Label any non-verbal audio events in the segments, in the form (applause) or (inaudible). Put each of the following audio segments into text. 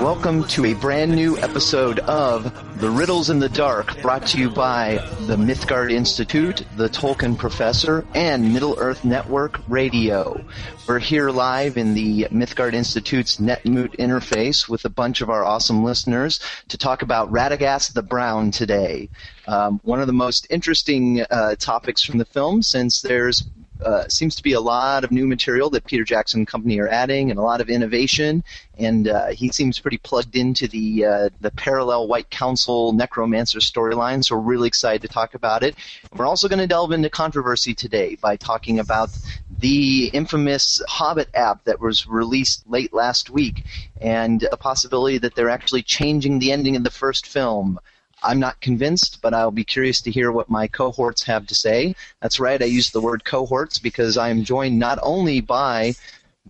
Welcome to a brand new episode of The Riddles in the Dark, brought to you by the Mythgard Institute, the Tolkien Professor, and Middle Earth Network Radio. We're here live in the Mythgard Institute's NetMoot interface with a bunch of our awesome listeners to talk about Radagast the Brown today. Um, one of the most interesting uh, topics from the film, since there's uh, seems to be a lot of new material that Peter Jackson and Company are adding, and a lot of innovation. And uh, he seems pretty plugged into the uh, the parallel White Council necromancer storyline. So we're really excited to talk about it. We're also going to delve into controversy today by talking about the infamous Hobbit app that was released late last week, and the possibility that they're actually changing the ending of the first film. I'm not convinced, but I'll be curious to hear what my cohorts have to say. That's right, I use the word cohorts because I am joined not only by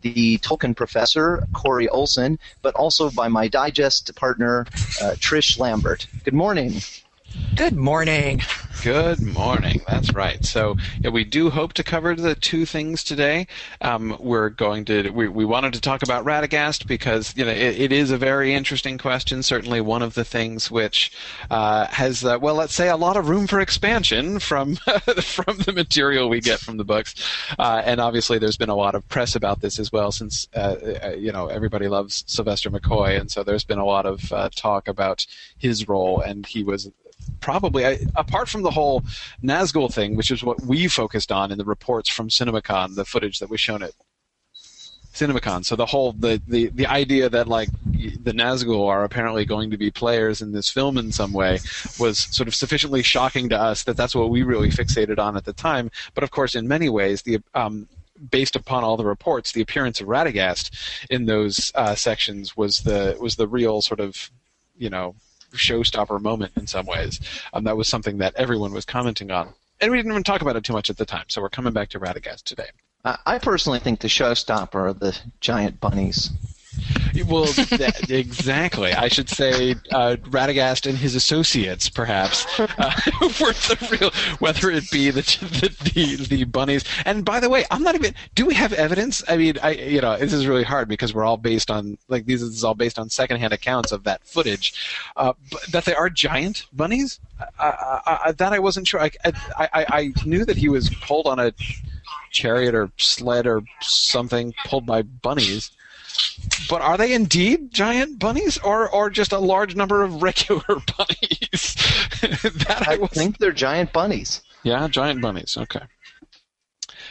the Tolkien professor, Corey Olsen, but also by my digest partner, uh, Trish Lambert. Good morning. Good morning. Good morning. That's right. So yeah, we do hope to cover the two things today. Um, we're going to we, we wanted to talk about Radagast because you know it, it is a very interesting question. Certainly one of the things which uh, has uh, well, let's say a lot of room for expansion from (laughs) from the material we get from the books, uh, and obviously there's been a lot of press about this as well since uh, uh, you know everybody loves Sylvester McCoy, and so there's been a lot of uh, talk about his role, and he was probably I, apart from the whole Nazgul thing, which is what we focused on in the reports from CinemaCon, the footage that was shown at CinemaCon. So the whole the, the the idea that like the Nazgul are apparently going to be players in this film in some way was sort of sufficiently shocking to us that that's what we really fixated on at the time. But of course, in many ways, the um, based upon all the reports, the appearance of Radagast in those uh, sections was the was the real sort of you know showstopper moment in some ways. Um, that was something that everyone was commenting on. And we didn't even talk about it too much at the time, so we're coming back to Radagast today. I personally think the showstopper are the giant bunnies. Well, exactly. I should say uh, Radagast and his associates, perhaps, uh, (laughs) the real. Whether it be the, the the the bunnies. And by the way, I'm not even. Do we have evidence? I mean, I you know, this is really hard because we're all based on like these is all based on secondhand accounts of that footage. Uh, that they are giant bunnies. I, I, I, that I wasn't sure. I I knew that he was pulled on a chariot or sled or something pulled by bunnies. But are they indeed giant bunnies, or or just a large number of regular (laughs) bunnies? (laughs) that I, I think they're giant bunnies. Yeah, giant bunnies. Okay.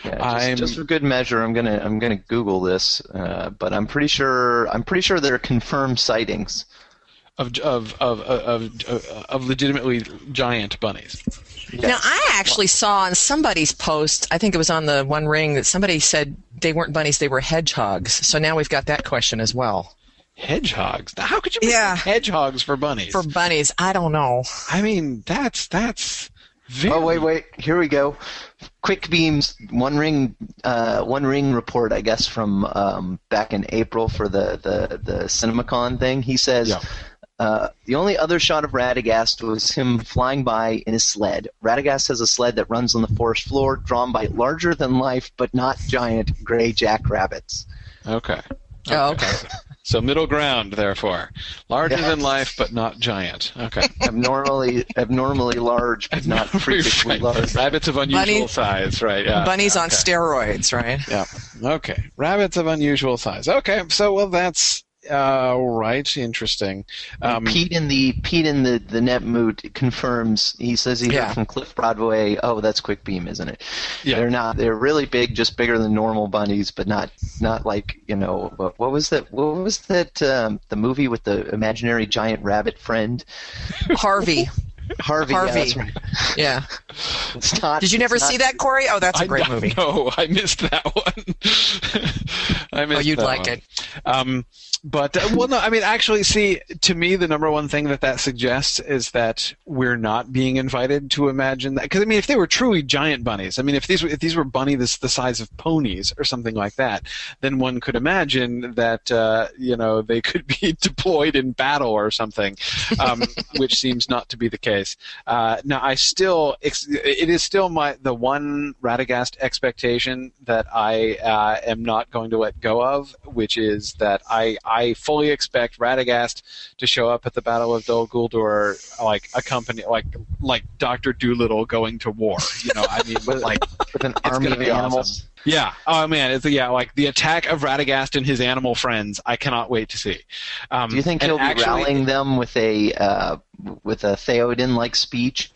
Yeah, just, I'm- just for good measure, I'm gonna I'm gonna Google this, uh, but I'm pretty sure I'm pretty sure they're confirmed sightings. Of of of of of, of legitimately giant bunnies. Now, I actually saw on somebody's post, I think it was on the One Ring, that somebody said they weren't bunnies, they were hedgehogs. So now we've got that question as well. Hedgehogs. How could you make Yeah. hedgehogs for bunnies? For bunnies, I don't know. I mean, that's that's. Very, Oh wait, wait, here we go. Quickbeam's, one ring, uh, one ring report, I guess, from um, back in April for the the the CinemaCon thing. He says. Yeah. Uh, the only other shot of Radagast was him flying by in his sled. Radagast has a sled that runs on the forest floor, drawn by larger than life but not giant gray jackrabbits. Okay. Oh, okay. (laughs) So middle ground, therefore, larger Yeah. than life but not giant. Okay. (laughs) Abnormally, abnormally large but not freakishly Right. large. Rabbits of unusual Bunny- size, right? Yeah. bunnies yeah, on steroids, right? Yeah. Okay. Rabbits of unusual size. Okay. So well, that's uh, right. Interesting. Um, Pete in the Pete in the the NetMoot confirms. He says he heard Yeah. from Cliff Broadway. Oh, that's Quickbeam, isn't it? Yeah. They're not. They're really big, just bigger than normal bunnies, but not not like you know. What, what was that? What was that? Um, the movie with the imaginary giant rabbit friend, Harvey. (laughs) Harvey. Harvey. Yeah, that's right. Yeah. (laughs) It's not. Did you never it's see that, Corey? Oh, that's a I great don't movie. (laughs) know. I missed that one. (laughs) I missed Oh, you'd that like one. it. Um, but uh, well, no, I mean, actually, see, to me, the number one thing that that suggests is that we're not being invited to imagine that. Because I mean, if they were truly giant bunnies, I mean, if these were, if these were bunny this the size of ponies or something like that, then one could imagine that uh, you know they could be deployed in battle or something, um, which seems not to be the case. Uh, now, I still, it is still my the one Radagast expectation that I uh, am not going to let go of, which is that I I fully expect Radagast to show up at the Battle of Dol Guldur like a company like like Doctor Dolittle going to war. You know, I mean, (laughs) like with an army of animals. Awesome. Yeah. Oh man, it's yeah, like the attack of Radagast and his animal friends. I cannot wait to see. Um, Do you think he'll be actually, rallying them with a uh, with a Theoden like speech?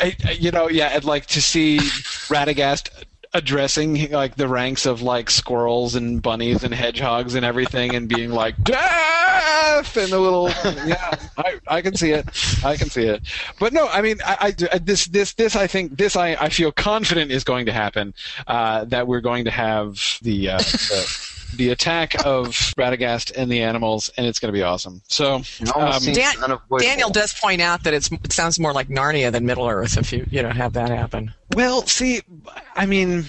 I, you know, yeah, I'd like to see Radagast addressing like the ranks of like squirrels and bunnies and hedgehogs and everything and being like death! and the little yeah I, I can see it. I can see it. But no I mean I, I this this this I think this I, I feel confident is going to happen uh, that we're going to have the, uh, the the attack of Radagast and the animals, and it's going to be awesome. So um, Dan- Daniel does point out that it sounds more like Narnia than Middle Earth if you you know have that happen. Well, see, I mean.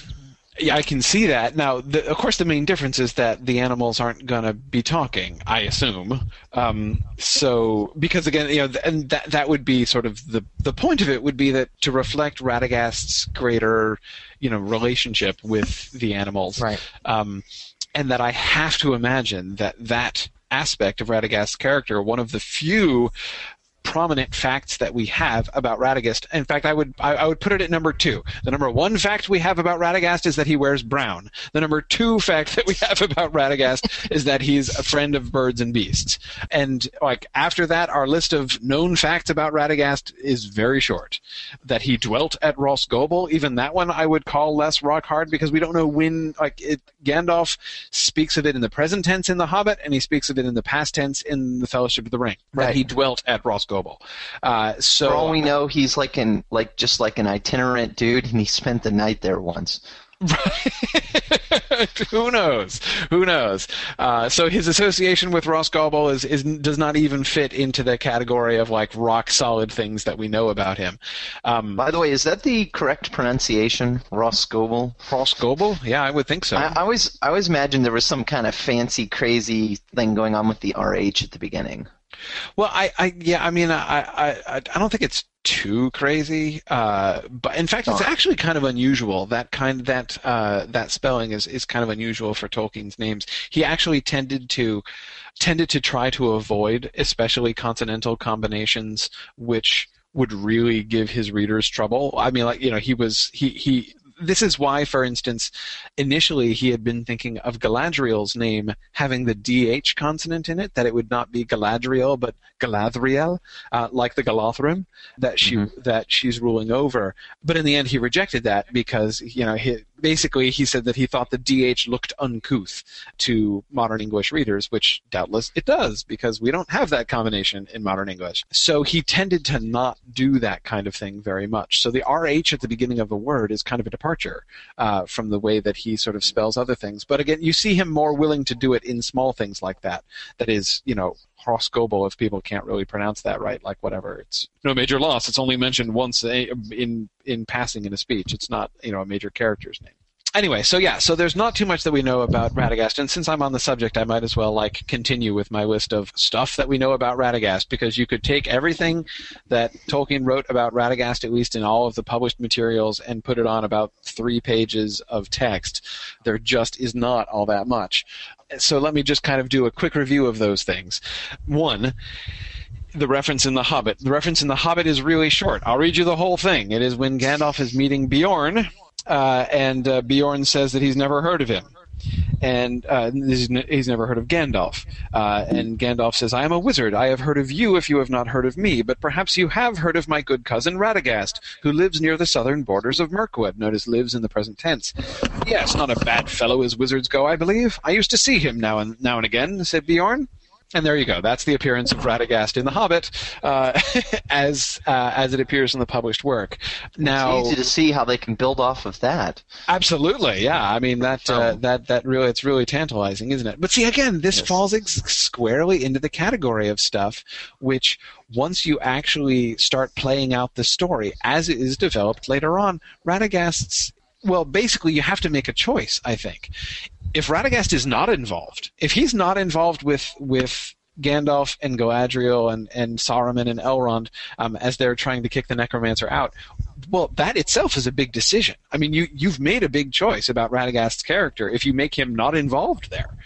Yeah, I can see that. Now, the, of course, the main difference is that the animals aren't going to be talking. I assume. Um, so, because again, you know, and that that would be sort of the the point of it would be that to reflect Radagast's greater, you know, relationship with the animals. Right. Um, and that I have to imagine that that aspect of Radagast's character, one of the few prominent facts that we have about Radagast. In fact, I would I, I, would put it at number two. The number one fact we have about Radagast is that he wears brown. The number two fact that we have about Radagast is that he's a friend of birds and beasts. And like after that, our list of known facts about Radagast is very short. That he dwelt at Rhosgobel, even that one I would call less rock hard because we don't know when. Like it, Gandalf speaks of it in the present tense in The Hobbit, and he speaks of it in the past tense in The Fellowship of the Ring. Right. That he dwelt at Rhosgobel. Uh, so for all we know, he's like an like just like an itinerant dude, and he spent the night there once. (laughs) Who knows? Who knows? Uh, so his association with Rhosgobel is, is does not even fit into the category of like rock solid things that we know about him. Um, By the way, is that the correct pronunciation, Rhosgobel? Ross Gobel? Yeah, I would think so. I, I always I always imagined there was some kind of fancy, crazy thing going on with the RH at the beginning. Well, I, I yeah, I mean, I, I, I don't think it's too crazy, uh, but in fact, it's actually kind of unusual. That kind that uh, that spelling is is kind of unusual for Tolkien's names. He actually tended to tended to try to avoid, especially consonantal combinations, which would really give his readers trouble. I mean, like you know, he was he he this is why, for instance, initially he had been thinking of Galadriel's name having the DH consonant in it, that it would not be Galadriel but Galadhriel, uh, like the Galadhrim that she mm-hmm. that she's ruling over. But in the end, he rejected that because you know he, basically he said that he thought the DH looked uncouth to modern English readers, which doubtless it does because we don't have that combination in modern English. So he tended to not do that kind of thing very much. So the RH at the beginning of a word is kind of a departure uh, from the way that he sort of spells other things. But again, you see him more willing to do it in small things like that. That is, you know, Rhosgobel if people can't really pronounce that right. Like whatever, it's no major loss. It's only mentioned once in in passing in a speech. It's not you know a major character's name anyway, so yeah, so there's not too much that we know about Radagast, and since I'm on the subject, I might as well like continue with my list of stuff that we know about Radagast because you could take everything that Tolkien wrote about Radagast, at least in all of the published materials, and put it on about three pages of text. There just is not all that much. So let me just kind of do a quick review of those things. One the reference in The Hobbit. The reference in The Hobbit is really short. I'll read you the whole thing. It is when Gandalf is meeting Beorn, uh, and uh, Beorn says that he's never heard of him. And uh, he's never heard of Gandalf. Uh, and Gandalf says, I am a wizard. I have heard of you if you have not heard of me, but perhaps you have heard of my good cousin Radagast, who lives near the southern borders of Mirkwood. Notice lives in the present tense. Yes, not a bad fellow as wizards go, I believe. I used to see him now and now and again, said Beorn. And there you go. That's the appearance of Radagast in The Hobbit, uh, (laughs) as uh, as it appears in the published work. Now, it's easy to see how they can build off of that. Absolutely, yeah. I mean that uh, that that really it's really tantalizing, isn't it? But see, again, this yes. falls ex- squarely into the category of stuff which once you actually start playing out the story as it is developed later on, Radagast's well, basically, you have to make a choice. I think if Radagast is not involved, if he's not involved with with Gandalf and Galadriel and, and Saruman and Elrond um, as they're trying to kick the necromancer out. Well, that itself is a big decision. I mean, you you've made a big choice about Radagast's character if you make him not involved there.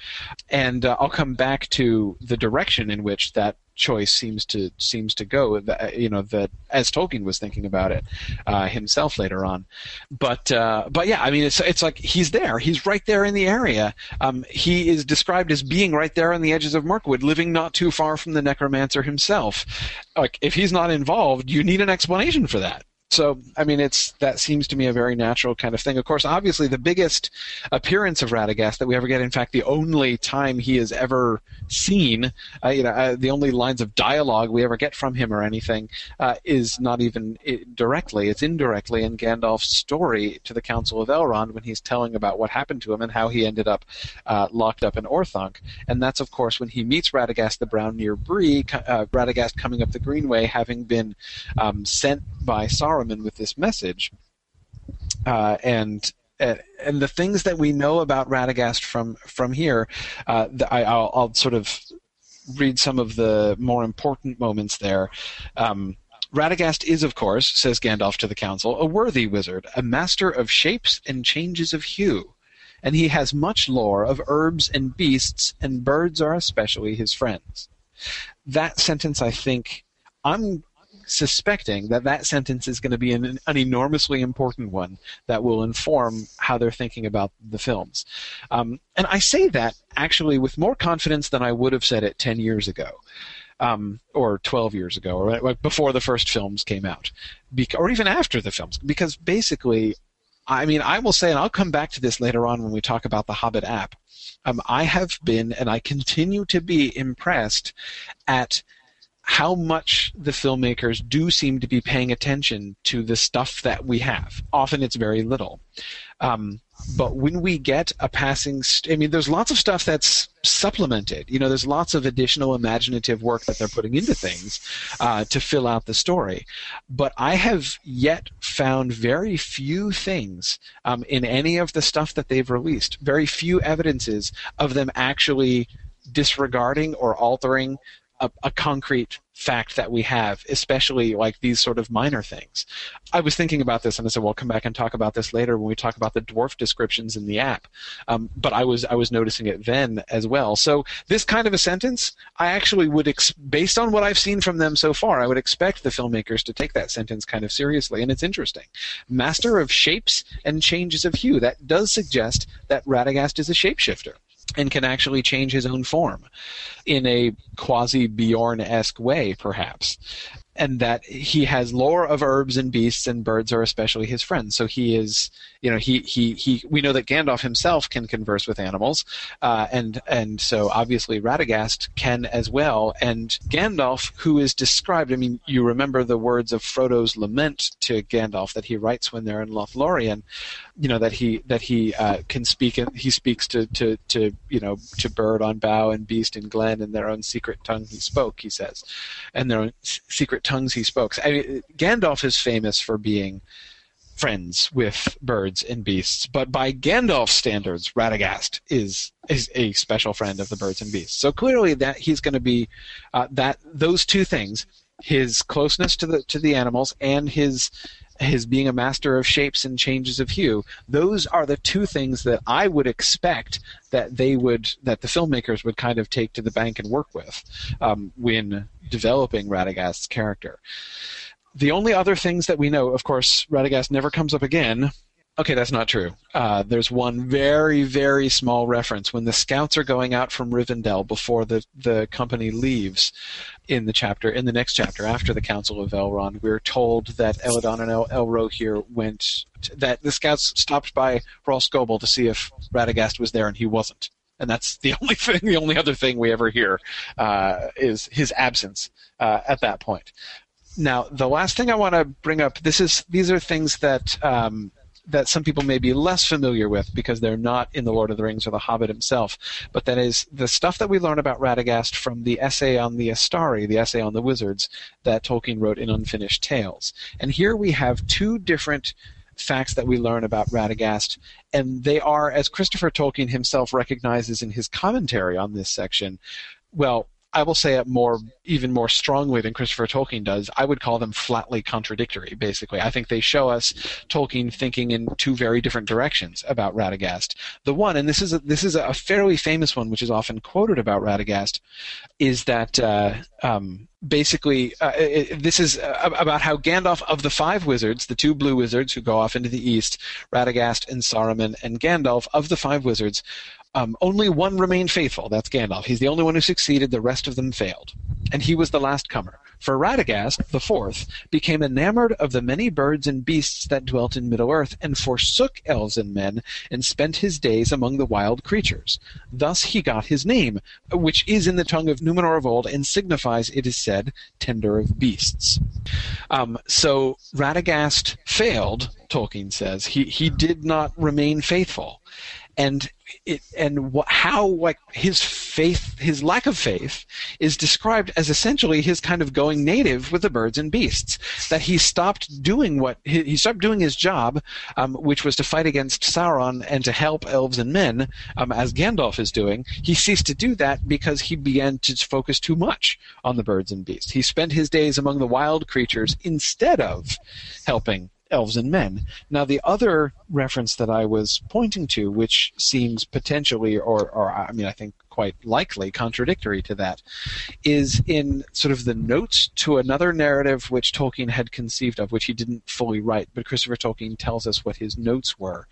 And uh, I'll come back to the direction in which that choice seems to seems to go. You know that as Tolkien was thinking about it uh, himself later on, but uh, but yeah, I mean it's it's like he's there, he's right there in the area. Um, he is described as being right there on the edges of Mirkwood, living not too far from the necromancer himself. Like if he's not involved, you need an explanation for that. So, I mean, it's that seems to me a very natural kind of thing. Of course, obviously, the biggest appearance of Radagast that we ever get, in fact, the only time he is ever seen, uh, you know, uh, the only lines of dialogue we ever get from him or anything, uh, is not even directly; it's indirectly in Gandalf's story to the Council of Elrond when he's telling about what happened to him and how he ended up uh, locked up in Orthanc. And that's, of course, when he meets Radagast the Brown near Bree, uh, Radagast coming up the Greenway, having been um, sent by With this message. Uh, and and the things that we know about Radagast from from here, uh, I, will sort of read some of the more important moments there. Um, Radagast is, of course, says Gandalf to the council, a worthy wizard, a master of shapes and changes of hue, and he has much lore of herbs and beasts, and birds are especially his friends. That sentence, I think, I'm suspecting that that sentence is going to be an, an enormously important one that will inform how they're thinking about the films. Um, and I say that actually with more confidence than I would have said it 10 years ago. Um, or 12 years ago, or before the first films came out, or even after the films, because basically, I mean, I will say, and I'll come back to this later on when we talk about the Hobbit app. Um, I have been, and I continue to be impressed at how much the filmmakers do seem to be paying attention to the stuff that we have. Often it's very little. Um, but when we get a passing, st- I mean, there's lots of stuff that's supplemented. You know, there's lots of additional imaginative work that they're putting into things uh, to fill out the story. But I have yet found very few things um, in any of the stuff that they've released, very few evidences of them actually disregarding or altering a, a, concrete fact that we have, especially like these sort of minor things. I was thinking about this, and I said, "We'll come back and talk about this later when we talk about the dwarf descriptions in the app." Um, but I was I was noticing it then as well. So this kind of a sentence, I actually would, ex- based on what I've seen from them so far, I would expect the filmmakers to take that sentence kind of seriously, and it's interesting. Master of shapes and changes of hue. That does suggest that Radagast is a shapeshifter and can actually change his own form in a quasi Beorn esque way, perhaps and that he has lore of herbs and beasts and birds are especially his friends. So he is, you know, he he he. We know that Gandalf himself can converse with animals, uh, and and so obviously Radagast can as well. And Gandalf, who is described, I mean, you remember the words of Frodo's lament to Gandalf that he writes when they're in Lothlorien, you know that he that he uh, can speak. He speaks to to to you know to bird on bough and beast in glen in their own secret tongue. He spoke, he says, and their own secret tongues he spoke. I mean, Gandalf is famous for being friends with birds and beasts, but by Gandalf's standards, Radagast is is a special friend of the birds and beasts. So clearly, that he's going to be uh, that those two things, his closeness to the to the animals and his his being a master of shapes and changes of hue. Those are the two things that i would expect that they would that the filmmakers would kind of take to the bank and work with um, when developing radagast's character. The only other things that we know of course radagast never comes up again Okay, that's not true. Uh, there's one very, very small reference when the scouts are going out from Rivendell before the, the company leaves in the chapter, in the next chapter after the Council of Elrond. We're told that Elladan and El- Elrohir went, to, that the scouts stopped by Rhosgobel to see if Radagast was there, and he wasn't. and that's the (laughs) only thing. The only other thing we ever hear uh, is his absence uh, at that point. Now, the last thing I want to bring up this is these are things that um, that some people may be less familiar with because they're not in the Lord of the Rings or the Hobbit himself. But that is the stuff that we learn about Radagast from the essay on the Istari, the essay on the wizards that Tolkien wrote in Unfinished Tales. And here we have two different facts that we learn about Radagast, and they are, as Christopher Tolkien himself recognizes in his commentary on this section, well, I will say it more, even more strongly than Christopher Tolkien does. I would call them flatly contradictory. Basically, I think they show us Tolkien thinking in two very different directions about Radagast. The one, and this is a, this is a fairly famous one, which is often quoted about Radagast, is that uh, um, basically uh, it, this is uh, about how Gandalf of the five wizards, the two blue wizards who go off into the east, Radagast and Saruman, and Gandalf of the five wizards um, only one remained faithful. That's Gandalf. He's the only one who succeeded. The rest of them failed. And he was the last comer. For Radagast, the fourth, became enamored of the many birds and beasts that dwelt in Middle-earth, and forsook elves and men, and spent his days among the wild creatures. Thus he got his name, which is in the tongue of Numenor of old, and signifies, it is said, tender of beasts. Um, so Radagast failed, Tolkien says. He, he did not remain faithful. And it, and wh- how like his faith, his lack of faith, is described as essentially his kind of going native with the birds and beasts. That he stopped doing what he, he stopped doing his job, um, which was to fight against Sauron and to help elves and men, um, as Gandalf is doing. He ceased to do that because he began to focus too much on the birds and beasts. He spent his days among the wild creatures instead of helping elves and men. Now, the other reference that I was pointing to, which seems potentially, or, or I mean, I think quite likely contradictory to that, is in sort of the notes to another narrative which Tolkien had conceived of, which he didn't fully write, but Christopher Tolkien tells us what his notes were.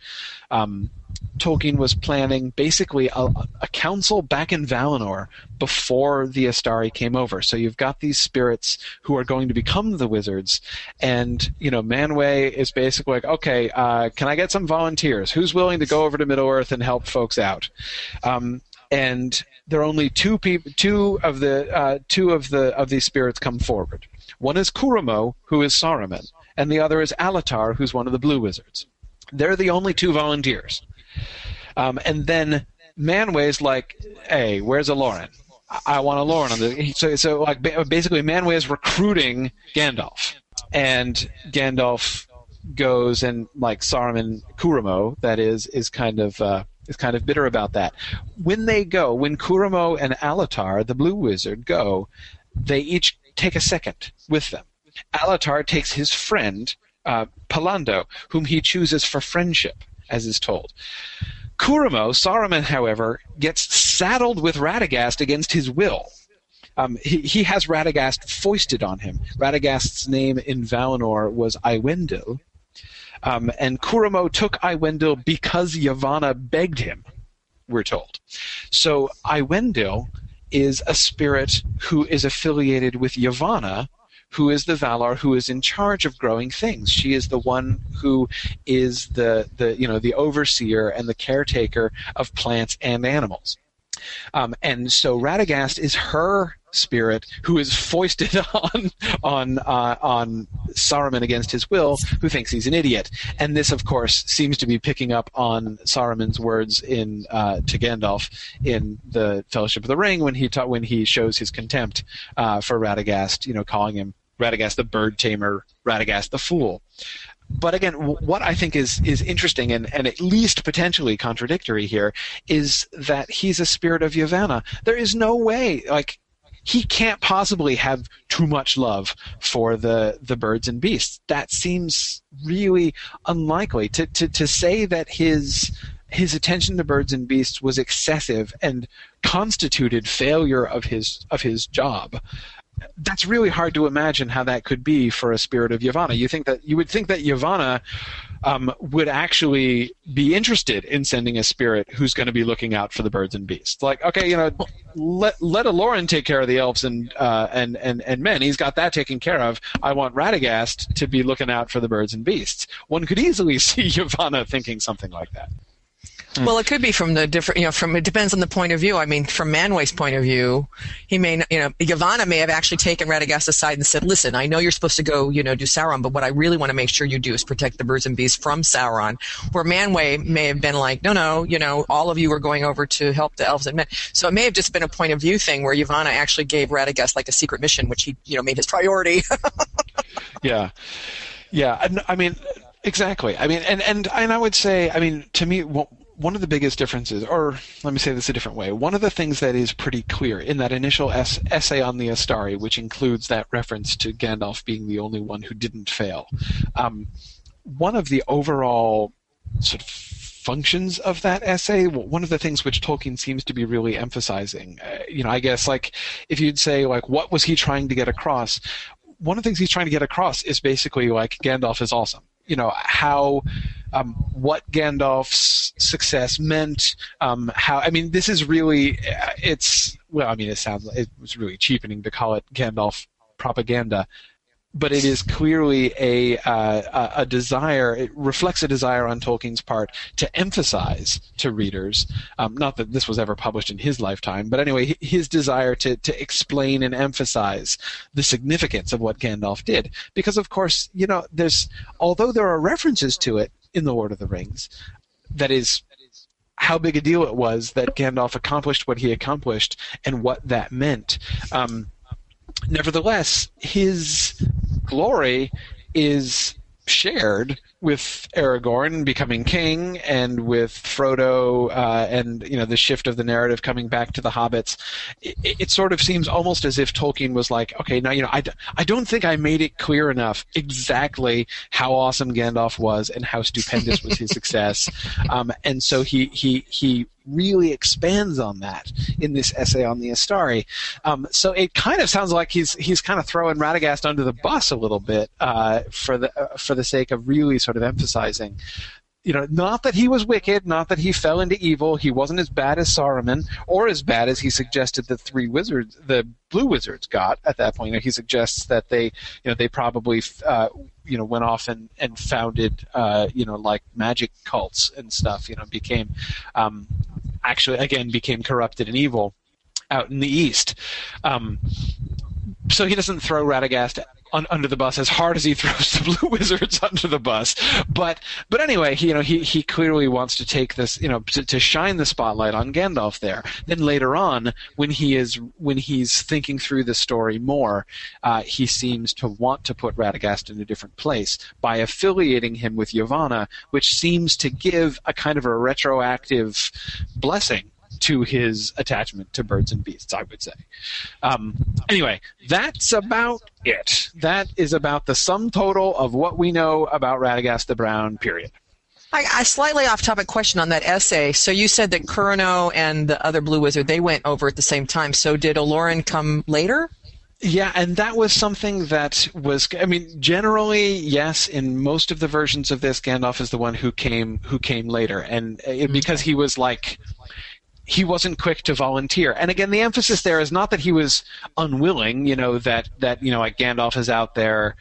Um, Tolkien was planning basically a, a, council back in Valinor before the Istari came over. So you've got these spirits who are going to become the wizards, and you know Manwë is basically like, okay, uh, can I get some volunteers? Who's willing to go over to Middle Earth and help folks out? Um, and there are only two people, two of the uh, two of the of these spirits come forward. One is Curumo, who is Saruman, and the other is Alatar, who's one of the Blue Wizards. They're the only two volunteers. Um, and then Manwë's like, "Hey, where's Olorin? I, want Olorin on the." So, so like basically, Manwë is recruiting Gandalf, and Gandalf goes and like Saruman Curumo, that is, is kind of. Uh, is kind of bitter about that. When they go, when Curumo and Alatar, the Blue Wizard, go, they each take a second with them. Alatar takes his friend, uh, Pallando, whom he chooses for friendship, as is told. Curumo, Saruman, however, gets saddled with Radagast against his will. Um, he, he has Radagast foisted on him. Radagast's name in Valinor was Aiwendil, um, and Curumo took Aiwendil because Yavanna begged him, we're told. So Aiwendil is a spirit who is affiliated with Yavanna, who is the Valar who is in charge of growing things. She is the one who is the, the you know the overseer and the caretaker of plants and animals. Um, and so Radagast is her spirit who is foisted (laughs) on on uh, on Saruman against his will, who thinks he's an idiot. And this, of course, seems to be picking up on Saruman's words in uh, to Gandalf in the Fellowship of the Ring when he ta- when he shows his contempt uh, for Radagast, you know, calling him Radagast the bird tamer, Radagast the fool but again, what I think is is interesting and, and at least potentially contradictory here is that he's a spirit of Yavanna. There is no way, like he can't possibly have too much love for the the birds and beasts. That seems really unlikely. To to to say that his his attention to birds and beasts was excessive and constituted failure of his of his job that's really hard to imagine how that could be for a spirit of Yavanna. You think that you would think that Yavanna um, would actually be interested in sending a spirit who's going to be looking out for the birds and beasts. Like, okay, you know, let let Olorin take care of the elves and uh, and and and men. He's got that taken care of. I want Radagast to be looking out for the birds and beasts. One could easily (laughs) see Yavanna thinking something like that. Well, it could be from the different, you know, from it depends on the point of view. I mean, from Manwë's point of view, he may, you know, Yavanna may have actually taken Radagast aside and said, "Listen, I know you're supposed to go, you know, do Sauron, but what I really want to make sure you do is protect the birds and beasts from Sauron." Where Manwë may have been like, "No, no, you know, all of you are going over to help the elves and men." So it may have just been a point of view thing where Yavanna actually gave Radagast like a secret mission, which he, you know, made his priority. (laughs) yeah, yeah. I mean, exactly. I mean, and and and I would say, I mean, to me. One of the biggest differences, or let me say this a different way, one of the things that is pretty clear in that initial es- essay on the Istari, which includes that reference to Gandalf being the only one who didn't fail, um, one of the overall sort of functions of that essay, one of the things which Tolkien seems to be really emphasizing, uh, you know, I guess like if you'd say like what was he trying to get across, one of the things he's trying to get across is basically like Gandalf is awesome you know how um, what Gandalf's success meant. Um, how I mean, this is really it's well. I mean, it sounds it was really cheapening to call it Gandalf propaganda, but it is clearly a, uh, a desire. It reflects a desire on Tolkien's part to emphasize to readers, um, not that this was ever published in his lifetime, but anyway, his desire to to explain and emphasize the significance of what Gandalf did. Because of course, you know, there's although there are references to it in the Lord of the Rings, that is how big a deal it was that Gandalf accomplished what he accomplished and what that meant. Um, nevertheless, his glory is shared with Aragorn becoming king and with Frodo uh, and you know the shift of the narrative coming back to the hobbits it, it, sort of seems almost as if Tolkien was like okay now you know I, I don't think I made it clear enough exactly how awesome Gandalf was and how stupendous was his success (laughs) um, and so he he he really expands on that in this essay on the Istari. Um, so it kind of sounds like he's he's kind of throwing Radagast under the bus a little bit uh, for the uh, for the sake of really sort of emphasizing you know, not that he was wicked, not that he fell into evil. He wasn't as bad as Saruman, or as bad as he suggested the three wizards, the blue wizards, got at that point. You know, he suggests that they, you know, they probably, uh, you know, went off and and founded, uh, you know, like magic cults and stuff. You know, became, um, actually, again, became corrupted and evil out in the east. Um, so he doesn't throw Radagast un, under the bus as hard as he (laughs) throws the Blue Wizards under the bus. But but anyway, he, you know, he he clearly wants to take this, you know, to, to shine the spotlight on Gandalf there. Then later on, when he is when he's thinking through the story more, uh, he seems to want to put Radagast in a different place by affiliating him with Yavanna, which seems to give a kind of a retroactive blessing to his attachment to birds and beasts, I would say. Um, anyway, that's about it. That is about the sum total of what we know about Radagast the Brown, period. I, I slightly off topic question on that essay. So you said that Curumo and the other Blue Wizard they went over at the same time. So did Olorin come later? Yeah, and that was something that was. I mean, generally, yes. In most of the versions of this, Gandalf is the one who came who came later, and it, mm-hmm. because he was like he wasn't quick to volunteer. And again, the emphasis there is not that he was unwilling, you know, that, that, you know, like Gandalf is out there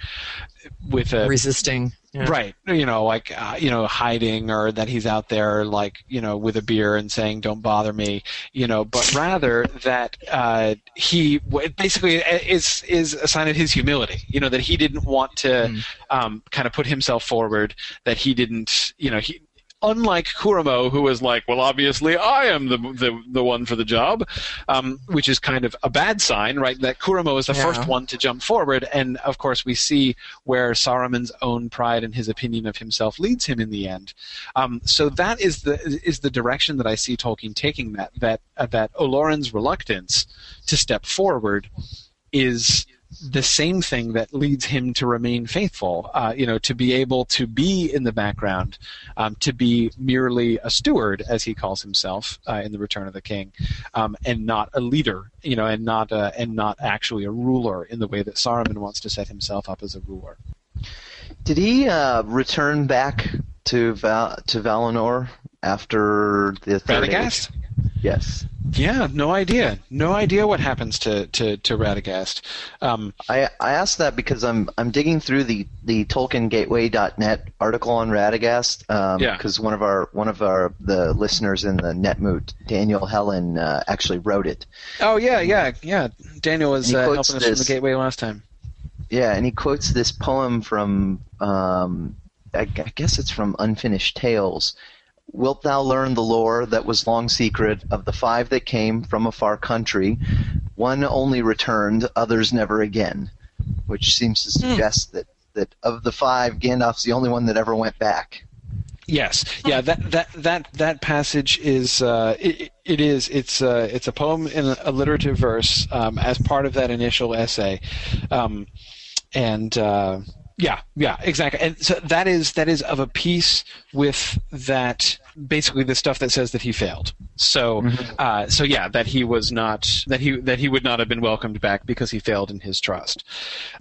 with a resisting. Yeah. Right, you know, like uh, you know, hiding, or that he's out there, like you know, with a beer and saying, "Don't bother me," you know. But rather that uh, he basically uh, is is a sign of his humility, you know, that he didn't want to mm. um, kind of put himself forward, that he didn't, you know, he unlike Curumo, who was like, well, obviously I am the the, the one for the job, um, which is kind of a bad sign, right? That Curumo is the yeah. first one to jump forward, and of course we see where Saruman's own pride and his opinion of himself leads him in the end. Um, so that is the is the direction that I see Tolkien taking that that uh, that Olorin's reluctance to step forward is the same thing that leads him to remain faithful. Uh, you know, to be able to be in the background, um, to be merely a steward, as he calls himself uh, in the Return of the King, um, and not a leader. You know, and not uh, and not actually a ruler in the way that Saruman wants to set himself up as a ruler. Did he uh, return back to Val- to Valinor after the third Radagast? Age? Yes. Yeah, no idea. No idea what happens to to to Radagast. Um, I, I asked that because I'm I'm digging through the the TolkienGateway.net article on Radagast. Um, Yeah. Because one of our one of our the listeners in the Netmoot, Daniel Helen, uh, actually wrote it. oh yeah, yeah, yeah. Daniel was he uh, quotes helping us from the. Gateway last time. Yeah, and he quotes this poem from um, I, I guess it's from Unfinished Tales. Wilt thou learn the lore that was long secret of the five that came from a far country? One only returned, others never again. Which seems to suggest that, that of the five, Gandalf's the only one that ever went back. Yes, yeah. That that that that passage is uh, it, it is it's uh, it's a poem in a alliterative verse um, as part of that initial essay, um, and uh, yeah, yeah, exactly. And so that is that is of a piece with that basically the stuff that says that he failed. So uh, so yeah, that he was not that he that he would not have been welcomed back because he failed in his trust.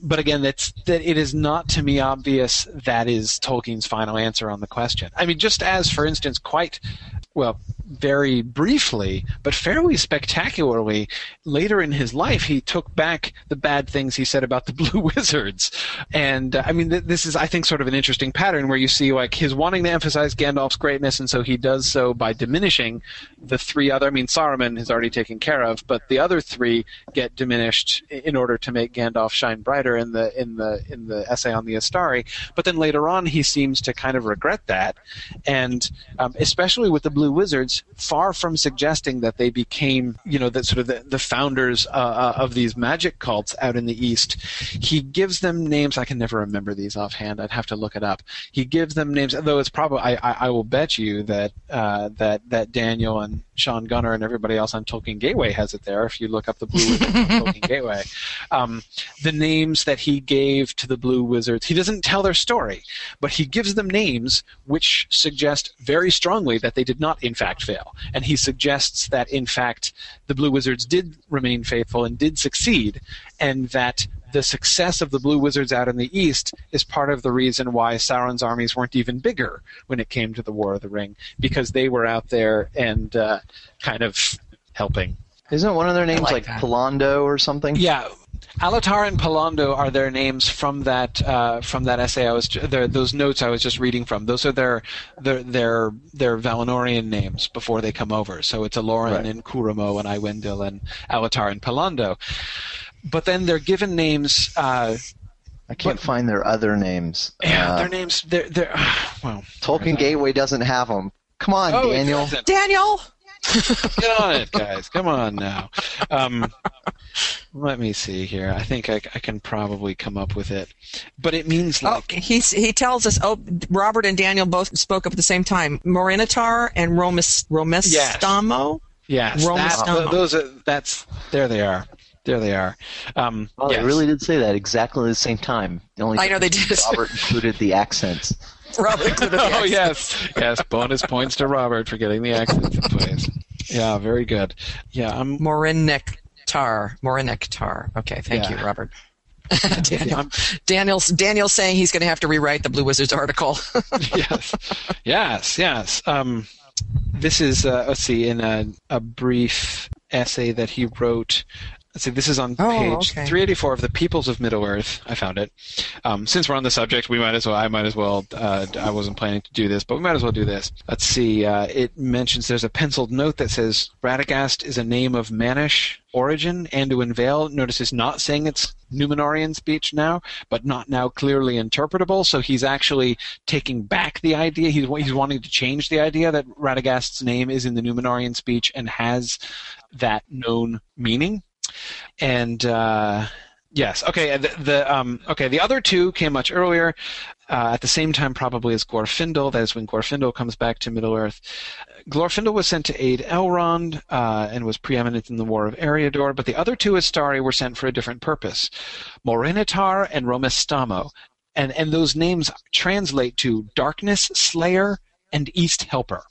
But again, that's that it is not to me obvious that is Tolkien's final answer on the question. I mean, just as for instance, quite well, very briefly, but fairly spectacularly, later in his life, he took back the bad things he said about the (laughs) Blue Wizards. And uh, I mean, th- this is, I think, sort of an interesting pattern where you see like his wanting to emphasize Gandalf's greatness, and so he does so by diminishing the three other. I mean, Saruman is already taken care of, but the other three get diminished in order to make Gandalf shine brighter in the in the in the essay on the Istari. But then later on, he seems to kind of regret that, and um, especially with the Blue Wizards, far from suggesting that they became, you know, that sort of the, the founders uh, uh, of these magic cults out in the East, he gives them names. I can never remember these offhand. I'd have to look it up. He gives them names, though it's probably. I, I, I will bet you that uh, that that Daniel and Sean Gunner and everybody else on Tolkien Gateway has it there. If you look up the Blue Wizards on (laughs) Tolkien Gateway, um, the names that he gave to the Blue Wizards, he doesn't tell their story, but he gives them names which suggest very strongly that they did not, in fact, fail. And he suggests that, in fact, the Blue Wizards did remain faithful and did succeed, and that the success of the Blue Wizards out in the East is part of the reason why Sauron's armies weren't even bigger when it came to the War of the Ring, because they were out there and uh, kind of helping. Isn't one of their names like like. Pallando or something? Yeah, Alatar and Pallando are their names from that uh, from that essay I was their, those notes I was just reading from. Those are their their their their Valinorian names before they come over. So it's Olorin Right. and Curumo and Aiwendil and Alatar and Palando. But then they're given names. Uh, I can't find their other names. yeah, Uh, their names. They're they're (sighs) well. Tolkien Gateway doesn't have them. Come on, Oh, Daniel. Daniel. (laughs) Get on it, guys. Come on now. Um, let me see here. I think I, I can probably come up with it. But it means Oh, like he's, he tells us. Oh, Robert and Daniel both spoke up at the same time. Morinehtar and Romis Romestamo. Yes, Rome that, those are that's there they are. There they are. Um, Oh, yes. they really did say that exactly at the same time. The only I know they did. Robert included the accents. (laughs) Robert included the (laughs) Oh accent. yes, yes. Bonus points to Robert for getting the accents in place. Yeah, very good. Yeah, I'm. Morinehtar. Morinehtar. Okay, thank Yeah. you, Robert. (laughs) Daniel. I'm- Daniel's Daniel's saying he's going to have to rewrite the Blue Wizards article. yes, yes, yes. Um, this is uh, let's see in a, a brief essay that he wrote. Let's see, this is on Oh, page okay. 384 of the Peoples of Middle Earth. I found it. Um, since we're on the subject, we might as well. I might as well. Uh, I wasn't planning to do this, but we might as well do this. Let's see. Uh, it mentions there's a penciled note that says Radagast is a name of Manish origin. Anduin Vale notice is not saying it's Numenorian speech now, but not now clearly interpretable. So he's actually taking back the idea. He's he's wanting to change the idea that Radagast's name is in the Numenorian speech and has that known meaning. And uh, yes, okay. The, the um, okay. The other two came much earlier, uh, at the same time probably as Glorfindel. That is when Glorfindel comes back to Middle Earth. Glorfindel was sent to aid Elrond uh, and was preeminent in the War of Eriador, but the other two Istari were sent for a different purpose: Morinehtar and Romestamo, and and those names translate to Darkness Slayer and East Helper,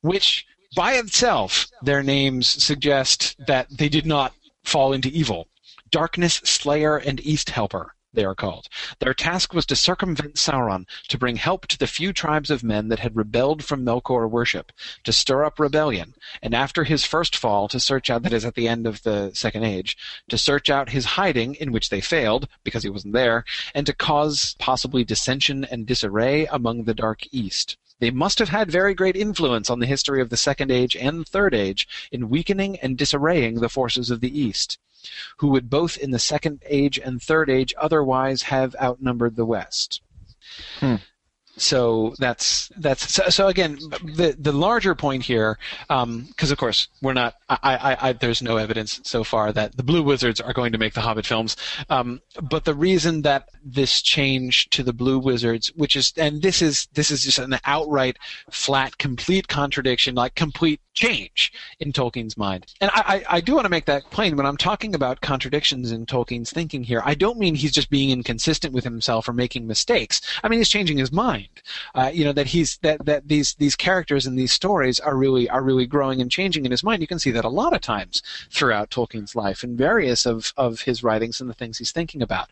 which by itself their names suggest that they did not fall into evil. Darkness Slayer and East Helper. they are called. Their task was to circumvent Sauron, to bring help to the few tribes of men that had rebelled from Melkor worship, to stir up rebellion, and after his first fall, to search out, that is at the end of the Second Age, to search out his hiding, in which they failed, because he wasn't there, and to cause possibly dissension and disarray among the Dark East. They must have had very great influence on the history of the Second Age and Third Age in weakening and disarraying the forces of the East, who would both in the Second Age and Third Age otherwise have outnumbered the West. Hmm. So that's that's so, so again the the larger point here, because um, of course we're not. I, I, I, there's no evidence so far that the Blue Wizards are going to make the Hobbit films. Um, but the reason that this change to the Blue Wizards, which is and this is this is just an outright, flat, complete contradiction, like complete change in Tolkien's mind. And I, I, I do want to make that plain when I'm talking about contradictions in Tolkien's thinking here. I don't mean he's just being inconsistent with himself or making mistakes. I mean he's changing his mind. Uh, you know that he's that that these these characters and these stories are really are really growing and changing in his mind. You can see that a lot of times throughout Tolkien's life in various of of his writings and the things he's thinking about.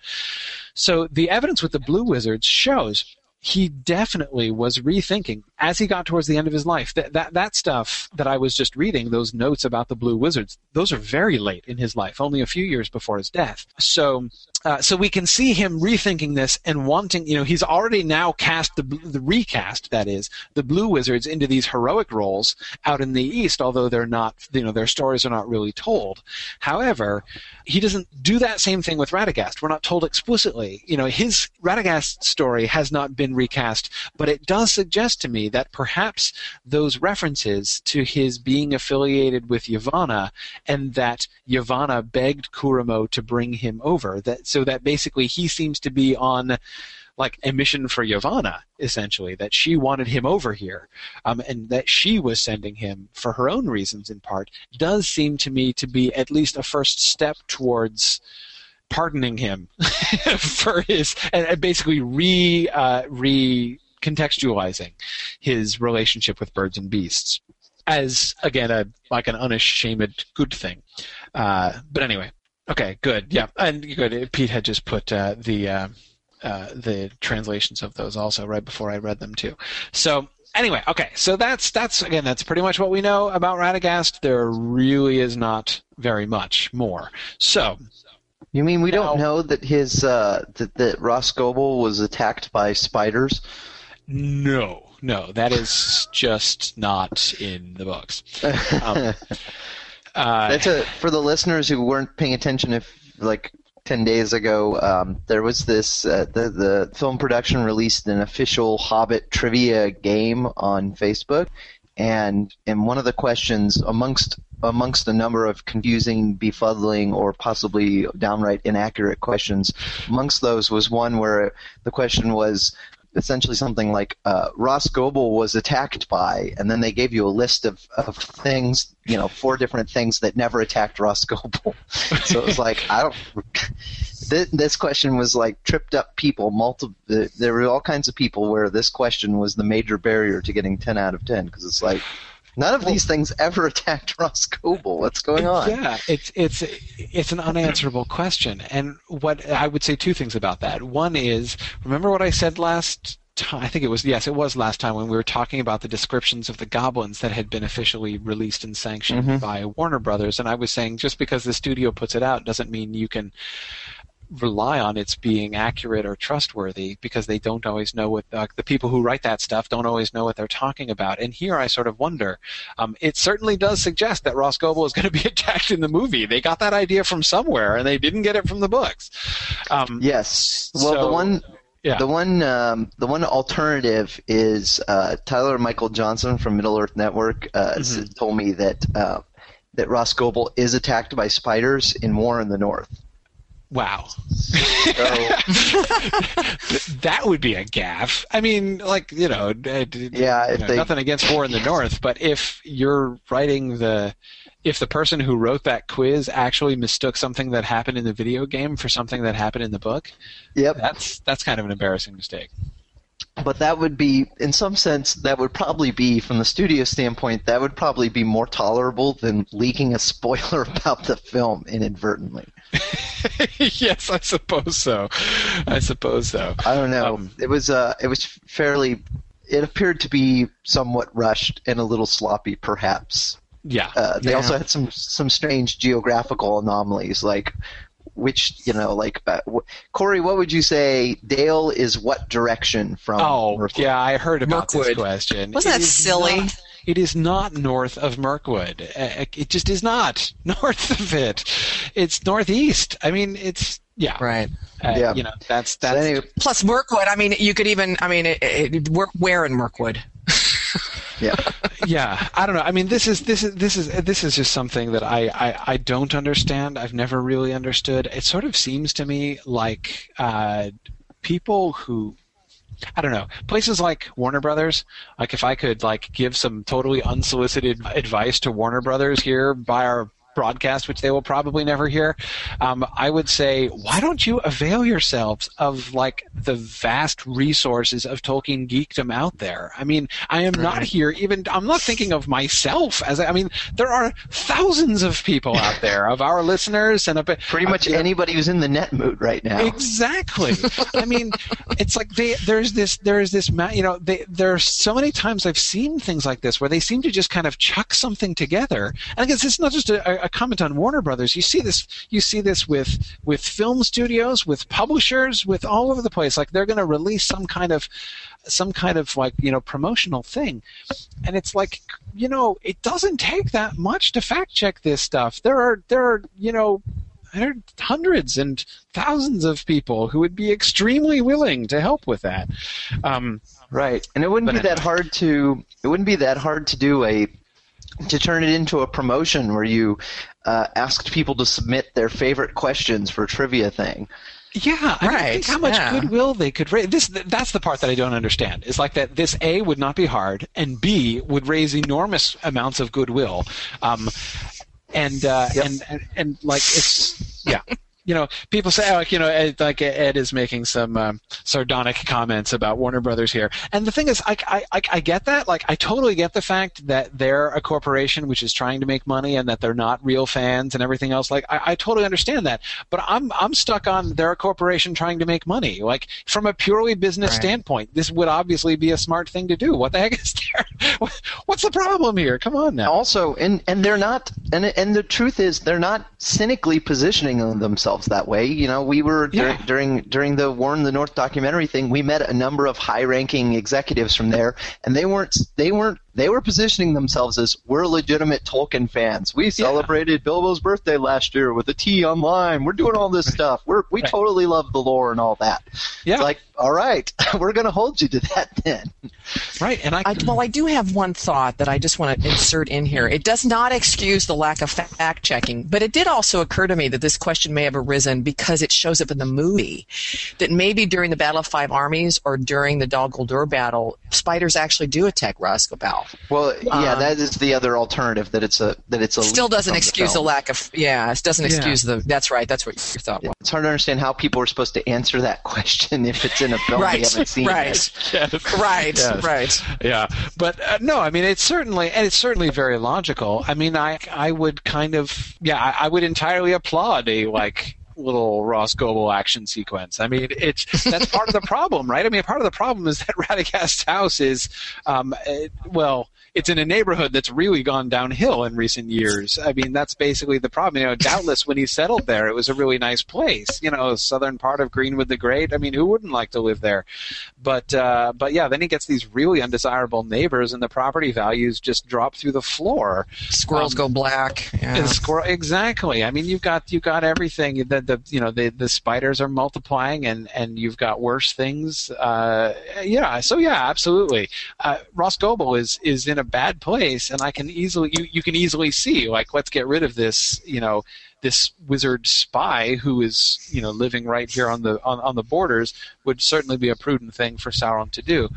So the evidence with the Blue Wizards shows he definitely was rethinking as he got towards the end of his life. That, that that stuff that I was just reading, those notes about the Blue Wizards, those are very late in his life, only a few years before his death. So, uh, so we can see him rethinking this and wanting. You know, he's already now cast the the recast that is the Blue Wizards into these heroic roles out in the East, although they're not. You know, their stories are not really told. However, he doesn't do that same thing with Radagast. We're not told explicitly. You know, his Radagast story has not been recast, but it does suggest to me that perhaps those references to his being affiliated with Yavanna and that Yavanna begged Curumo to bring him over, that so that basically he seems to be on like a mission for Yavanna, essentially, that she wanted him over here, um, and that she was sending him for her own reasons in part, does seem to me to be at least a first step towards pardoning him (laughs) for his and basically re uh, re contextualizing his relationship with birds and beasts as again a like an unashamed good thing. Uh, but anyway, okay, good, yeah, and good. Pete had just put uh, the uh, uh, the translations of those also right before I read them too. So anyway, okay, so that's that's again that's pretty much what we know about Radagast. There really is not very much more. So You mean we No. don't know that his uh, that that Rhosgobel was attacked by spiders? no, no, that is just not in the books. Um, (laughs) uh, That's a for the listeners who weren't paying attention. If like ten days ago, um, there was this uh, the the film production released an official Hobbit trivia game on Facebook, and and one of the questions amongst amongst a number of confusing, befuddling, or possibly downright inaccurate questions, amongst those was one where the question was essentially something like uh, Rhosgobel was attacked by, and then they gave you a list of, of things, you know, four different things that never attacked Rhosgobel. (laughs) so it was like, I don't. This, this question was like tripped up people. Multiple. There were all kinds of people where this question was the major barrier to getting ten out of ten because it's like. None of these things ever (laughs) attacked Rhosgobel. What's going on? Yeah, it's it's it's an unanswerable question, and what I would say two things about that. One is, remember what I said last time? I think it was yes, it was last time when we were talking about the descriptions of the goblins that had been officially released and sanctioned mm-hmm. by Warner Brothers, and I was saying just because the studio puts it out doesn't mean you can rely on its being accurate or trustworthy because they don't always know what uh, the people who write that stuff don't always know what they're talking about. And here I sort of wonder. Um, it certainly does suggest that Rhosgobel is going to be (laughs) attacked in the movie. They got that idea from somewhere, and they didn't get it from the books. Um, Yes. Well, So- the one yeah. The one, um, the one alternative is uh, Tyler Michael Johnson from Middle Earth Network uh, Mm-hmm. told me that uh, that Rhosgobel is attacked by spiders in War in the North. Wow. (laughs) That would be a gaff. I mean, like you know, Yeah, you know, they- nothing against war in the north, but if you're writing the, if the person who wrote that quiz actually mistook something that happened in the video game for something that happened in the book, yep. that's that's kind of an embarrassing mistake. But that would be, in some sense, that would probably be, from the studio standpoint, that would probably be more tolerable than leaking a spoiler (laughs) about the film inadvertently. (laughs) yes, I suppose so. I suppose so. I don't know. Um, it was uh, it was fairly. It appeared to be somewhat rushed and a little sloppy, perhaps. Yeah. Uh, they Yeah. also had some some strange geographical anomalies, like which you know, like uh, wh- Corey, what would you say? Dale is what direction from? Oh, Mirkwood? yeah, I heard about this question. Wasn't It that is silly? not- it is not north of Mirkwood. Uh, It just is not (laughs) north of it. It's northeast. I mean, it's yeah. Right. Uh, Yeah. You know, that's So anyway, Plus Mirkwood. I mean, you could even. I mean, it, it, where, where in Mirkwood? (laughs) yeah. (laughs) yeah i don't know i mean this is this is this is this is just something that I, I i don't understand i've never really understood it sort of seems to me like uh people who I don't know. Places like Warner Brothers, like if I could like give some totally unsolicited advice to Warner Brothers here by our broadcast, which they will probably never hear, um, I would say, why don't you avail yourselves of like the vast resources of Tolkien geekdom out there? I mean, I am not here even. I'm not thinking of myself as. I mean, there are thousands of people out (laughs) there of our listeners and a. Pretty much anybody who's in the NetMoot right now. Exactly. (laughs) I mean, it's like they there's this there's this you know they are so many times I've seen things like this where they seem to just kind of chuck something together. And I guess it's not just a, a comment on Warner Brothers. You see this you see this with with film studios, with publishers, with all over the place. Like they're going to release some kind of some kind of like you know promotional thing. And it's like you know it doesn't take that much to fact check this stuff. There are there are you know there are hundreds and thousands of people who would be extremely willing to help with that. Um, Right, and it wouldn't be that hard to it wouldn't be that hard to do a to turn it into a promotion where you uh, asked people to submit their favorite questions for a trivia thing. Yeah, I Right, think how much yeah. goodwill they could raise. This that's the part that I don't understand. Is like that this A would not be hard, and B would raise enormous amounts of goodwill, um, and, uh, Yep. and and and like it's yeah. You know, people say, oh, like, you know, Ed, like Ed is making some um, sardonic comments about Warner Brothers here, and the thing is, I, I, I, I get that. Like, I totally get the fact that they're a corporation which is trying to make money, and that they're not real fans and everything else. Like, I, I totally understand that. But I'm, I'm stuck on they're a corporation trying to make money. Like, from a purely business Right. standpoint, this would obviously be a smart thing to do. What the heck is there? (laughs) What's the problem here? Come on now. Also, and and they're not, and and the truth is, they're not cynically positioning themselves that way. You know, we were dur- Yeah. during during the War in the North documentary thing. We met a number of high-ranking executives from there, and they weren't they weren't they were positioning themselves as we're legitimate Tolkien fans. We celebrated Bilbo's birthday last year with a tea online. We're doing all this stuff. We're we Right. totally love the lore and all that. Yeah. It's like, all right, (laughs) we're going to hold you to that then. Right, and I, I, well, I do have one thought that I just want to insert in here. It does not excuse the lack of fact checking, but it did also occur to me that this question may have arisen because it shows up in the movie. That maybe during the Battle of Five Armies or during the Dol Guldur battle, spiders actually do attack Roscoe Well, yeah, Um, that is the other alternative that it's a that it's a Still doesn't excuse the film. lack of, yeah, it doesn't Yeah. excuse the, that's right, that's what your thought was. It's hard to understand how people are supposed to answer that (laughs) question if it's in a film they Right, haven't seen. right. yet. Yes. Right, Yes. right. yeah but uh, no i mean it's certainly and it's certainly very logical i mean i i would kind of yeah i, I would entirely applaud a like little Rhosgobel action sequence. I mean, it's that's part of the problem, right? I mean, part of the problem is that (laughs) Radagast's house is, um, it, well, it's in a neighborhood that's really gone downhill in recent years. I mean, that's basically the problem. You know, doubtless when he settled there, it was a really nice place. You know, southern part of Greenwood the Great. I mean, who wouldn't like to live there? But uh, but yeah, then he gets these really undesirable neighbors, and the property values just drop through the floor. Squirrels Um, go black. Yeah. And squirrel, exactly. I mean, you've got you've got everything. The, the you know the the spiders are multiplying, and and you've got worse things. Uh, yeah. So yeah, absolutely. Uh, Rhosgobel is is in a bad place, and I can easily you you can easily see like let's get rid of this. You know this wizard spy who is you know living right here on the on, on the borders would certainly be a prudent thing for Sauron to do.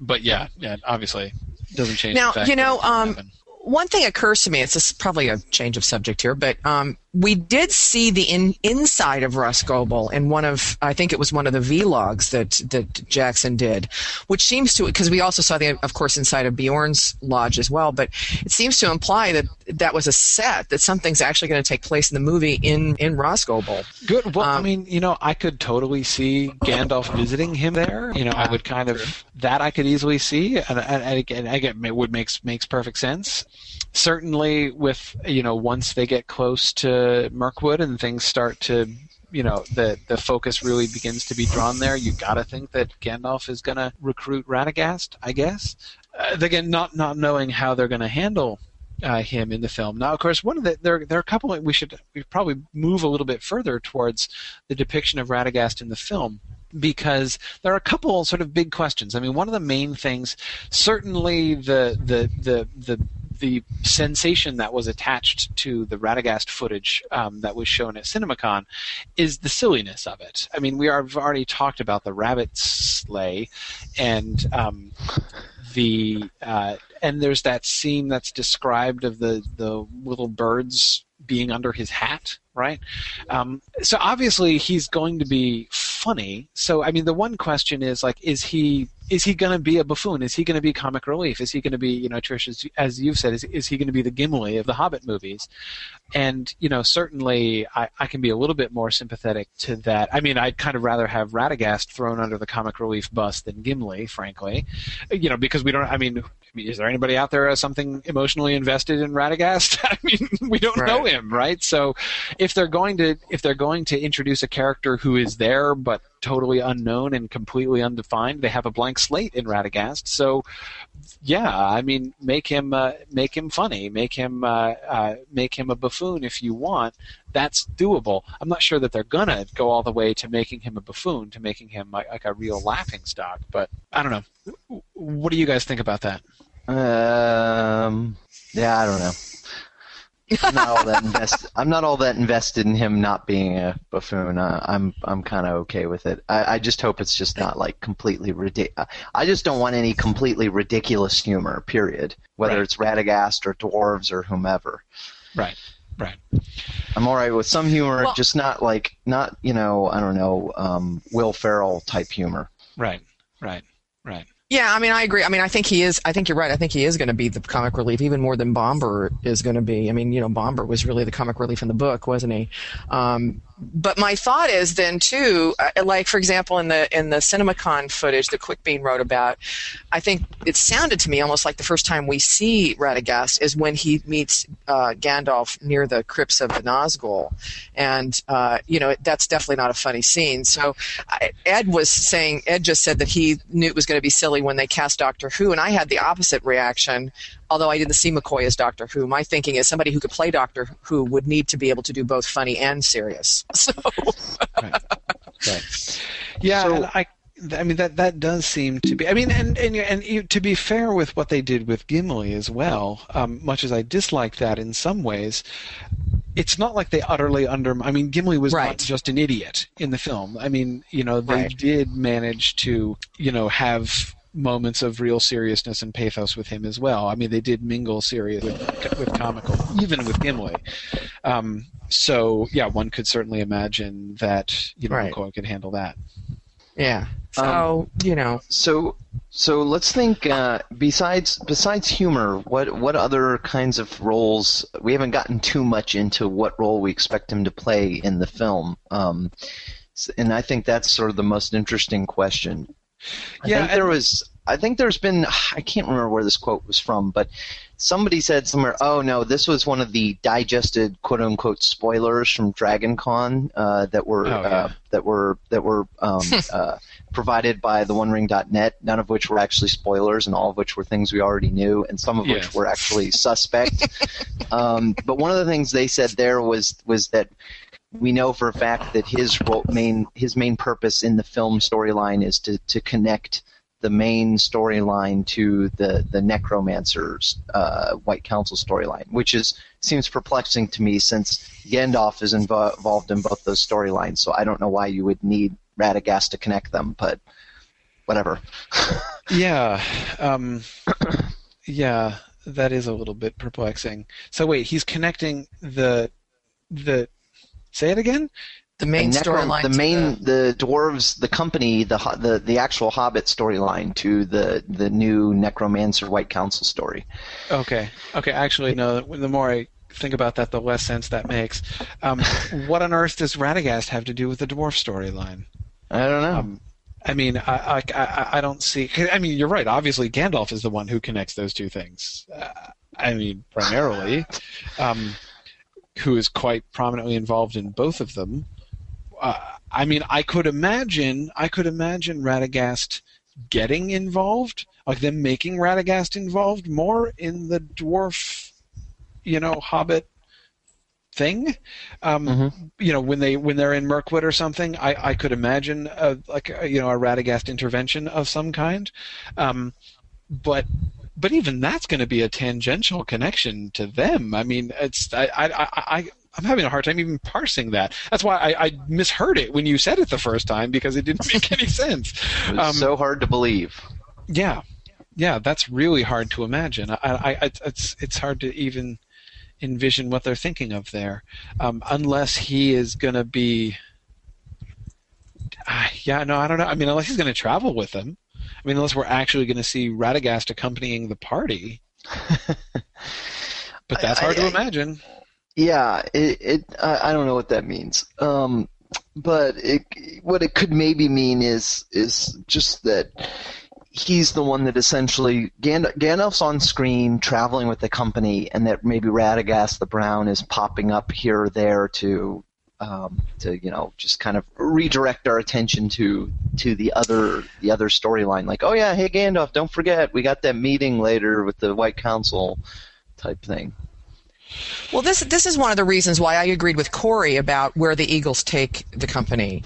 But yeah, yeah, obviously doesn't change. Now, you know, that it didn't um, one thing occurs to me. It's probably a change of subject here, but um, we did see the in, inside of Rhosgobel in one of, I think it was one of the vlogs that that Jackson did, which seems to, because we also saw the, of course, inside of Beorn's lodge as well. But it seems to imply that that was a set, that something's actually going to take place in the movie in in Rhosgobel. Good. Well, I Um, mean, you know, I could totally see Gandalf visiting him there. You know, I would kind of that I could easily see, and, and, and again, it would makes makes perfect sense. Certainly, with you know, once they get close to Mirkwood and things start to, you know, the the focus really begins to be drawn there. You got to think that Gandalf is going to recruit Radagast, I guess. Uh, again, not not knowing how they're going to handle uh, him in the film. Now, of course, one of the there there are a couple. We should we probably move a little bit further towards the depiction of Radagast in the film because there are a couple sort of big questions. I mean, one of the main things, certainly the the the the the sensation that was attached to the Radagast footage um, that was shown at CinemaCon is the silliness of it. I mean, we have already talked about the rabbit sleigh, and um, the uh, and there's that scene that's described of the the little birds being under his hat, right? Um, so obviously he's going to be funny. So I mean, the one question is like, is he is he going to be a buffoon? Is he going to be comic relief? Is he going to be, you know, Trish, as, as you've said, is, is he going to be the Gimli of the Hobbit movies? And, you know, certainly I, I can be a little bit more sympathetic to that. I mean, I'd kind of rather have Radagast thrown under the comic relief bus than Gimli, frankly. You know, because we don't, I mean, is there anybody out there as something emotionally invested in Radagast? (laughs) I mean, we don't know him, right? So if they're going to, if they're going to introduce a character who is there but totally unknown and completely undefined, they have a blank slate in Radagast. So, yeah, I mean, make him uh, make him funny, make him uh, uh, make him a buffoon if you want. That's doable. I'm not sure that they're gonna go all the way to making him a buffoon, to making him like, like a real laughing stock. But I don't know. What do you guys think about that? Um, yeah, I don't know. I'm not all that invested. (laughs) I'm not all that invested in him not being a buffoon. Uh, I'm I'm kind of okay with it. I, I just hope it's just not like completely ridiculous. I just don't want any completely ridiculous humor. Period. Whether Right. it's Radagast or dwarves or whomever. Right. Right. I'm all right with some humor, Well- just not like not you know I don't know um, Will Ferrell type humor. Right. Right. Right. Yeah, I mean, I agree. I mean, I think he is. I think you're right. I think he is going to be the comic relief, even more than Bombur is going to be. I mean, you know, Bombur was really the comic relief in the book, wasn't he? Um, but my thought is then too, uh, like for example, in the in the CinemaCon footage that Quickbeam wrote about, I think it sounded to me almost like the first time we see Radagast is when he meets uh, Gandalf near the crypts of the Nazgul, and uh, you know that's definitely not a funny scene. So Ed was saying, Ed just said that he knew it was going to be silly when they cast Doctor Who, and I had the opposite reaction. Although I didn't see McCoy as Doctor Who, my thinking is somebody who could play Doctor Who would need to be able to do both funny and serious. (laughs) So Right. Yeah, So- I. I mean that that does seem to be. I mean, and and and you, to be fair with what they did with Gimli as well, um, much as I dislike that in some ways, it's not like they utterly under. I mean, Gimli was not just an idiot in the film. I mean, you know, they Right. did manage to, you know, have moments of real seriousness and pathos with him as well. I mean, they did mingle serious with, with comical, even with Gimli. Um, so yeah, one could certainly imagine that you know Right. McCoy could handle that. yeah, so you know, So so let's think. Uh, besides besides humor, what what other kinds of roles? We haven't gotten too much into what role we expect him to play in the film. Um, and I think that's sort of the most interesting question. I Yeah, think there was. I think there's been. I can't remember where this quote was from, but somebody said somewhere, "Oh no, this was one of the digested quote unquote spoilers from Dragon Con uh, that were Oh, yeah. uh, that were that were um, (laughs) uh, provided by the OneRing.net. None of which were actually spoilers, and all of which were things we already knew, and some of Yes. which were actually suspect. (laughs) um, but one of the things they said there was was that we know for a fact that his role, main his main purpose in the film storyline is to to connect the main storyline to the the necromancer's uh, White Council storyline, which is seems perplexing to me since Gandalf is invo- involved in both those storylines. So I don't know why you would need Radagast to connect them, but whatever. (laughs) Yeah, um, (coughs) yeah, that is a little bit perplexing. So wait, he's connecting the the say it again. The main The storyline. the to main the dwarves the company the the the actual Hobbit storyline to the the new Necromancer White Council story. Okay. Okay. Actually, no. The more I think about that, the less sense that makes. Um, (laughs) what on earth does Radagast have to do with the dwarf storyline? I don't know. Um, I mean, I, I, I, I don't see. I mean, you're right. Obviously, Gandalf is the one who connects those two things. Uh, I mean, primarily, (laughs) um, who is quite prominently involved in both of them. Uh, I mean, I could imagine. I could imagine Radagast getting involved, like them making Radagast involved more in the dwarf, you know, Hobbit thing. Um, Mhm. You know, when they when they're in Mirkwood or something, I, I could imagine a, like a, you know a Radagast intervention of some kind. Um, but but even that's going to be a tangential connection to them. I mean, it's I I, I, I I'm having a hard time even parsing that. That's why I, I misheard it when you said it the first time because it didn't (laughs) make any sense. um, so hard to believe. Yeah, yeah, that's really hard to imagine. I, I, I it's it's hard to even envision what they're thinking of there, um, unless he is going to be. Uh, yeah, no, I don't know. I mean, unless he's going to travel with them. I mean, unless we're actually going to see Radagast accompanying the party. (laughs) but that's hard I- to I- imagine. Yeah, it, it I, I don't know what that means. Um, but it, what it could maybe mean is is just that he's the one that essentially Gand- Gandalf's on screen traveling with the company, and that maybe Radagast the Brown is popping up here or there to um, to you know just kind of redirect our attention to to the other the other storyline. Like, oh yeah, hey Gandalf, don't forget we got that meeting later with the White Council type thing. Well, this this is one of the reasons why I agreed with Corey about where the Eagles take the company,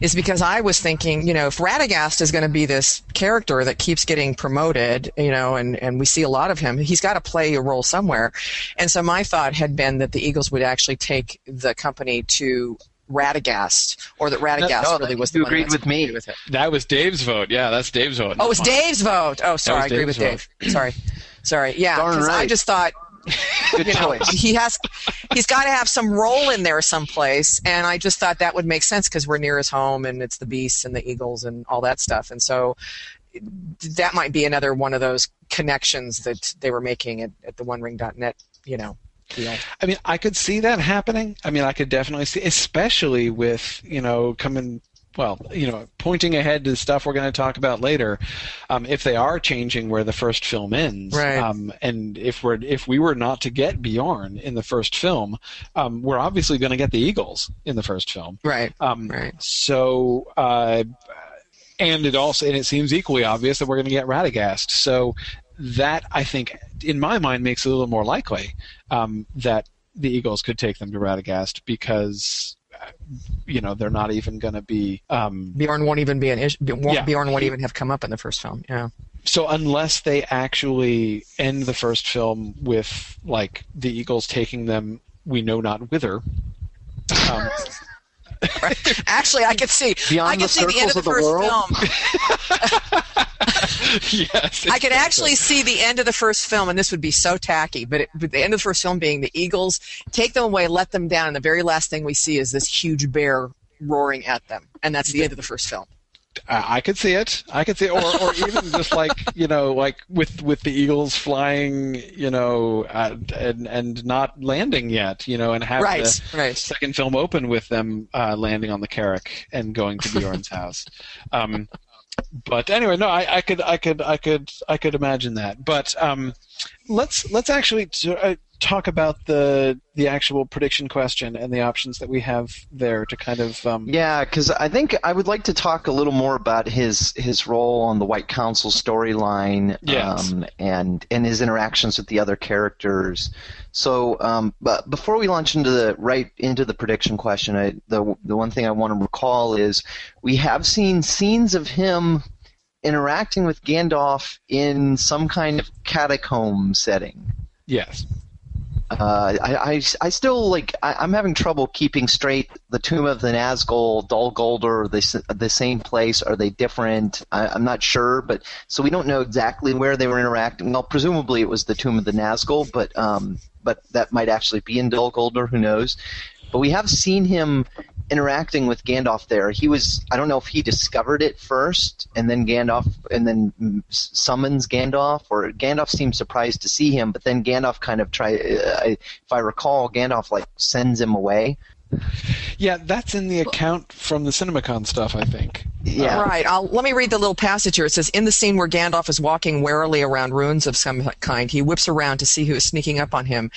is because I was thinking, you know, if Radagast is going to be this character that keeps getting promoted, you know, and and we see a lot of him, he's got to play a role somewhere, and so my thought had been that the Eagles would actually take the company to Radagast, or that Radagast no, really was the you one agreed that with me. with it. That was Dave's vote. Yeah, that's Dave's vote. Oh, it was Dave's vote. Oh, sorry, I agree Dave's with Dave. Sorry, sorry. Yeah, Darn 'cause I just thought (laughs) Good you know, he has he's got to have some role in there someplace and i just thought that would make sense because we're near his home and it's the beasts and the eagles and all that stuff and so that might be another one of those connections that they were making at, at the onering.net you know deal I mean, I could see that happening. I mean, I could definitely see, especially with you know coming. Well, you know, pointing ahead to the stuff we're going to talk about later, um, if they are changing where the first film ends, Right. um, and if we're if we were not to get Beorn in the first film, um, we're obviously going to get the Eagles in the first film. right Um, Right. So, uh, and it also and it seems equally obvious that we're going to get Radagast. So that I think, in my mind, makes it a little more likely um, that the Eagles could take them to Radagast because. You know they're not even going to be. Um, Beorn won't even be an issue Yeah. Beorn won't even have come up in the first film yeah so unless they actually end the first film with like the Eagles taking them, we know not whither. Um, (laughs) (laughs) actually i could see Beyond i the see the end of the of the first world? film (laughs) yes, I could actually see the end of the first film, and this would be so tacky, but, it, but the end of the first film being the Eagles take them away, let them down, and the very last thing we see is this huge bear roaring at them, and that's the end of the first film. I I could see it. I could see, it. or or even (laughs) just like you know, like with with the Eagles flying, you know, uh, and and not landing yet, you know, and have Right, the right. second film open with them uh, landing on the Carrock and going to Beorn's (laughs) house. Um, but anyway, no, I, I could, I could, I could, I could imagine that. But um, let's let's actually uh, talk about the the actual prediction question and the options that we have there to kind of um, Yeah, because I think I would like to talk a little more about his his role on the White Council storyline, Yes. um, and and his interactions with the other characters. So, um, but before we launch into the right into the prediction question, I, the the one thing I want to recall is we have seen scenes of him interacting with Gandalf in some kind of catacomb setting. yes. Uh, I, I, I still like I, I'm having trouble keeping straight the tomb of the Nazgul, Dol Guldur, the the same place. Are they different? I, I'm not sure, but so we don't know exactly where they were interacting. Well, presumably it was the tomb of the Nazgul, but um, but that might actually be in Dol Guldur. Who knows? but we have seen him interacting with Gandalf there. He was I don't know if he discovered it first and then Gandalf and then mm, summons Gandalf or Gandalf seems surprised to see him, but then Gandalf kind of try. Uh, if I recall, Gandalf like sends him away. Yeah, that's in the account from the CinemaCon stuff, I think. Yeah. Right. I'll, let me read the little passage here. It says, In the scene where Gandalf is walking warily around ruins of some kind, he whips around to see who is sneaking up on him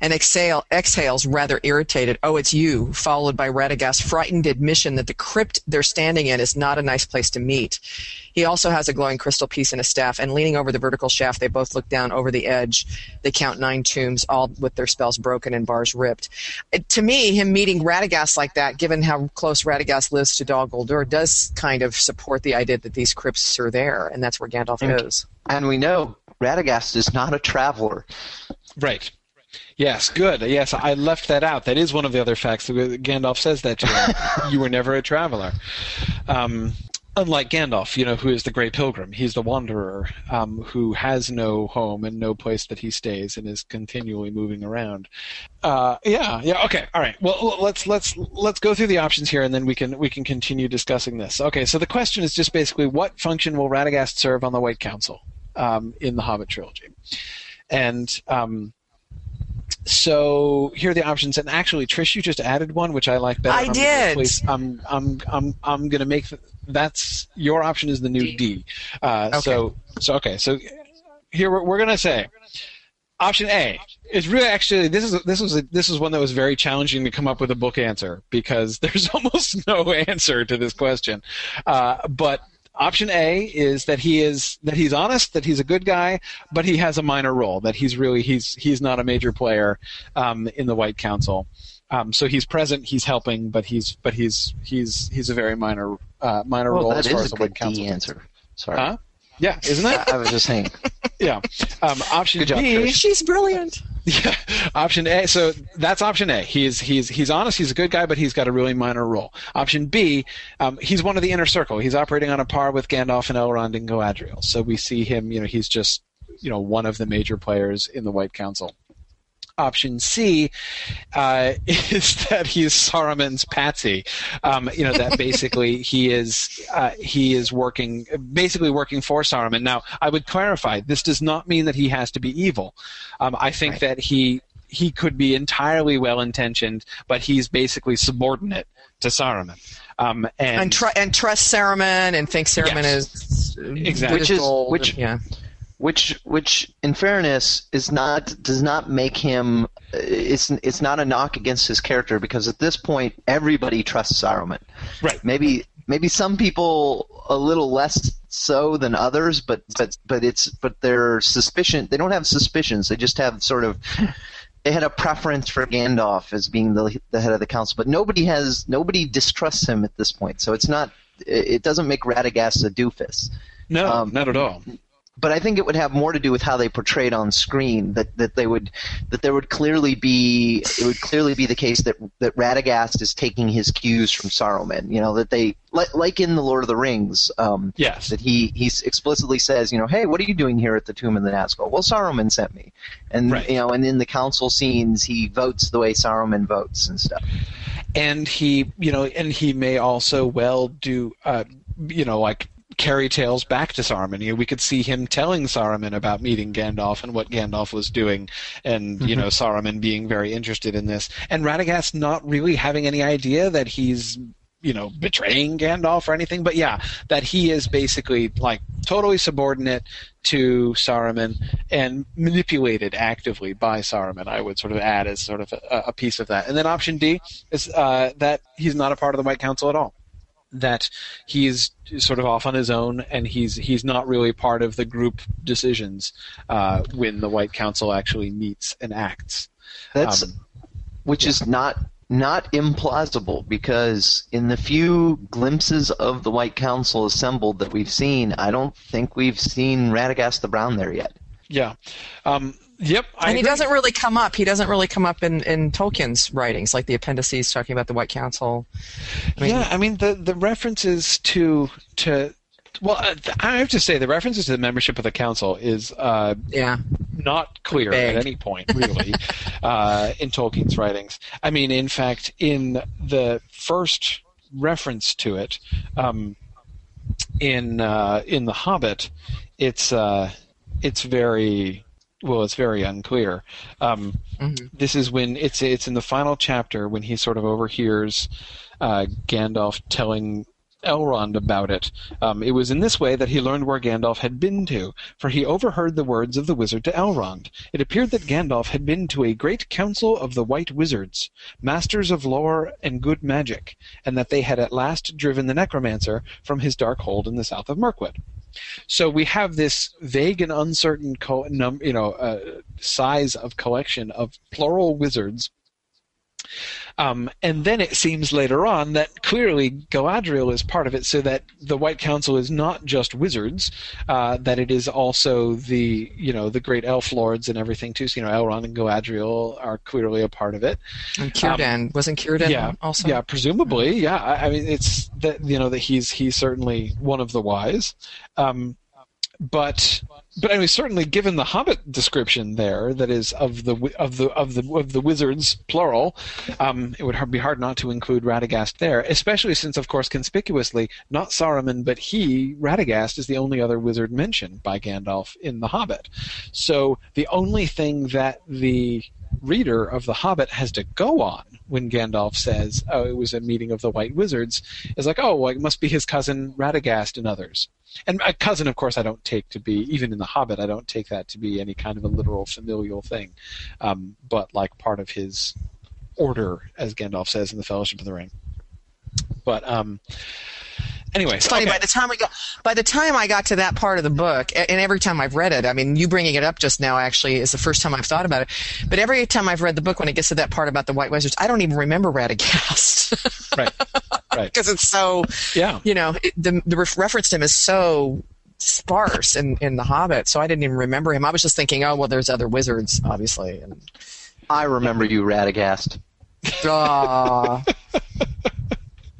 and exhale, exhales, rather irritated, Oh, it's you, followed by Radagast's frightened admission that the crypt they're standing in is not a nice place to meet. He also has a glowing crystal piece in his staff, and leaning over the vertical shaft, they both look down over the edge. They count nine tombs, all with their spells broken and bars ripped. It- to me, him meeting Radagast like that, given how close Radagast lives to Dol Guldur, does kind of support the idea that these crypts are there, and that's where Gandalf Okay. is. And we know Radagast is not a traveler. Right. Yes, good. Yes, I left that out. That is one of the other facts. Gandalf says that to him. (laughs) you were never a traveler. Um, unlike Gandalf, you know, who is the Grey Pilgrim. He's the wanderer um, who has no home and no place that he stays and is continually moving around. Uh, yeah, yeah. Okay, all right. Well, let's let's let's go through the options here, and then we can we can continue discussing this. Okay, so the question is just basically what function will Radagast serve on the White Council um, in the Hobbit trilogy, and um, so here are the options. And actually, Trish, you just added one, which I like better. I I'm gonna did. I'm I'm I'm I'm going to make that's your option is the new D. Uh, So so okay. So here we're, we're going to say option A is really actually this is this was a, this was one that was very challenging to come up with a book answer because (laughs) there's almost no answer to this question. Uh, but option A is that he is that he's honest, that he's a good guy, but he has a minor role. That he's really he's he's not a major player um, in the White Council. Um, so he's present, he's helping, but he's but he's he's he's a very minor uh, minor Well, role as far as the White good Council. D answer. Sorry. Huh? Yeah, isn't it? I, I was just saying. (laughs) yeah. Um, option Good job, B. Trish. She's brilliant. (laughs) Yeah, option A. So that's option A. He's he's he's honest. He's a good guy, but he's got a really minor role. Option B. Um, he's one of the inner circle. He's operating on a par with Gandalf and Elrond and Galadriel. So we see him. You know, he's just you know one of the major players in the White Council. Option C uh, (laughs) is that he's Saruman's patsy. Um, you know that (laughs) basically he is uh, he is working basically working for Saruman. Now I would clarify: this does not mean that he has to be evil. Um, I think Right. that he he could be entirely well intentioned, but he's basically subordinate to Saruman. Um, and And, tr- and trust Saruman and think Saruman Yes. is Exactly. Which is- gold. which- yeah. Which which in fairness is not does not make him it's it's not a knock against his character because at this point everybody trusts Saruman. Right. Maybe maybe some people a little less so than others, but but but it's but their suspicion they don't have suspicions. They just have sort of they had a preference for Gandalf as being the the head of the council, but nobody has nobody distrusts him at this point. So it's not it doesn't make Radagast a doofus no, um, not at all. But I think it would have more to do with how they portrayed on screen. That that they would that there would clearly be it would clearly be the case that that Radagast is taking his cues from Saruman. You know that they like, like in the Lord of the Rings. Um, Yes. that he he explicitly says, you know, hey, what are you doing here at the Tomb of the Nazgul? Well, Saruman sent me, and Right. you know, and in the council scenes, he votes the way Saruman votes and stuff. and he you know and he may also well do uh you know like carry tales back to Saruman. You know, we could see him telling Saruman about meeting Gandalf and what Gandalf was doing, and you know Saruman being very interested in this, and Radagast not really having any idea that he's you know betraying Gandalf or anything. But yeah, that he is basically like totally subordinate to Saruman and manipulated actively by Saruman. I would sort of add as sort of a, a piece of that. And then option D is uh, that he's not a part of the White Council at all that he's sort of off on his own and he's he's not really part of the group decisions uh, when the White Council actually meets and acts. That's Um, which is not not implausible because in the few glimpses of the White Council assembled that we've seen, I don't think we've seen Radagast the Brown there yet. Yeah. Um, yep. I and he agree. doesn't really come up. He doesn't really come up in, in Tolkien's writings, like the appendices talking about the White Council. I mean, yeah, I mean the the references to to well, uh, I have to say the references to the membership of the council is uh, yeah. not clear at any point, really, (laughs) uh, in Tolkien's writings. I mean, in fact, in the first reference to it, um, in uh, in the Hobbit, it's uh, it's very well, it's very unclear. Um, mm-hmm. This is when it's it's in the final chapter when he sort of overhears uh, Gandalf telling Elrond about it. Um, it was in this way that he learned where Gandalf had been to, for he overheard the words of the wizard to Elrond. It appeared that Gandalf had been to a great council of the White Wizards, masters of lore and good magic, and that they had at last driven the necromancer from his dark hold in the south of Mirkwood. So we have this vague and uncertain, co- num- you know, uh, size of collection of plural wizards um, and then it seems later on that clearly Galadriel is part of it, so that the White Council is not just wizards, uh, that it is also the you know the great elf lords and everything too. So, you know, Elrond and Galadriel are clearly a part of it. And Círdan um, wasn't Círdan yeah, also? Yeah, presumably. Yeah, I, I, mean it's that you know that he's he's certainly one of the wise. Um, but but anyway, certainly given the Hobbit description there, that is of the of the of the of the wizards plural, um, it would be hard not to include Radagast there, especially since, of course, conspicuously, not Saruman, but he, Radagast, is the only other wizard mentioned by Gandalf in the Hobbit. So the only thing that the reader of the Hobbit has to go on when Gandalf says, "Oh, it was a meeting of the White Wizards," is like, "Oh, well, it must be his cousin Radagast and others." And a cousin, of course, I don't take to be even in the Hobbit. I don't take that to be any kind of a literal familial thing, um, but like part of his order, as Gandalf says in the Fellowship of the Ring. But um, anyway, it's funny. Okay. By the time we got, by the time I got to that part of the book, and every time I've read it, I mean, you bringing it up just now actually is the first time I've thought about it. But every time I've read the book, when it gets to that part about the White Wizards, I don't even remember Radagast. (laughs) right. Right. Because it's so, yeah. You know, the the reference to him is so sparse in in the Hobbit, so I didn't even remember him. I was just thinking, oh well, there's other wizards, obviously. And, I remember you, Radagast. Uh, (laughs)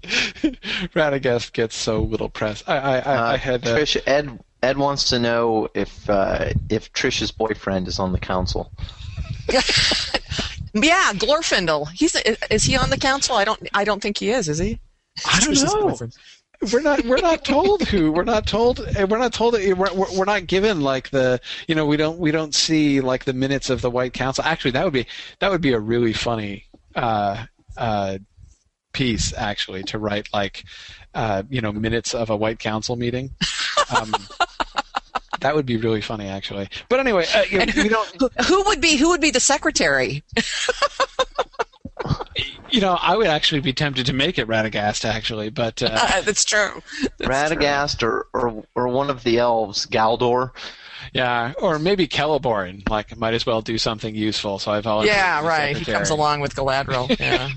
Radagast gets so little press. I, I, I, uh, I had uh, Trish. Ed Ed wants to know if uh, if Trish's boyfriend is on the council. (laughs) yeah, Glorfindel. He's is he on the council? I don't I don't think he is. Is he? I don't know. We're not. We're not told who. We're not told. We're not told. We're, we're not given like the. You know, we don't. We don't see like the minutes of the White Council. Actually, that would be that would be a really funny uh, uh, piece actually to write like uh, you know minutes of a white council meeting. Um, (laughs) that would be really funny actually. But anyway, uh, you, who, who, who would be who would be the secretary? (laughs) you know, I would actually be tempted to make it Radagast, actually, but uh, (laughs) that's true. That's Radagast true. Or, or or one of the elves, Galdor. Yeah, or maybe Celeborn. Like, might as well do something useful. So I volunteer. Yeah, right. He comes along with Galadriel. (laughs) Yeah.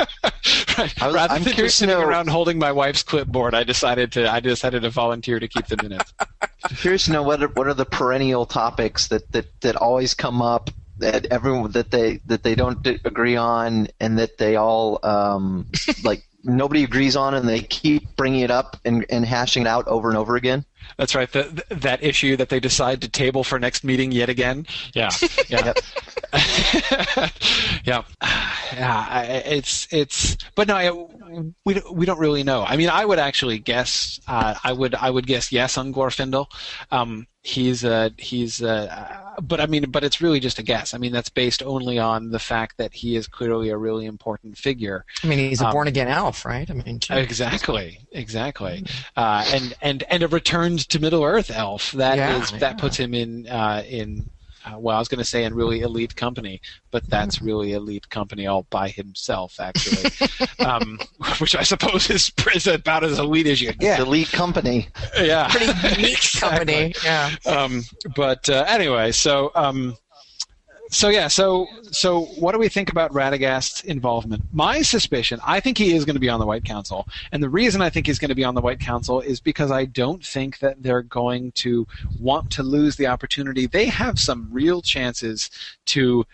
right. I was, Rather I'm than just sitting around holding my wife's clipboard, I decided to I decided to volunteer to keep the minutes. (laughs) Curious to know what are, what are the perennial topics that, that, that always come up that everyone that they that they don't agree on and that they all um, (laughs) like nobody agrees on and they keep bringing it up and, and hashing it out over and over again. That's right. The, that issue that they decide to table for next meeting yet again. Yeah. (laughs) (laughs) Yeah. yeah. Yeah. It's it's. But no, we we don't really know. I mean, I would actually guess. Uh, I would I would guess yes on Glorfindel. Um, he's uh, he's uh, but I mean, but it's really just a guess. I mean, that's based only on the fact that he is clearly a really important figure. I mean, he's a um, born again elf, right? I mean, geez. exactly, exactly, uh, and and and a returned to Middle Earth elf. That yeah, is, that puts him in uh, in uh, well, I was going to say in really elite company, but that's mm-hmm. really elite company all by himself, actually. (laughs) um, which I suppose is, is, about as elite as you get. elite company. Yeah. Pretty unique (laughs) company. Yeah. Um, but uh, anyway, so um, so yeah, so so what do we think about Radagast's involvement? My suspicion, I think he is going to be on the White Council, and the reason I think he's going to be on the White Council is because I don't think that they're going to want to lose the opportunity. They have some real chances to.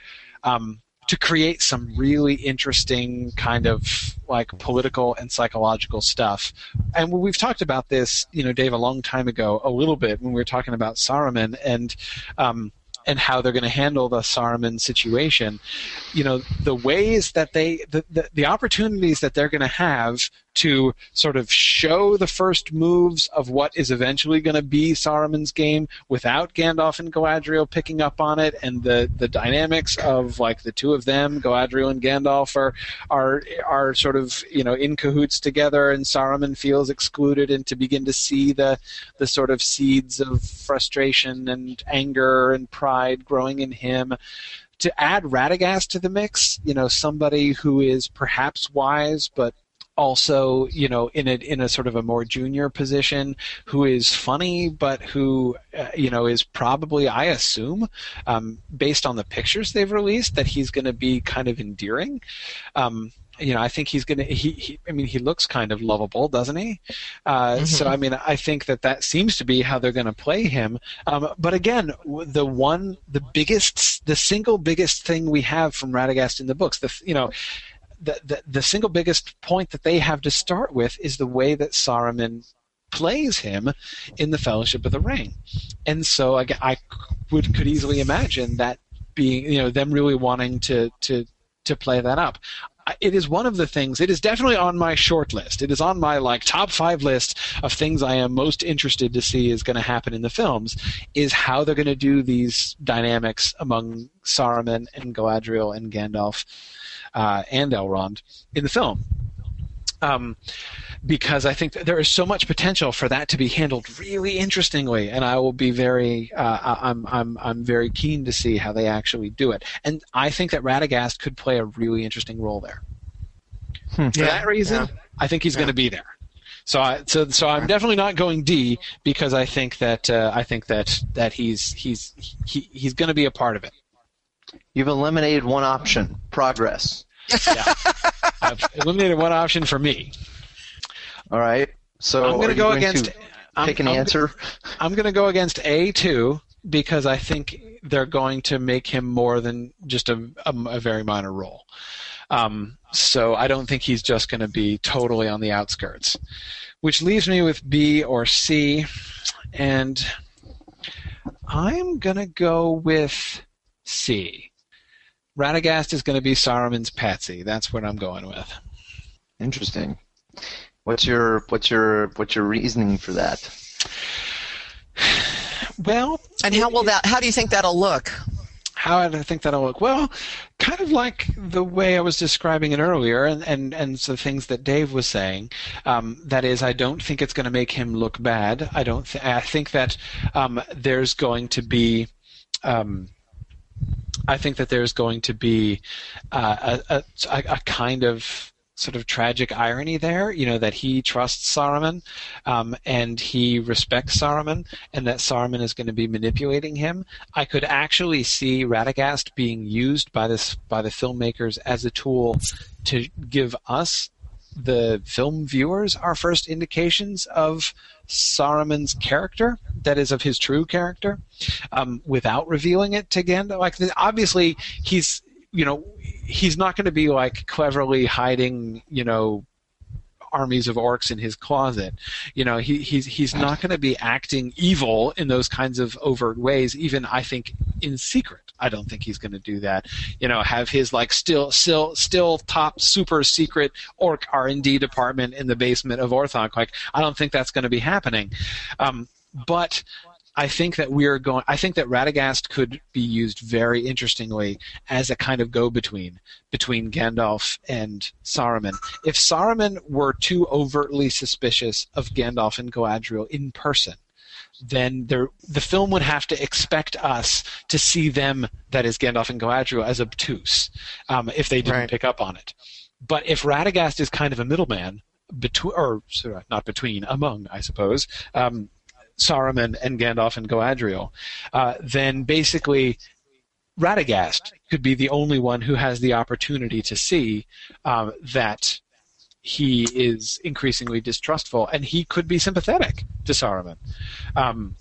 Um, to create some really interesting kind of like political and psychological stuff. And we've talked about this, you know, Dave, a long time ago, a little bit when we were talking about Saruman and um, and how they're going to handle the Saruman situation, you know, the ways that they, the, the, the opportunities that they're going to have to sort of show the first moves of what is eventually going to be Saruman's game without Gandalf and Galadriel picking up on it, and the, the dynamics of like the two of them, Galadriel and Gandalf, are are are sort of you know in cahoots together, and Saruman feels excluded, and to begin to see the the sort of seeds of frustration and anger and pride growing in him. To add Radagast to the mix, you know, somebody who is perhaps wise but also, you know, in a in a sort of a more junior position, who is funny, but who, uh, you know, is probably, I assume, um, based on the pictures they've released, that he's going to be kind of endearing. Um, you know, I think he's gonna. He, he, I mean, he looks kind of lovable, doesn't he? Uh, mm-hmm. So, I mean, I think that that seems to be how they're going to play him. Um, but again, the one, the biggest, the single biggest thing we have from Radagast in the books, the you know, the, the, the single biggest point that they have to start with is the way that Saruman plays him in the Fellowship of the Ring, and so I, I would could easily imagine that being you know them really wanting to to to play that up. It is one of the things. It is definitely on my short list. It is on my like top five list of things I am most interested to see is going to happen in the films. Is how they're going to do these dynamics among Saruman and Galadriel and Gandalf uh, and Elrond in the film. Um, because I think there is so much potential for that to be handled really interestingly, and I will be very, uh, I'm, I'm, I'm very keen to see how they actually do it. And I think that Radagast could play a really interesting role there. Hmm. For yeah, that reason, yeah. I think he's yeah. going to be there. So, I, so, so I'm definitely not going D because I think that uh, I think that that he's he's he, he's going to be a part of it. You've eliminated one option, progress. yeah. I've eliminated one option for me. All right. So I'm going to go against. pick an I'm, answer. I'm going to go against A two because I think they're going to make him more than just a, a, a very minor role. Um, so I don't think he's just going to be totally on the outskirts, which leaves me with B or C, and I'm going to go with C. Radagast is going to be Saruman's patsy. That's what I'm going with. Interesting. What's your what's your what's your reasoning for that? (sighs) Well, and how will that? How do you think that'll look? How do I think that'll look? Well, kind of like the way I was describing it earlier, and and and the things that Dave was saying. Um, that is, I don't think it's going to make him look bad. I don't. Th- I think that um, there's going to be. Um, I think that there's going to be uh, a, a, a kind of sort of tragic irony there, you know, that he trusts Saruman um, and he respects Saruman and that Saruman is going to be manipulating him. I could actually see Radagast being used by this by the filmmakers as a tool to give us the film viewers our first indications of Saruman's character, that is, of his true character, um, without revealing it to Gandalf. Like, obviously, he's you know he's not going to be like cleverly hiding you know armies of orcs in his closet. You know, he, he's he's not going to be acting evil in those kinds of overt ways. Even I think in secret, I don't think he's going to do that. You know, have his like still still still top super secret orc R and D department in the basement of Orthanc. Like, I don't think that's going to be happening. Um, but I think that we are going. I think that Radagast could be used very interestingly as a kind of go-between between Gandalf and Saruman. If Saruman were too overtly suspicious of Gandalf and Galadriel in person, then the film would have to expect us to see them, that is Gandalf and Galadriel, as obtuse um, if they didn't right. pick up on it. But if Radagast is kind of a middleman, between or sorry, not between, among, I suppose, um, Saruman and Gandalf and Galadriel, uh, then basically Radagast could be the only one who has the opportunity to see um, that he is increasingly distrustful, and he could be sympathetic to Saruman. Um,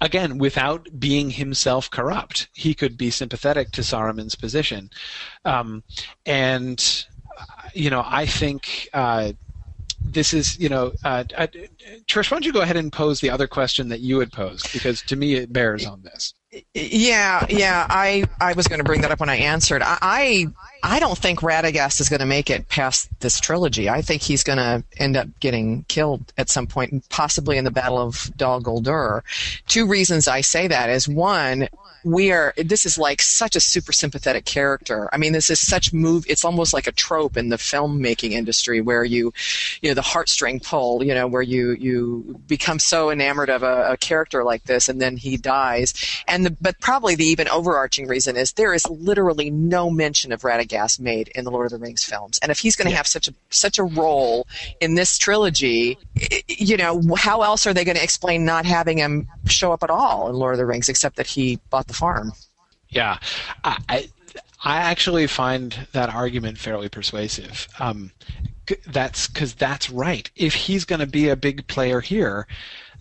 again, without being himself corrupt, he could be sympathetic to Saruman's position, um, and you know, I think. Uh, this is, you know, uh, uh, Trish, why don't you go ahead and pose the other question that you had posed because to me it bears on this. Yeah, yeah. I I was going to bring that up when I answered. I I, don't think Radagast is going to make it past this trilogy. I think he's going to end up getting killed at some point, possibly in the Battle of Dol Guldur. Two reasons I say that is one, we are this is like such a super sympathetic character i mean this is such move it's almost like a trope in the filmmaking industry where you you know the heartstring pull you know where you you become so enamored of a, a character like this and then he dies and the, but probably the even overarching reason is there is literally no mention of radagast made in the lord of the rings films and if he's going to yeah. have such a such a role in this trilogy you know how else are they going to explain not having him show up at all in lord of the rings except that he bought the the farm. Yeah, I I actually find that argument fairly persuasive. Um, that's because that's right. If he's going to be a big player here,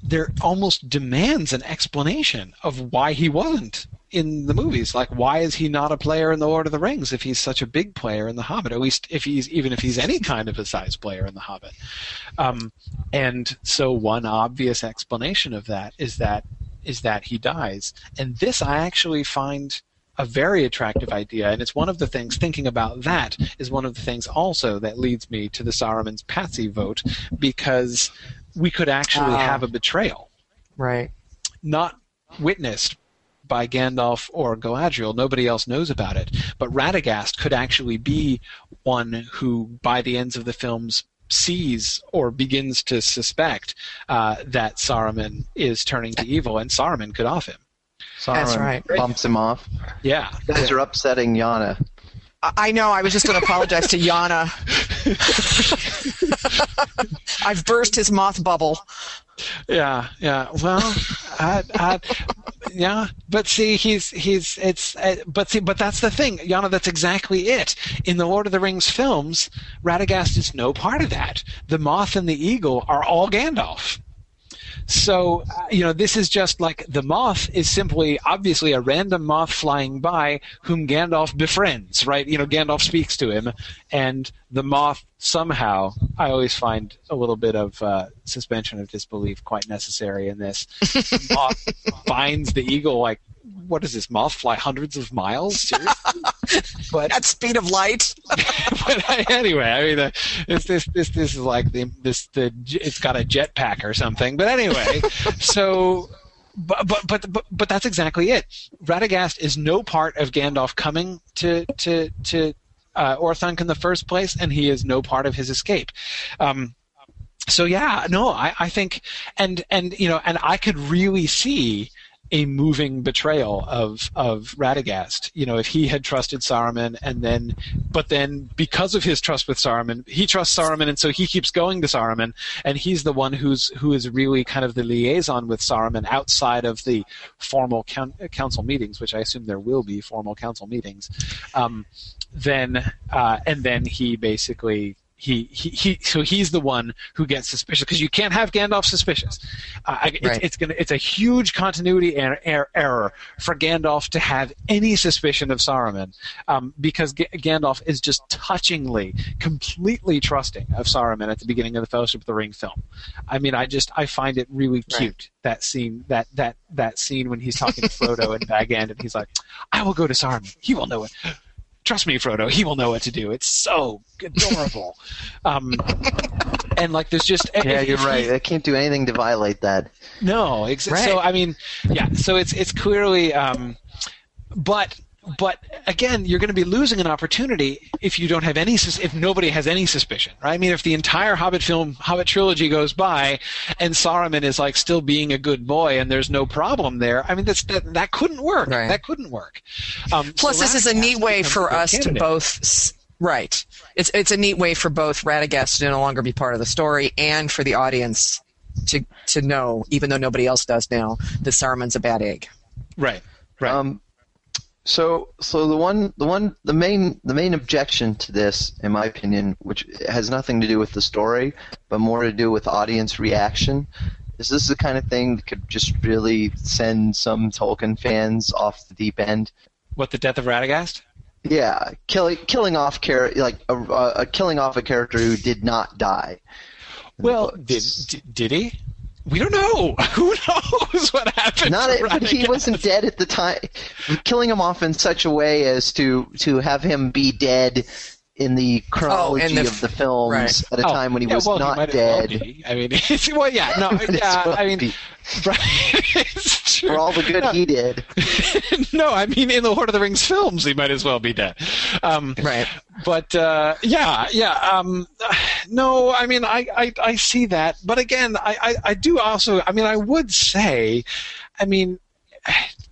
there almost demands an explanation of why he wasn't in the movies. Like, why is he not a player in the Lord of the Rings if he's such a big player in the Hobbit? At least if he's even if he's any kind of a size player in the Hobbit. Um, and so, one obvious explanation of that is that is that he dies. And this I actually find a very attractive idea, and it's one of the things. Thinking about that is one of the things also that leads me to the Saruman's Patsy vote because we could actually uh, have a betrayal, right? Not witnessed by Gandalf or Galadriel. Nobody else knows about it. But Radagast could actually be one who, by the ends of the films, sees or begins to suspect uh, that Saruman is turning to evil, and Saruman could off him. Saruman That's right. Bumps him off. Yeah. You guys are upsetting Yana. I know. I was just going to apologize to Yana. (laughs) (laughs) I've burst his moth bubble. Yeah, yeah. Well, I, I, yeah, but see, he's he's it's uh, but see, but that's the thing, Yana. That's exactly it. In the Lord of the Rings films, Radagast is no part of that. The moth and the eagle are all Gandalf. So, uh, you know, this is just like the moth is simply, obviously, a random moth flying by whom Gandalf befriends, right? You know, Gandalf speaks to him, and the moth somehow, I always find a little bit of uh, suspension of disbelief quite necessary in this. (laughs) moth finds the eagle like what is this moth fly hundreds of miles (laughs) but at speed of light (laughs) but anyway i mean uh, this this this this is like the this the it's got a jetpack or something but anyway (laughs) so but, but but but but that's exactly it. Radagast is no part of Gandalf coming to to to uh, Orthanc in the first place, and he is no part of his escape. Um, so yeah, no, I, I think, and and you know, and I could really see a moving betrayal of of Radagast. You know, if he had trusted Saruman and then, but then because of his trust with Saruman, he trusts Saruman, and so he keeps going to Saruman, and he's the one who's who is really kind of the liaison with Saruman outside of the formal council meetings, which I assume there will be formal council meetings. Um, then uh, and then he basically he, he, he so he's the one who gets suspicious because you can't have Gandalf suspicious. Uh, right. it's, it's, gonna it's a huge continuity er, er, error for Gandalf to have any suspicion of Saruman um, because G- Gandalf is just touchingly, completely trusting of Saruman at the beginning of the Fellowship of the Ring film. I mean, I just I find it really cute right. that scene that that that scene when he's talking to Frodo and (laughs) Bag End and he's like, "I will go to Saruman. He will know it." Trust me, Frodo, he will know what to do. It's so adorable. (laughs) um, and like, there's just yeah, you're right. (laughs) They can't do anything to violate that. No, ex- right. so I mean, yeah. So it's it's clearly, um, but but again, you're going to be losing an opportunity if you don't have any, if nobody has any suspicion, right? I mean, if the entire Hobbit film, Hobbit trilogy goes by, and Saruman is like still being a good boy, and there's no problem there. I mean, that's that, that couldn't work. Right. That couldn't work. Um, Plus, so this is a neat way for us candidate. to both. Right. It's it's a neat way for both Radagast to no longer be part of the story, and for the audience to to know, even though nobody else does now, that Saruman's a bad egg. Right. Right. Um, so, so the one, the one, the main, the main objection to this, in my opinion, which has nothing to do with the story, but more to do with audience reaction, is this the kind of thing that could just really send some Tolkien fans off the deep end? What the death of Radagast? Yeah, killing killing off char- like a, a, killing off a character who did not die. Well, did did he? We don't know. (laughs) Who knows what happened? Not, to but he wasn't dead at the time. Killing him off in such a way as to to have him be dead in the oh, chronology Oh, the- of the films right. at a Oh, time when he yeah, was well, not might as well dead. I mean, (laughs) well, yeah, no, (laughs) yeah. I mean, right? True. For all the good no, he did. (laughs) no, I mean, in the Lord of the Rings films, he might as well be dead. Um, Right. but uh, yeah, yeah. Um, no, I mean, I, I, I see that, but again, I, I, I do also. I mean, I would say, I mean,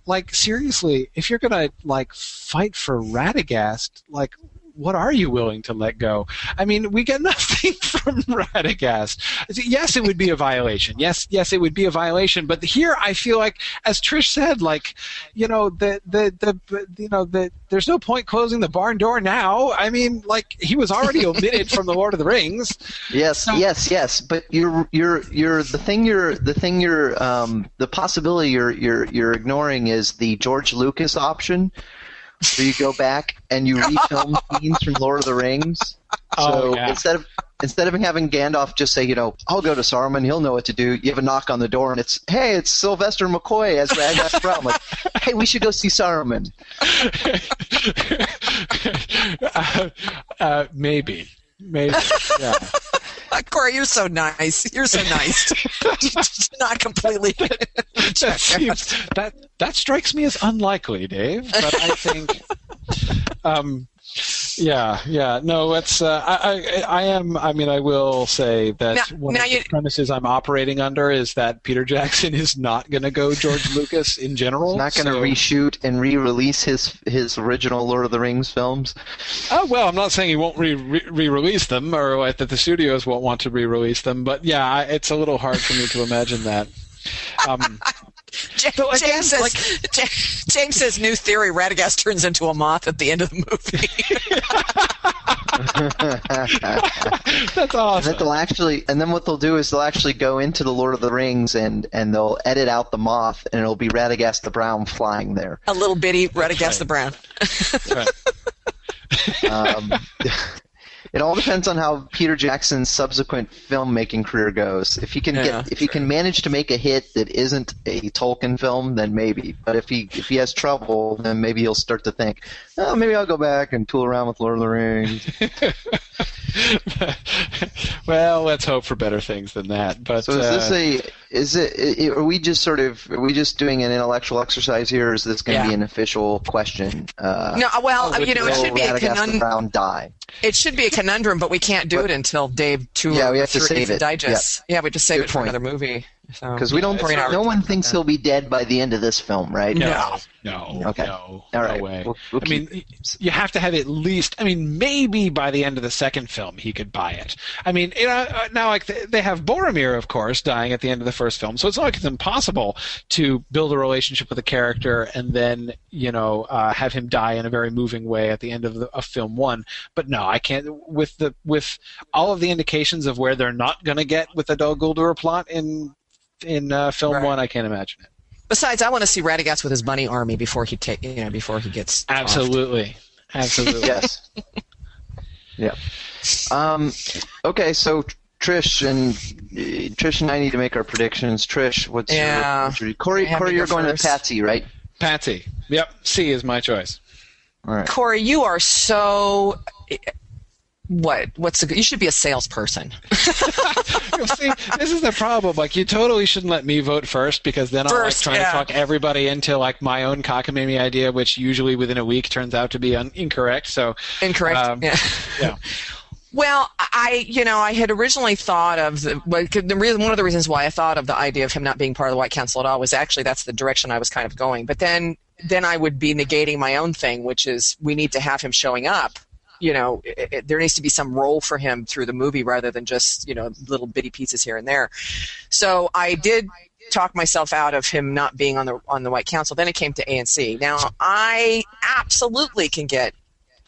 like seriously, if you're gonna like fight for Radagast, like. What are you willing to let go? I mean, we get (laughs) nothing from Radagast. Yes, it would be a violation. Yes, yes, it would be a violation. But here, I feel like, as Trish said, like, you know, the the the you know the there's no point closing the barn door now. I mean, like he was already omitted from the Lord of the Rings. Yes, yes, yes. But you're you're you're the thing you're the thing you're um the possibility you're you're you're ignoring is the George Lucas option. Where you go back and you refilm (laughs) scenes from Lord of the Rings. So Oh, yeah. instead of instead of having Gandalf just say, you know, I'll go to Saruman, he'll know what to do. You have a knock on the door, and it's, hey, it's Sylvester McCoy as Radagast Brown. Like, hey, we should go see Saruman. (laughs) uh, uh, maybe, maybe, yeah. (laughs) Corey, you're so nice. You're so nice. (laughs) (laughs) Not completely. that seems that that strikes me as unlikely, Dave. But I think, (laughs) um, yeah, yeah, no, it's uh, I, I I am. I mean, I will say that Now- one now of the premises I'm operating under is that Peter Jackson (laughs) is not going to go George (laughs) Lucas in general. Not going to so- reshoot and re-release his his original Lord of the Rings films. Oh well, I'm not saying he won't re- re- re-release them, or like, that the studios won't want to re-release them. But yeah, it's a little hard for me to imagine that. Um, (laughs) Ja- So again, James says. like- James says new theory: Radagast turns into a moth at the end of the movie. (laughs) that's And awesome. that they'll actually, and then what they'll do is they'll actually go into the Lord of the Rings and and they'll edit out the moth, and it'll be Radagast the Brown flying there. a little bitty Radagast right. the Brown. Right. (laughs) Um, it all depends on how Peter Jackson's subsequent filmmaking career goes. If he can Yeah. get, if he can manage to make a hit that isn't a Tolkien film, then maybe. But if he if he has trouble, then maybe he'll start to think, oh, maybe I'll go back and tool around with Lord of the Rings. (laughs) (laughs) well, let's hope for better things than that. But So is this uh, a is it i- are we just sort of are we just doing an intellectual exercise here, or is this going to Yeah. be an official question? Uh, No, well, Oh, you know, it should be a conundrum. Die? It should be a conundrum, but we can't do it until Dave two Yeah, we have to save it. digest. Yeah, we just save Good it for point. another movie. So Because we don't. Corey and No one thinks about he'll be dead by the end of this film, right? no, no, Okay. no, All right. no way. We'll- we'll I mean, keep- you have to have at least. I mean, maybe by the end of the second film, he could buy it. I mean, you know, uh, now like they- they have Boromir, of course, dying at the end of the first film, so it's not like it's impossible to build a relationship with a character and then you know uh, have him die in a very moving way at the end of, the, of film one. But no, I can't. With the with all of the indications of where they're not going to get with the Dol Guldur plot in in uh, film Right. one, I can't imagine it. Besides, I want to see Radagast with his bunny army before he take you know before he gets offed. Absolutely, absolutely. (laughs) Yes. yeah. Um. Okay, so Trish and uh, Trish and I need to make our predictions. Trish, what's your, Yeah. what's your Corey? I have Corey, you're going first. to Patsy, right? Patsy. Yep. C is my choice. All right. Corey, you are so. What? What's the? You should be a salesperson. (laughs) See, this is the problem. Like, you totally shouldn't let me vote first because then I'll like First, try yeah. to talk everybody into like my own cockamamie idea, which usually within a week turns out to be un- incorrect. So, Incorrect. Um, yeah. (laughs) yeah. Well, I, you know, I had originally thought of the, the reason, one of the reasons why I thought of the idea of him not being part of the White Council at all was actually that's the direction I was kind of going. But then, then I would be negating my own thing, which is we need to have him showing up. You know, it, it- there needs to be some role for him through the movie rather than just you know little bitty pieces here and there. So I did talk myself out of him not being on the on the White Council. Then it came to ANC. Now I absolutely can get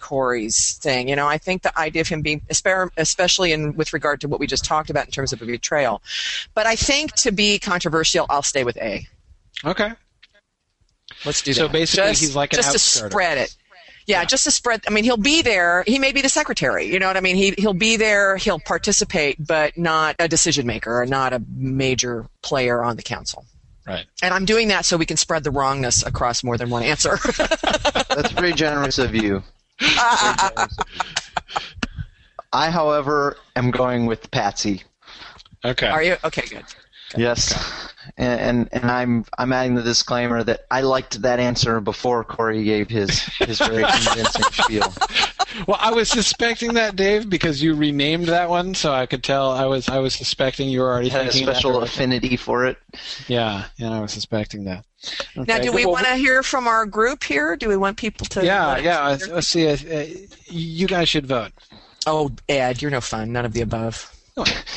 Corey's thing. You know, I think the idea of him being, especially in with regard to what we just talked about in terms of a betrayal. But I think to be controversial, I'll stay with A. Okay. Let's do So that. So basically just, he's like an just to spread it. Yeah, just to spread. I mean, he'll be there. He may be the secretary. You know what I mean? He he'll be there. He'll participate, but not a decision maker or not a major player on the council. Right. And I'm doing that so we can spread the wrongness across more than one answer. (laughs) That's very generous of you. (laughs) Very generous of you. I, however, am going with Patsy. Okay. Are you okay? Good. Yes, and, and and I'm I'm adding the disclaimer that I liked that answer before Corey gave his his very (laughs) convincing spiel. Well, I was suspecting that, Dave, because you renamed that one, so I could tell. I was I was suspecting you were already Had a thinking that special already. affinity for it. Yeah, yeah, I was suspecting that. Now, do we Well, want to hear from our group here? Do we want people to? Yeah, yeah. Let's, see. Uh, uh, you guys should vote. Oh, Ed, you're no fun. None of the above.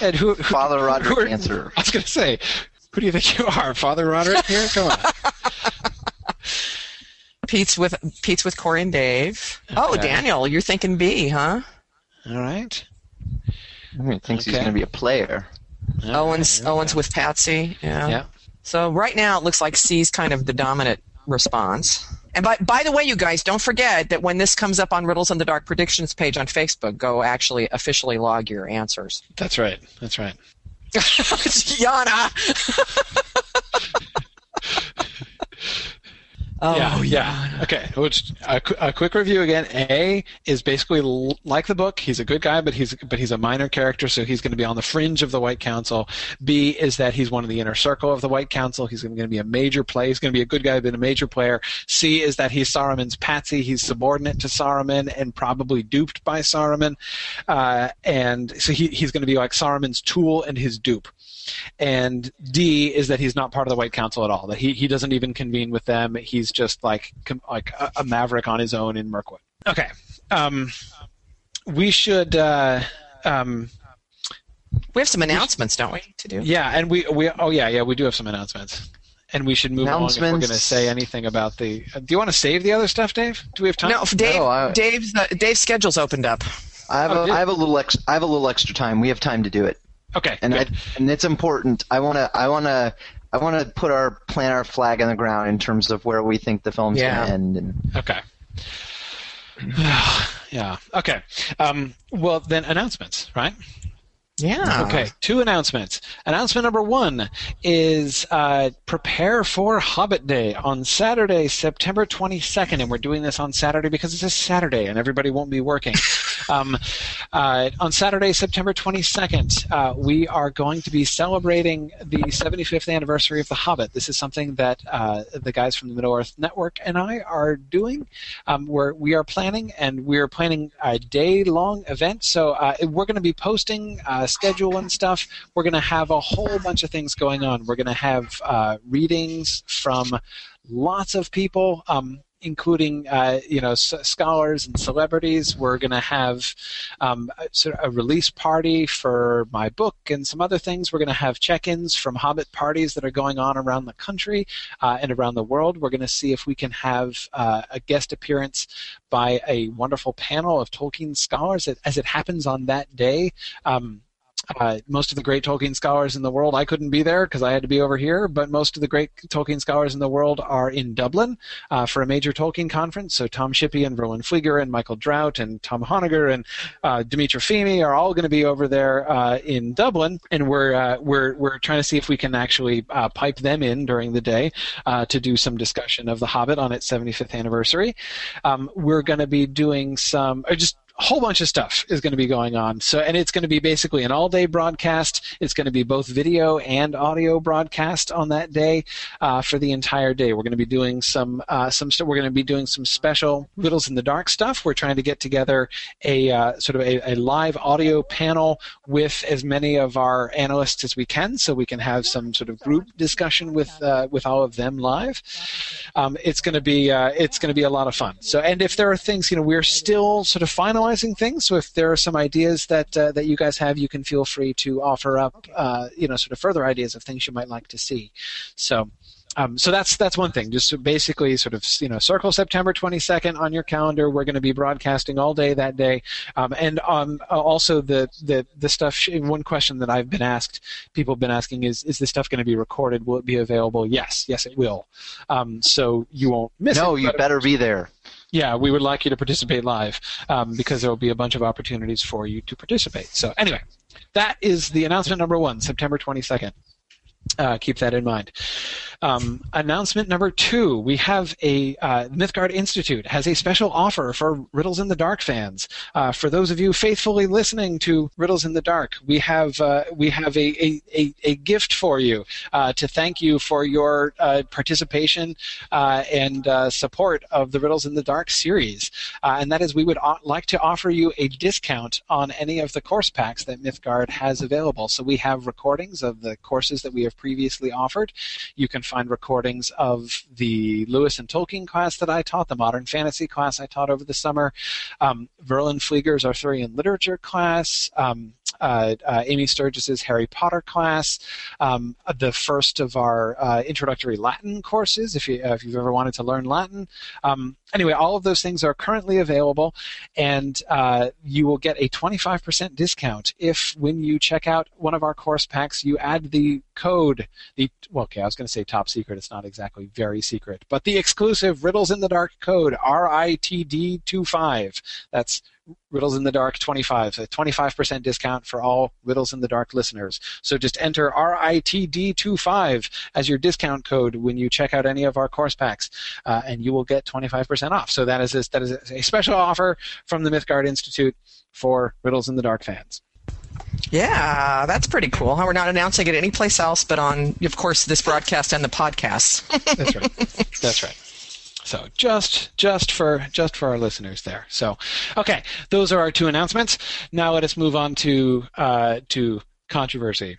Ed, who, who Father who are- answer. I was going to say, who do you think you are, Father Roderick? Here, come on. (laughs) Pete's with Pete's with Corey and Dave. Oh, Daniel, you're thinking B, huh? All right. I mean, thinks he's going to be a player. Owens Okay. Owens with Patsy. Yeah. Yeah. So right now it looks like C's kind of the dominant response. And by by the way, you guys, don't forget that when this comes up on Riddles in the Dark predictions page on Facebook, go actually officially log your answers. That's right. That's right. it's (laughs) Yana. (laughs) oh yeah, yeah. Okay, which a, a quick review again. A is basically l- like the book. He's a good guy, but he's but he's a minor character, so he's going to be on the fringe of the White Council. B is that he's one of the inner circle of the White Council. He's going to be a major player. He's going to be a good guy, but a major player. C is that he's Saruman's patsy. He's subordinate to Saruman and probably duped by Saruman, uh, and so he, he's going to be like Saruman's tool and his dupe and D is that he's not part of the White Council at all. That he, he doesn't even convene with them. He's just like com- like a, a maverick on his own in Mirkwood. Okay, um, we should. Uh, um, We have some announcements, don't we, to do? yeah, and we we oh yeah yeah we do have some announcements, and we should move along if we're going to say anything about the. Uh, do you want to save the other stuff, Dave? Do we have time? No, Dave. No, I- Dave's uh, Dave's schedule's opened up. I have, Oh, a, did- I have a little ex, I have a little extra time. We have time to do it, Okay. and I, and it's important. I want to I want to I want to put our plant our flag on the ground in terms of where we think the film's Yeah. going to end. And Okay. (sighs) yeah. Okay. Um, well, then announcements, right? Yeah. Okay, two announcements. Announcement number one is uh, prepare for Hobbit Day on Saturday, September 22nd. And we're doing this on Saturday because it's a Saturday and everybody won't be working. (laughs) um, uh, on Saturday, September 22nd, uh, we are going to be celebrating the 75th anniversary of The Hobbit. This is something that uh, the guys from the Middle Earth Network and I are doing. Um, we're, we are planning, and we're planning a day long event. So uh, we're going to be posting schedule and stuff. We're going to have a whole bunch of things going on. We're going to have uh, readings from lots of people. Um, including uh, you know s- scholars and celebrities. We're going to have um, a, a release party for my book and some other things. We're going to have check-ins from Hobbit parties that are going on around the country uh, and around the world. We're going to see if we can have uh, a guest appearance by a wonderful panel of Tolkien scholars. As it happens on that day. Um, uh, most of the great Tolkien scholars in the world, I couldn't be there because I had to be over here, but most of the great Tolkien scholars in the world are in Dublin uh, for a major Tolkien conference. So Tom Shippey and Verlyn Flieger and Michael Drout and Tom Honegger and uh, Dimitra Fimi are all going to be over there uh, in Dublin, and we're uh, we're we're trying to see if we can actually uh, pipe them in during the day uh, to do some discussion of The Hobbit on its 75th anniversary. Um, we're going to be doing some, or just a whole bunch of stuff is going to be going on. So, and it's going to be basically an all-day broadcast. It's going to be both video and audio broadcast on that day uh, for the entire day. We're going to be doing some uh, some we're going to be doing some special riddles in the dark stuff. We're trying to get together a uh, sort of a, a live audio panel with as many of our analysts as we can, so we can have some sort of group discussion with uh, with all of them live. Um, it's going to be uh, it's going to be a lot of fun. So, and if there are things, you know, we're still sort of finalizing things. So, if there are some ideas that uh, that you guys have, you can feel free to offer up, uh, you know, sort of further ideas of things you might like to see. So. Um, so that's that's one thing. Just basically, sort of, you know, circle September 22nd on your calendar. We're going to be broadcasting all day that day, um, and um, also the the the stuff. One question that I've been asked, people have been asking, is is this stuff going to be recorded? Will it be available? Yes, yes, it will. Um, so you won't miss it. no, you better be there. Yeah, we would like you to participate live um, because there will be a bunch of opportunities for you to participate. So anyway, that is the announcement number one, September 22nd. Uh, keep that in mind. Um, announcement number two: We have a uh, Mythgard Institute has a special offer for Riddles in the Dark fans. Uh, for those of you faithfully listening to Riddles in the Dark, we have uh, we have a, a, a, a, gift for you uh, to thank you for your uh, participation and support of the Riddles in the Dark series, and that is we would o- like to offer you a discount on any of the course packs that Mythgard has available. So we have recordings of the courses that we have previously offered. You can find recordings of the Lewis and Tolkien class that I taught, the modern fantasy class I taught over the summer, um, Verlyn Flieger's Arthurian literature class, um, uh, uh, Amy Sturgis's Harry Potter class, um, the first of our uh, introductory Latin courses, if, you, uh, if you've ever wanted to learn Latin. Um, anyway, all of those things are currently available, and uh, you will get a 25% discount if, when you check out one of our course packs, you add the code, the well, okay, I was going to say top secret. It's not exactly very secret, but the exclusive Riddles in the Dark code, RITD25. That's Riddles in the Dark 25, a 25% discount for all Riddles in the Dark listeners. So just enter RITD25 as your discount code when you check out any of our course packs, uh, and you will get 25% off. So that is a, that is a special offer from the Mythgard Institute for Riddles in the Dark fans. Yeah, that's pretty cool. We're not announcing it anyplace else, but on, of course, this broadcast and the podcast. that's right. That's right. So just just for just for our listeners there. So okay, those are our two announcements. Now let us move on to uh, to controversy.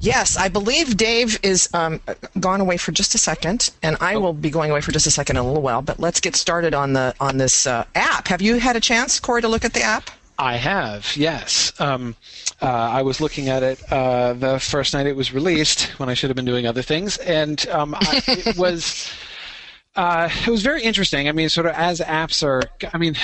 Yes, I believe Dave is um, gone away for just a second, and I oh. will be going away for just a second in a little while. But let's get started on the on this uh, app. Have you had a chance, Corey, to look at the app? I have, yes. Um, uh, I was looking at it uh, the first night it was released when I should have been doing other things, and um, I, it (laughs) was uh, it was very interesting. I mean, sort of as apps are, I mean,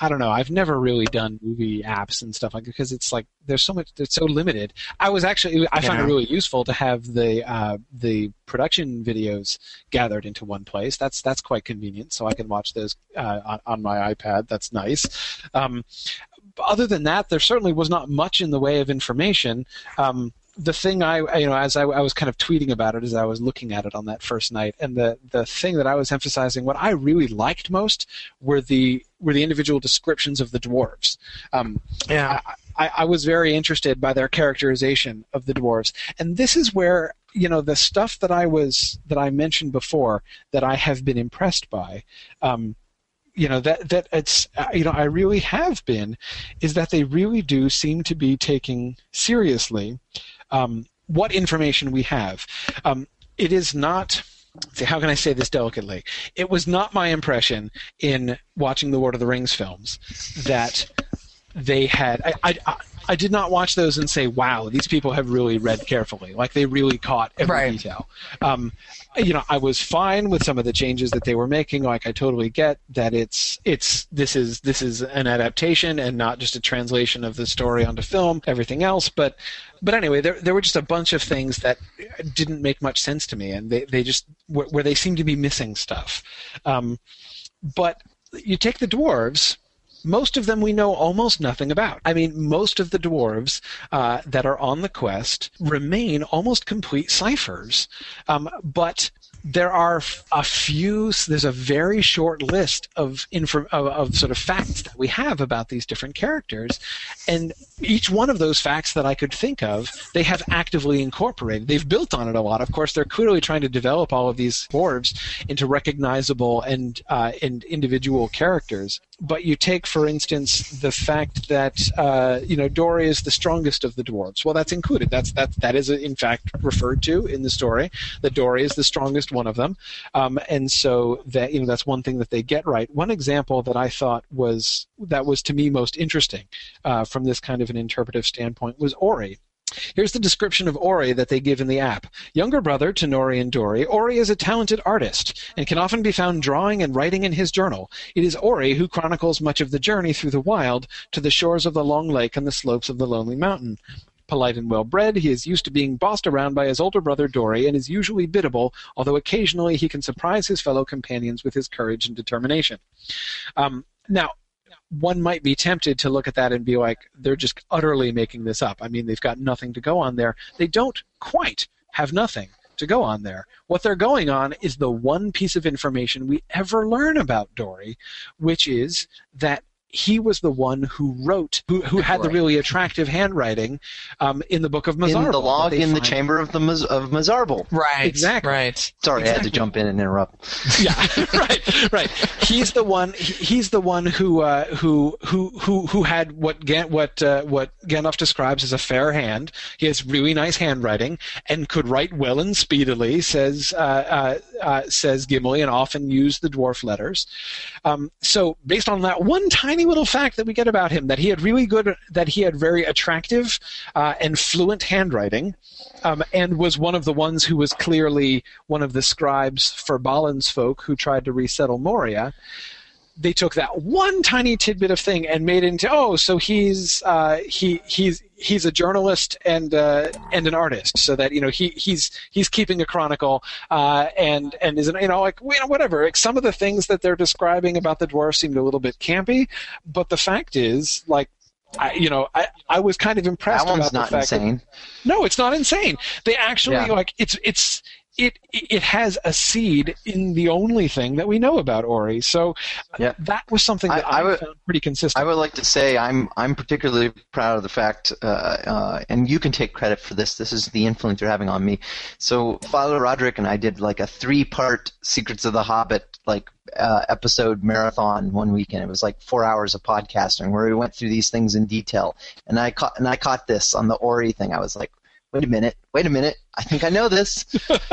I don't know. I've never really done movie apps and stuff like because it's like there's so much. It's so limited. I was actually I yeah. found it really useful to have the uh, the production videos gathered into one place. That's that's quite convenient. So I can watch those uh, on, on, my iPad. That's nice. Um, other than that, there certainly was not much in the way of information. Um, the thing I, you know, as I, I, was kind of tweeting about it as I was looking at it on that first night, and the the thing that I was emphasizing, what I really liked most were the were the individual descriptions of the dwarves. Um, yeah. I, I was very interested by their characterization of the dwarves, and this is where you know the stuff that I was that I mentioned before that I have been impressed by. Um, you know that that it's uh, you know I really have been is that they really do seem to be taking seriously um, what information we have. Um, it is not. How can I say this delicately? It was not my impression in watching the Lord of the Rings films that they had. I, I, I did not watch those and say, "Wow, these people have really read carefully. Like they really caught every right. detail." Um, you know, I was fine with some of the changes that they were making. Like I totally get that it's it's this is this is an adaptation and not just a translation of the story onto film. Everything else, but but anyway, there there were just a bunch of things that didn't make much sense to me, and they they just where they seemed to be missing stuff. Um, but you take the dwarves most of them we know almost nothing about. I mean, most of the dwarves uh, that are on the quest remain almost complete ciphers, um, but there are a few. There's a very short list of, info, of, of sort of facts that we have about these different characters, and each one of those facts that I could think of, they have actively incorporated. They've built on it a lot. Of course, they're clearly trying to develop all of these dwarves into recognizable and uh, and individual characters. But you take, for instance, the fact that uh, you know Dori is the strongest of the dwarves. Well, that's included. That's that that is in fact referred to in the story. That Dori is the strongest one of them, um, and so that you know that's one thing that they get right. One example that I thought was that was to me most interesting uh, from this kind of an interpretive standpoint was Ori. Here's the description of Ori that they give in the app. Younger brother to Nori and Dori, Ori is a talented artist and can often be found drawing and writing in his journal. It is Ori who chronicles much of the journey through the wild to the shores of the long lake and the slopes of the lonely mountain. polite and well bred. He is used to being bossed around by his older brother Dori and is usually biddable, although occasionally he can surprise his fellow companions with his courage and determination. Um, now, one might be tempted to look at that and be like, they're just utterly making this up. I mean, they've got nothing to go on there. They don't quite have nothing to go on there. What they're going on is the one piece of information we ever learn about Dori, which is that he was the one who wrote, who, who had the really attractive handwriting um, in the book of Mazarbul. in the log that they in the chamber of the Maz- of Mazarbul. Right. Exactly. Right. Sorry, I had to jump in and interrupt. (laughs) yeah, (laughs) right, right. He's the one. he- He's the one who uh, who who who who had what Gan, what uh, what Gandalf describes as a fair hand. He has really nice handwriting and could write well and speedily. Says uh, uh, uh, says Gimli, and often used the dwarf letters. Um, so, based on that one tiny little fact that we get about him, that he had really good, that he had very attractive uh, and fluent handwriting, um, and was one of the ones who was clearly one of the scribes for Balin's folk who tried to resettle Moria. They took that one tiny tidbit of thing and made it into oh, so he's uh, he he's he's a journalist and uh, and an artist, so that you know he he's he's keeping a chronicle uh, and and is you know like you know whatever. Like, some of the things that they're describing about the dwarf seemed a little bit campy, but the fact is like. I, you know, I, I was kind of impressed That one's about not the fact that- insane. no, it's not insane. They actually Yeah. like it's it's it it has a seed in the only thing that we know about Ori. So Yeah. that was something I- that I I, would- found pretty consistent. I would like to say I'm I'm particularly proud of the fact, uh, uh, and you can take credit for this. This is the influence you're having on me. So Father Roderick and I did like a three-part Secrets of the Hobbit like uh, episode marathon one weekend. It was like four hours of podcasting where we went through these things in detail. And I caught and I caught this on the Ori thing. I was like, wait a minute, wait a minute. I think I know this.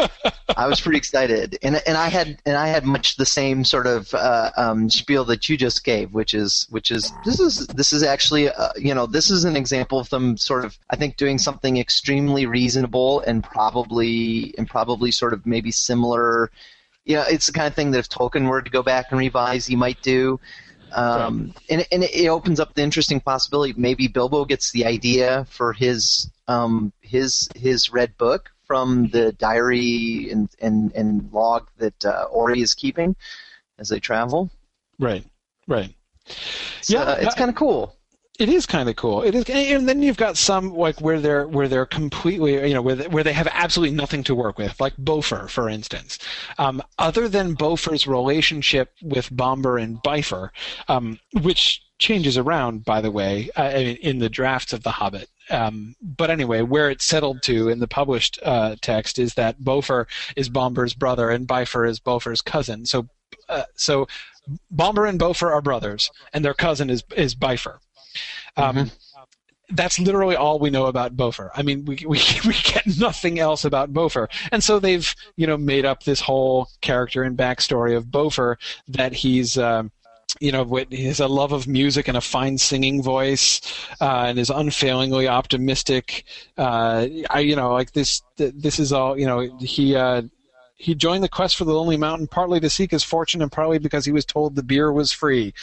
(laughs) I was pretty excited, and and I had and I had much the same sort of uh, um, spiel that you just gave, which is which is this is this is actually uh, you know this is an example of them sort of I think doing something extremely reasonable and probably and probably sort of maybe similar. You know, it's the kind of thing that if Tolkien were to go back and revise, he might do. Um, and, and it opens up the interesting possibility. Maybe Bilbo gets the idea for his um, his his red book from the diary and and, and log that uh, Ori is keeping as they travel. right, right. So, Yeah, it's kind of cool. It is kind of cool. It is, and then you've got some like where they're where they're completely, you know, where they, where they have absolutely nothing to work with, like Bofur, for instance. Um, other than Bofur's relationship with Bombur and Bifur, um, which changes around, by the way, uh, in, in the drafts of The Hobbit. Um, but anyway, where it's settled to in the published uh, text is that Bofur is Bombur's brother and Bifur is Bofur's cousin. So, uh, so Bombur and Bofur are brothers, and their cousin is is Bifur. Um, That's literally all we know about Bofur. I mean, we, (laughs) we we get nothing else about Bofur, and so they've you know made up this whole character and backstory of Bofur that he's. Um, you know, has a love of music and a fine singing voice, uh, and is unfailingly optimistic. Uh, I, you know, like this. th- This is all. You know, he uh, he joined the quest for the Lonely Mountain partly to seek his fortune and partly because he was told the beer was free.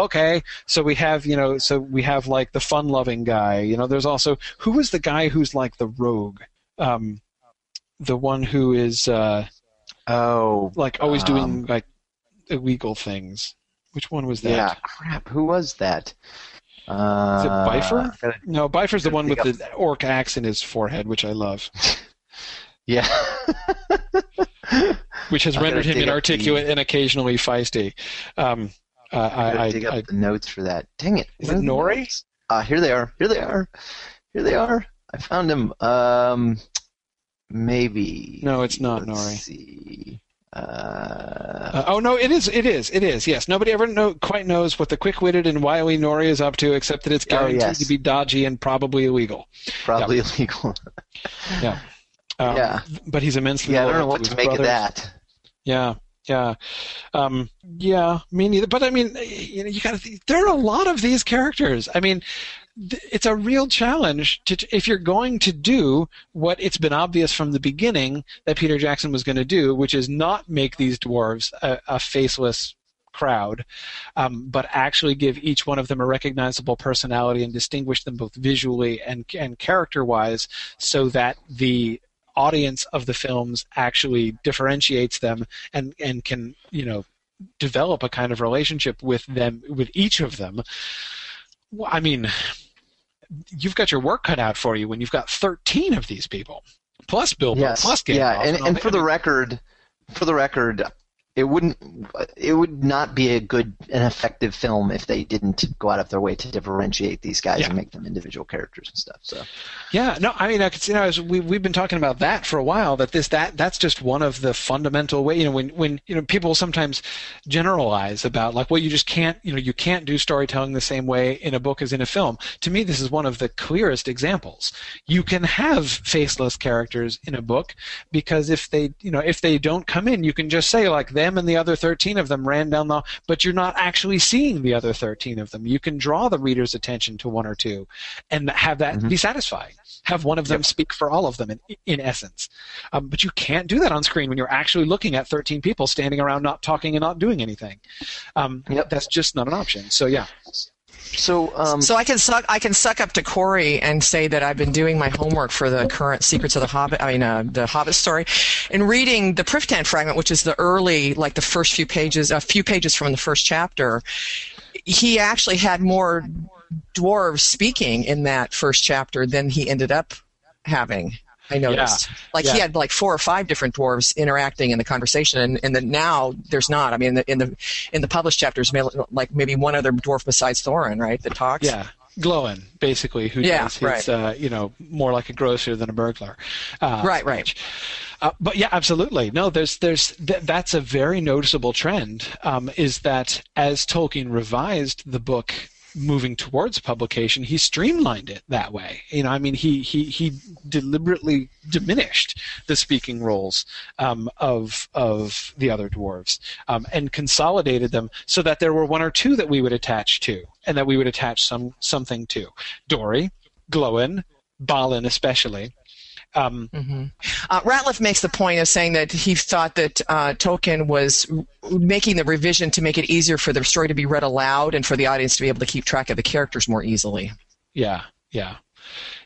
Okay, so we have you know, so we have like the fun-loving guy. You know, there's also who was the guy who's like the rogue, um, the one who is uh, Oh, like always Um, doing like illegal things. Which one was that? yeah, crap. Who was that? Uh, Is it Bifur? gotta- No, Bifur's the one with the orc axe in his forehead, which I love, (laughs) Yeah. (laughs) which has rendered him inarticulate and occasionally feisty. Um, uh, I I, gotta I, dig up I, the notes for that. Dang it! Is it Nori? Uh, here they are. Here they are. Here they are. I found him. Um, maybe. No, it's not Let's Nori. See. Uh, Uh, oh no, it is. It is. It is. Yes. Nobody ever know, quite knows what the quick-witted and wily Nori is up to, except that it's Oh, guaranteed yes. to be dodgy and probably illegal. probably illegal. Yeah. (laughs) Um, Yeah. But he's immensely. yeah, I don't know what his to make of that. Yeah. Yeah. Um, yeah. Me neither. But I mean, you know, you got to. There are a lot of these characters. I mean. It's a real challenge to, if you're going to do what it's been obvious from the beginning that Peter Jackson was going to do, which is not make these dwarves a, a faceless crowd, um, but actually give each one of them a recognizable personality and distinguish them both visually and and character wise, so that the audience of the films actually differentiates them and and can you know develop a kind of relationship with them with each of them. I mean, you've got your work cut out for you when you've got 13 of these people plus Bill Yes. plus Gandalf. yeah, and, and that. for the record, for the record, it wouldn't it would not be a good and effective film if they didn't go out of their way to differentiate these guys Yeah. and make them individual characters and stuff. So Yeah, no, I mean, I could, you know, we we've been talking about that for a while. That this that that's just one of the fundamental way. You know, when when you know people sometimes generalize about like, well, you just can't, you know, you can't do storytelling the same way in a book as in a film. To me, this is one of the clearest examples. You can have faceless characters in a book because if they, you know, if they don't come in, you can just say like them and the other thirteen of them ran down the, but you're not actually seeing the other thirteen of them. You can draw the reader's attention to one or two, and have that be satisfying. Have one of them speak for all of them in, in essence. Um, but you can't do that on screen when you're actually looking at 13 people standing around not talking and not doing anything. Um, Yep. That's just not an option. So yeah, so um, So I can suck I can suck up to Corey and say that I've been doing my homework for the current Secrets of the Hobbit. I mean, uh, the Hobbit story, and reading the Pryftan fragment, which is the early, like the first few pages, a few pages from the first chapter. He actually had more dwarves speaking in that first chapter than he ended up having. I noticed. Like he had like four or five different dwarves interacting in the conversation, and, and then now there's not. I mean, in the in the, in the published chapters, like maybe one other dwarf besides Thorin, right, that talks. yeah. Gloin, basically, who Yeah, does his, right. uh, you know, more like a grocer than a burglar. Uh, Right, right. Uh, but yeah, absolutely. No, there's there's th- that's a very noticeable trend. Um, is that as Tolkien revised the book moving towards publication, he streamlined it that way. You know, I mean, he he he deliberately diminished the speaking roles um, of of the other dwarves um, and consolidated them so that there were one or two that we would attach to, and that we would attach some something to. Dori, Gloin, Balin, especially. Um, Uh, Rateliff makes the point of saying that he thought that uh, Tolkien was making the revision to make it easier for the story to be read aloud and for the audience to be able to keep track of the characters more easily. yeah, yeah,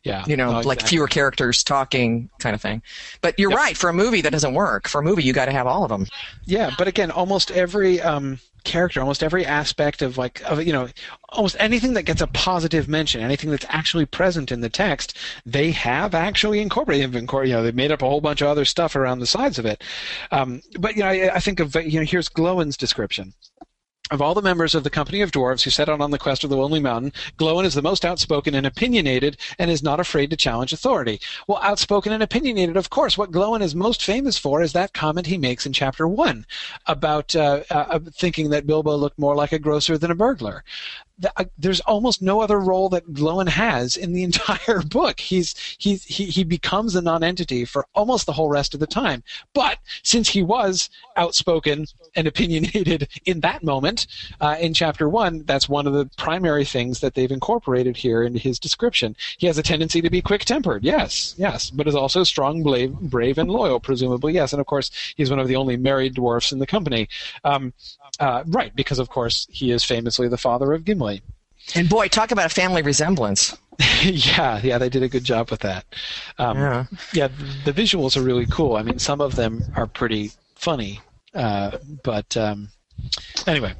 yeah. You know, No, like exactly. fewer characters talking kind of thing. But you're Yep. right, for a movie that doesn't work. For a movie, you got to have all of them. Yeah, but again, almost every um, character, almost every aspect of like of you know, almost anything that gets a positive mention, anything that's actually present in the text, they have actually incorporated. They've incor- You know, they've made up a whole bunch of other stuff around the sides of it. Um, but you know, I, I think of you know, here's Gloin's description. Of all the members of the company of dwarves who set out on the quest of the Lonely Mountain, Gloin is the most outspoken and opinionated and is not afraid to challenge authority. Well, outspoken and opinionated, of course. What Gloin is most famous for is that comment he makes in chapter one about uh, uh, thinking that Bilbo looked more like a grocer than a burglar. Th- There's almost no other role that Gloin has in the (laughs) entire book. He's, he's he, he becomes a non-entity for almost the whole rest of the time. But since he was outspoken and opinionated (laughs) in that moment uh, in chapter one, that's one of the primary things that they've incorporated here into his description. He has a tendency to be quick-tempered, yes, yes, but is also strong, brave, brave and loyal, presumably, yes. And of course, he's one of the only married dwarfs in the company. Um, uh, right, because of course he is famously the father of Gimli. And boy, talk about a family resemblance. (laughs) yeah, yeah, they did a good job with that. Um, Yeah. yeah, the visuals are really cool. I mean, some of them are pretty funny, uh, but um, anyway,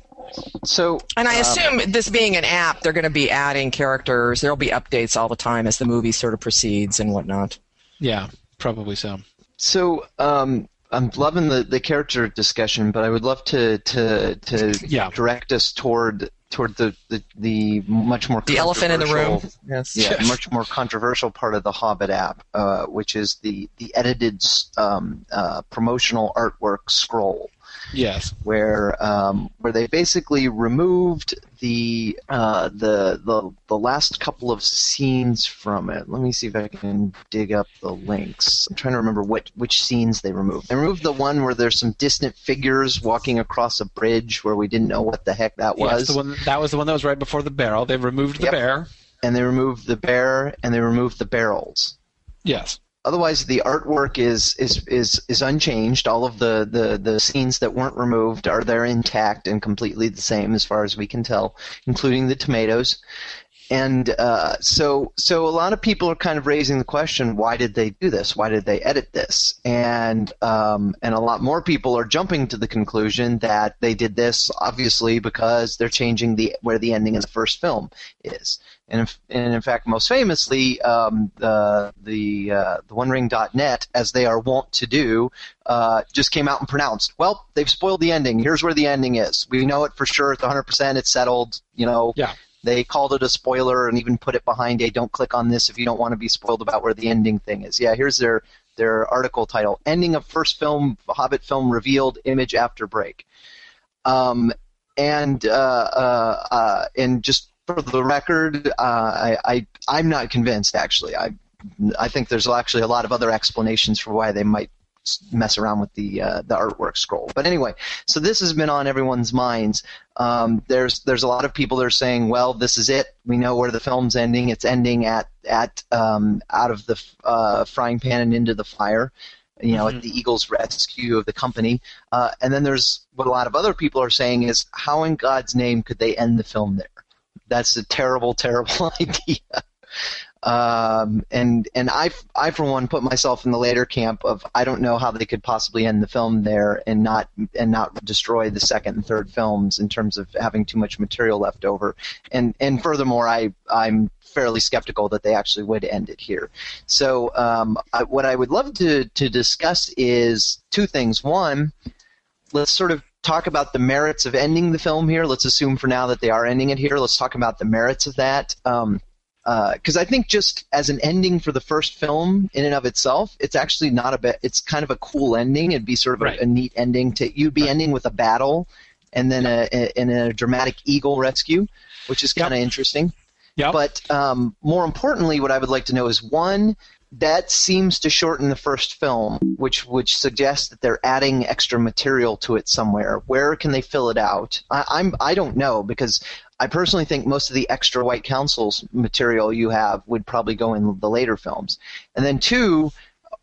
so And I um, assume this being an app, they're going to be adding characters. There'll be updates all the time as the movie sort of proceeds and whatnot. yeah, probably so. So um, I'm loving the, the character discussion, but I would love to to to Yeah. direct us toward toward the the, the much more The elephant in the room. controversial- Yes. Yeah, much more controversial part of the Hobbit app, uh, which is the the edited um, uh, promotional artwork scroll. Yes. where um, where they basically removed the uh, the the the last couple of scenes from it. Let me see if I can dig up the links. I'm trying to remember what which scenes they removed. They removed the one where there's some distant figures walking across a bridge where we didn't know what the heck that was. Yes, the one that was the one that was right before the barrel. They removed the Yep. bear. and they removed the bear and they removed the barrels. Yes. Otherwise the artwork is is is is unchanged. All of the, the the scenes that weren't removed are there intact and completely the same as far as we can tell, including the tomatoes. And uh, so so a lot of people are kind of raising the question why did they do this? Why did they edit this? And um, and a lot more people are jumping to the conclusion that they did this obviously because they're changing the where the ending of the first film is and, if, and in fact most famously um, the the uh, the OneRing.net as they are wont to do uh, just came out and pronounced well they've spoiled the ending here's where the ending is we know it for sure it's 100% it's settled you know yeah they called it a spoiler and even put it behind a "Don't click on this if you don't want to be spoiled about where the ending thing is." Yeah, here's their their article title: "Ending of first film Hobbit film revealed. Image after break." Um, and uh, uh, uh, and just for the record, uh, I, I I'm not convinced. Actually, I I think there's actually a lot of other explanations for why they might mess around with the uh, the artwork scroll. But anyway, so this has been on everyone's minds. Um, there's there's a lot of people that are saying, well, this is it. We know where the film's ending. It's ending at at um, out of the uh, frying pan and into the fire. You know, mm-hmm. at the Eagles' rescue of the company. Uh, and then there's what a lot of other people are saying is, how in God's name could they end the film there? That's a terrible, (laughs) terrible idea. Um, and and I, I for one put myself in the later camp of I don't know how they could possibly end the film there and not and not destroy the second and third films in terms of having too much material left over. And and furthermore, I I'm fairly skeptical that they actually would end it here. So um, I, what I would love to to discuss is two things. One, let's sort of talk about the merits of ending the film here. Let's assume for now that they are ending it here. Let's talk about the merits of that. Um, because uh, I think just as an ending for the first film in and of itself, it's actually not a bit. It's kind of a cool ending. It'd be sort of right. a, a, neat ending to you'd be right. ending with a battle, and then a, a, and a dramatic eagle rescue, which is kind of yep. interesting. Yeah. But um, more importantly, what I would like to know is one that seems to shorten the first film, which which suggests that they're adding extra material to it somewhere. Where can they fill it out? I, I'm I don't know because I personally think most of the extra White Council's material you have would probably go in the later films. And then two,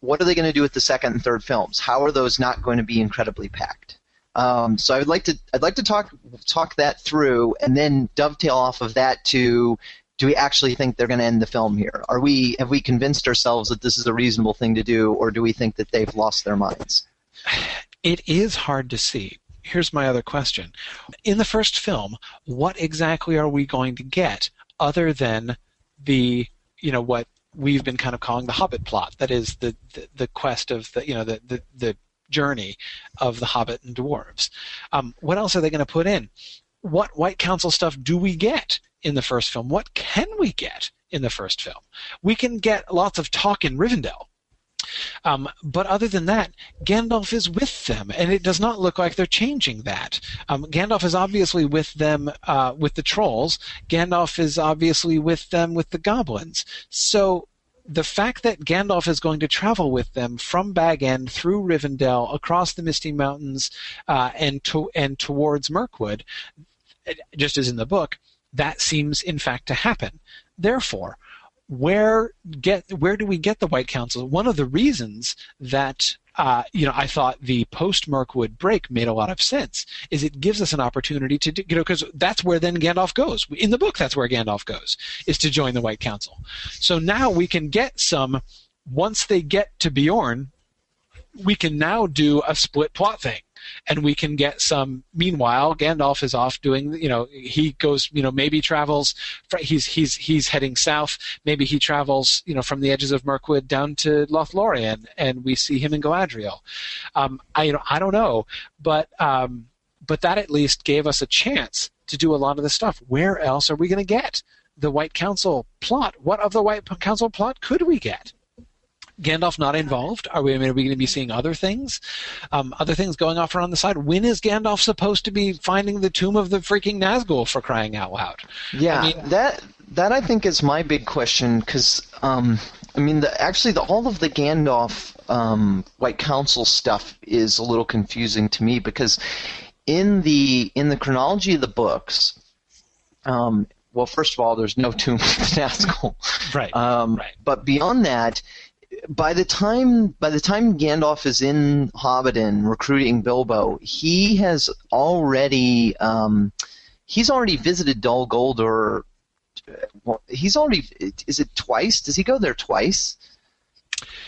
what are they going to do with the second and third films? How are those not going to be incredibly packed? Um, so I would like to I'd like to talk talk that through and then dovetail off of that to do we actually think they're going to end the film here? Are we have we convinced ourselves that this is a reasonable thing to do, or do we think that they've lost their minds? It is hard to see here's my other question. In the first film, what exactly are we going to get other than the, you know, what we've been kind of calling the Hobbit plot? That is the, the, the quest of the, you know, the, the, the journey of the Hobbit and dwarves. Um, what else are they going to put in? What White Council stuff do we get in the first film? What can we get in the first film? We can get lots of talk in Rivendell um, but other than that, Gandalf is with them, and it does not look like they're changing that. Um, Gandalf is obviously with them uh, with the trolls. Gandalf is obviously with them with the goblins. So the fact that Gandalf is going to travel with them from Bag End through Rivendell, across the Misty Mountains, uh, and to, and towards Mirkwood, just as in the book, that seems in fact to happen. Therefore, where get where do we get the White Council? One of the reasons that uh, you know I thought the post Mirkwood break made a lot of sense is it gives us an opportunity to you know because that's where then Gandalf goes in the book. That's where Gandalf goes is to join the White Council. So now we can get some once they get to Beorn, we can now do a split plot thing and we can get some. Meanwhile, Gandalf is off doing. You know, he goes. You know, maybe travels. He's he's he's heading south. Maybe he travels. You know, from the edges of Mirkwood down to Lothlorien, and we see him in Galadriel. Um, I you know I don't know, but um, but that at least gave us a chance to do a lot of the stuff. Where else are we going to get the White Council plot? What of the White Council plot could we get? Gandalf not involved? Are we, I mean, are we going to be seeing other things? Um, other things going off around the side? When is Gandalf supposed to be finding the tomb of the freaking Nazgul for crying out loud? Yeah, I mean, that that I think is my big question because um, I mean, the, actually, the, all of the Gandalf um, White Council stuff is a little confusing to me because in the in the chronology of the books, um, well, first of all, there's no tomb of the Nazgul, right? Um, right. But beyond that, by the time by the time Gandalf is in Hobbiton recruiting Bilbo, he has already um, he's already visited Dol Guldur. Well, he's already is it twice? Does he go there twice?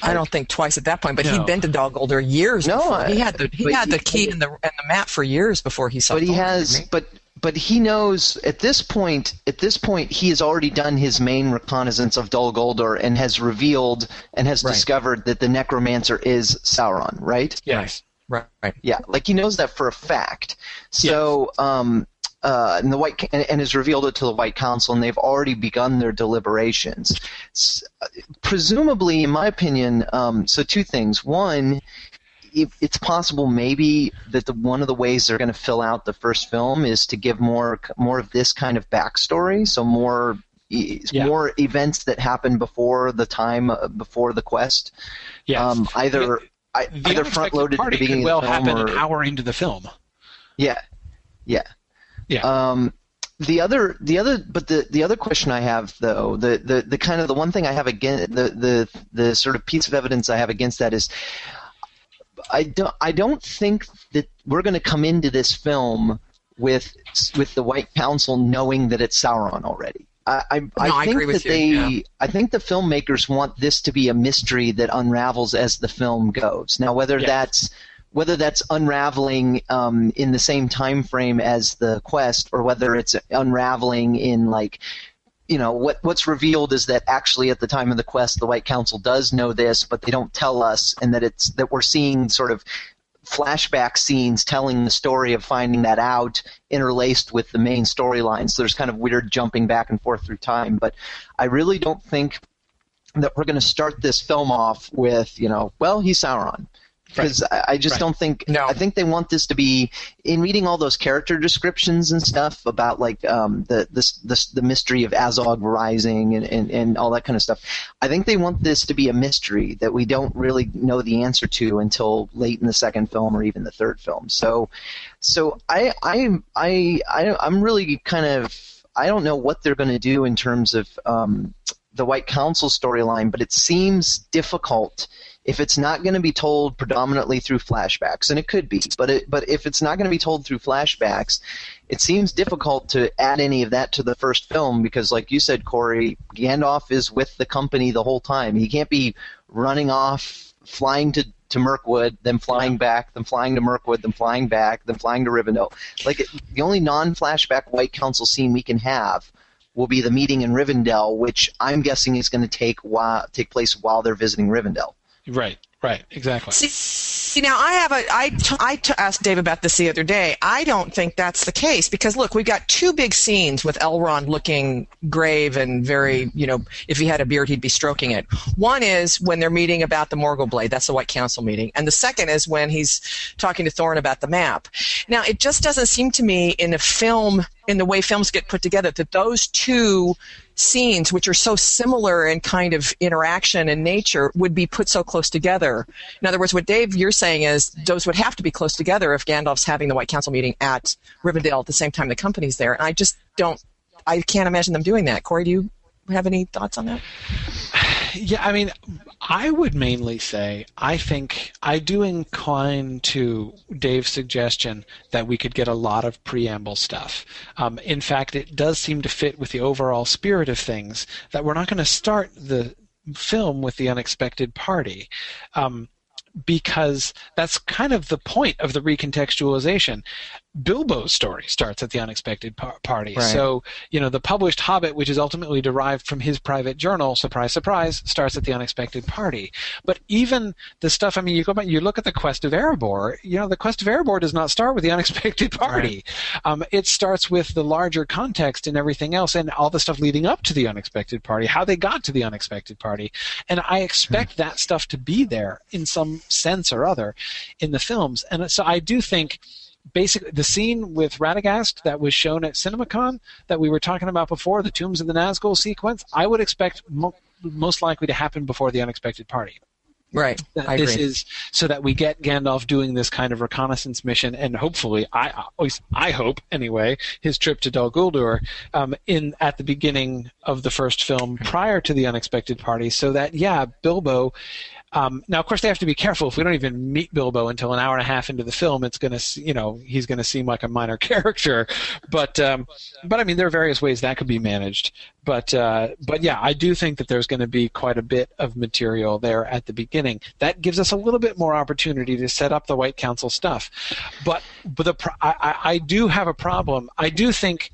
I don't think twice at that point, but No. he'd been to Dol Guldur years. No, before. He had the he but had the he- key and the and the map for years before he saw. but he Thorin, has but but he knows at this point at this point he has already done his main reconnaissance of Dol Guldur and has revealed and has Right. discovered that the necromancer is Sauron, right? Yes. right, right. Yeah, like he knows that for a fact. So, um, uh, and the white and, and has revealed it to the White Council, and they've already begun their deliberations. S- presumably, in my opinion, um, so two things. One, if it's possible maybe that the one of the ways they're going to fill out the first film is to give more more of this kind of backstory, so more. Yeah. More events that happened before the time uh, before the quest. Yes. Um, either I, either front loaded at the beginning well of the film happen or an hour into the film. yeah, yeah, Yeah. Um, the other, the other, but the the other question I have though, the the, the kind of the one thing I have against the the the sort of piece of evidence I have against that is, I don't I don't think that we're going to come into this film with with the White Council knowing that it's Sauron already. I, I, I I think agree with that you, they, yeah. I think the filmmakers want this to be a mystery that unravels as the film goes. Now, whether Yes. that's whether that's unraveling um, in the same time frame as the quest, or whether it's unraveling in like, you know, what what's revealed is that actually at the time of the quest, the White Council does know this, but they don't tell us, and that it's that we're seeing sort of flashback scenes telling the story of finding that out interlaced with the main storyline. So there's kind of weird jumping back and forth through time. But I really don't think that we're going to start this film off with, you know, well, he's Sauron. Because I, I just Right. don't think. No. I think they want this to be in reading all those character descriptions and stuff about like um, the this this the mystery of Azog rising and, and, and all that kind of stuff. I think they want this to be a mystery that we don't really know the answer to until late in the second film or even the third film. So, so I I I, I I'm really kind of I don't know what they're going to do in terms of um, the White Council storyline, but it seems difficult if it's not going to be told predominantly through flashbacks, and it could be, but it, but if it's not going to be told through flashbacks, it seems difficult to add any of that to the first film because, like you said, Corey, Gandalf is with the company the whole time. He can't be running off, flying to to Mirkwood, then flying back, then flying to Mirkwood, then flying back, then flying to Rivendell. Like it, the only non-flashback White Council scene we can have will be the meeting in Rivendell, which I'm guessing is going to take while, take place while they're visiting Rivendell. Right. Right. Exactly. See, see now I have a I t- I t- asked Dave about this the other day. I don't think that's the case because look, we've got two big scenes with Elrond looking grave and very, you know, if he had a beard, he'd be stroking it. One is when they're meeting about the Morgul Blade. That's the White Council meeting, and the second is when he's talking to Thorin about the map. Now, it just doesn't seem to me in a film, in the way films get put together, that those two scenes, which are so similar in kind of interaction and nature, would be put so close together. In other words, what Dave you're saying is those would have to be close together if Gandalf's having the White Council meeting at Rivendell at the same time the company's there. And I just don't, I can't imagine them doing that. Corey, do you have any thoughts on that? Yeah, I mean, I would mainly say I think I do incline to Dave's suggestion that we could get a lot of preamble stuff. Um, in fact, it does seem to fit with the overall spirit of things that we're not going to start the film with the unexpected party. Um, because that's kind of the point of the recontextualization. Bilbo's story starts at the unexpected par- party. Right. So, you know, the published Hobbit, which is ultimately derived from his private journal, surprise, surprise, starts at the unexpected party. But even the stuff, I mean, you go back, you look at the Quest of Erebor, you know, the Quest of Erebor does not start with the (laughs) unexpected party. Um, it starts with the larger context and everything else and all the stuff leading up to the unexpected party, how they got to the unexpected party. And I expect that stuff to be there in some sense or other in the films. And so I do think basically the scene with Radagast that was shown at CinemaCon that we were talking about before, the Tombs of the Nazgul sequence, I would expect mo- most likely to happen before the unexpected party. Right. I this agree. is so that we get Gandalf doing this kind of reconnaissance mission, and hopefully, I I hope anyway, his trip to Dol Guldur um, in at the beginning of the first film, prior to the unexpected party, so that yeah, Bilbo. Um, now, of course, they have to be careful. If we don't even meet Bilbo until an hour and a half into the film, it's going to, you know, he's going to seem like a minor (laughs) character. But, um, but I mean, there are various ways that could be managed. But, uh, but yeah, I do think that there's going to be quite a bit of material there at the beginning. That gives us a little bit more opportunity to set up the White Council stuff. But, but the, I, I do have a problem. I do think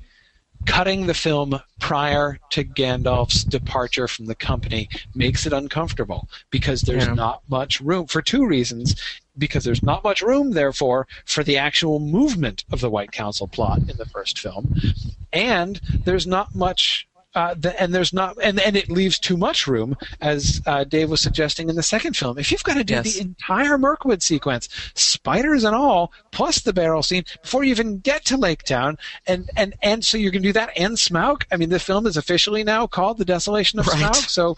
cutting the film prior to Gandalf's departure from the company makes it uncomfortable because there's Yeah. not much room for two reasons. Because there's not much room, therefore, for the actual movement of the White Council plot in the first film, and there's not much. Uh, the, and there's not, and, and it leaves too much room, as uh, Dave was suggesting in the second film. If you've got to do Yes. the entire Mirkwood sequence, spiders and all, plus the barrel scene, before you even get to Lake Town, and and and so you're going to do that and Smaug. I mean, the film is officially now called The Desolation of Right. Smaug. So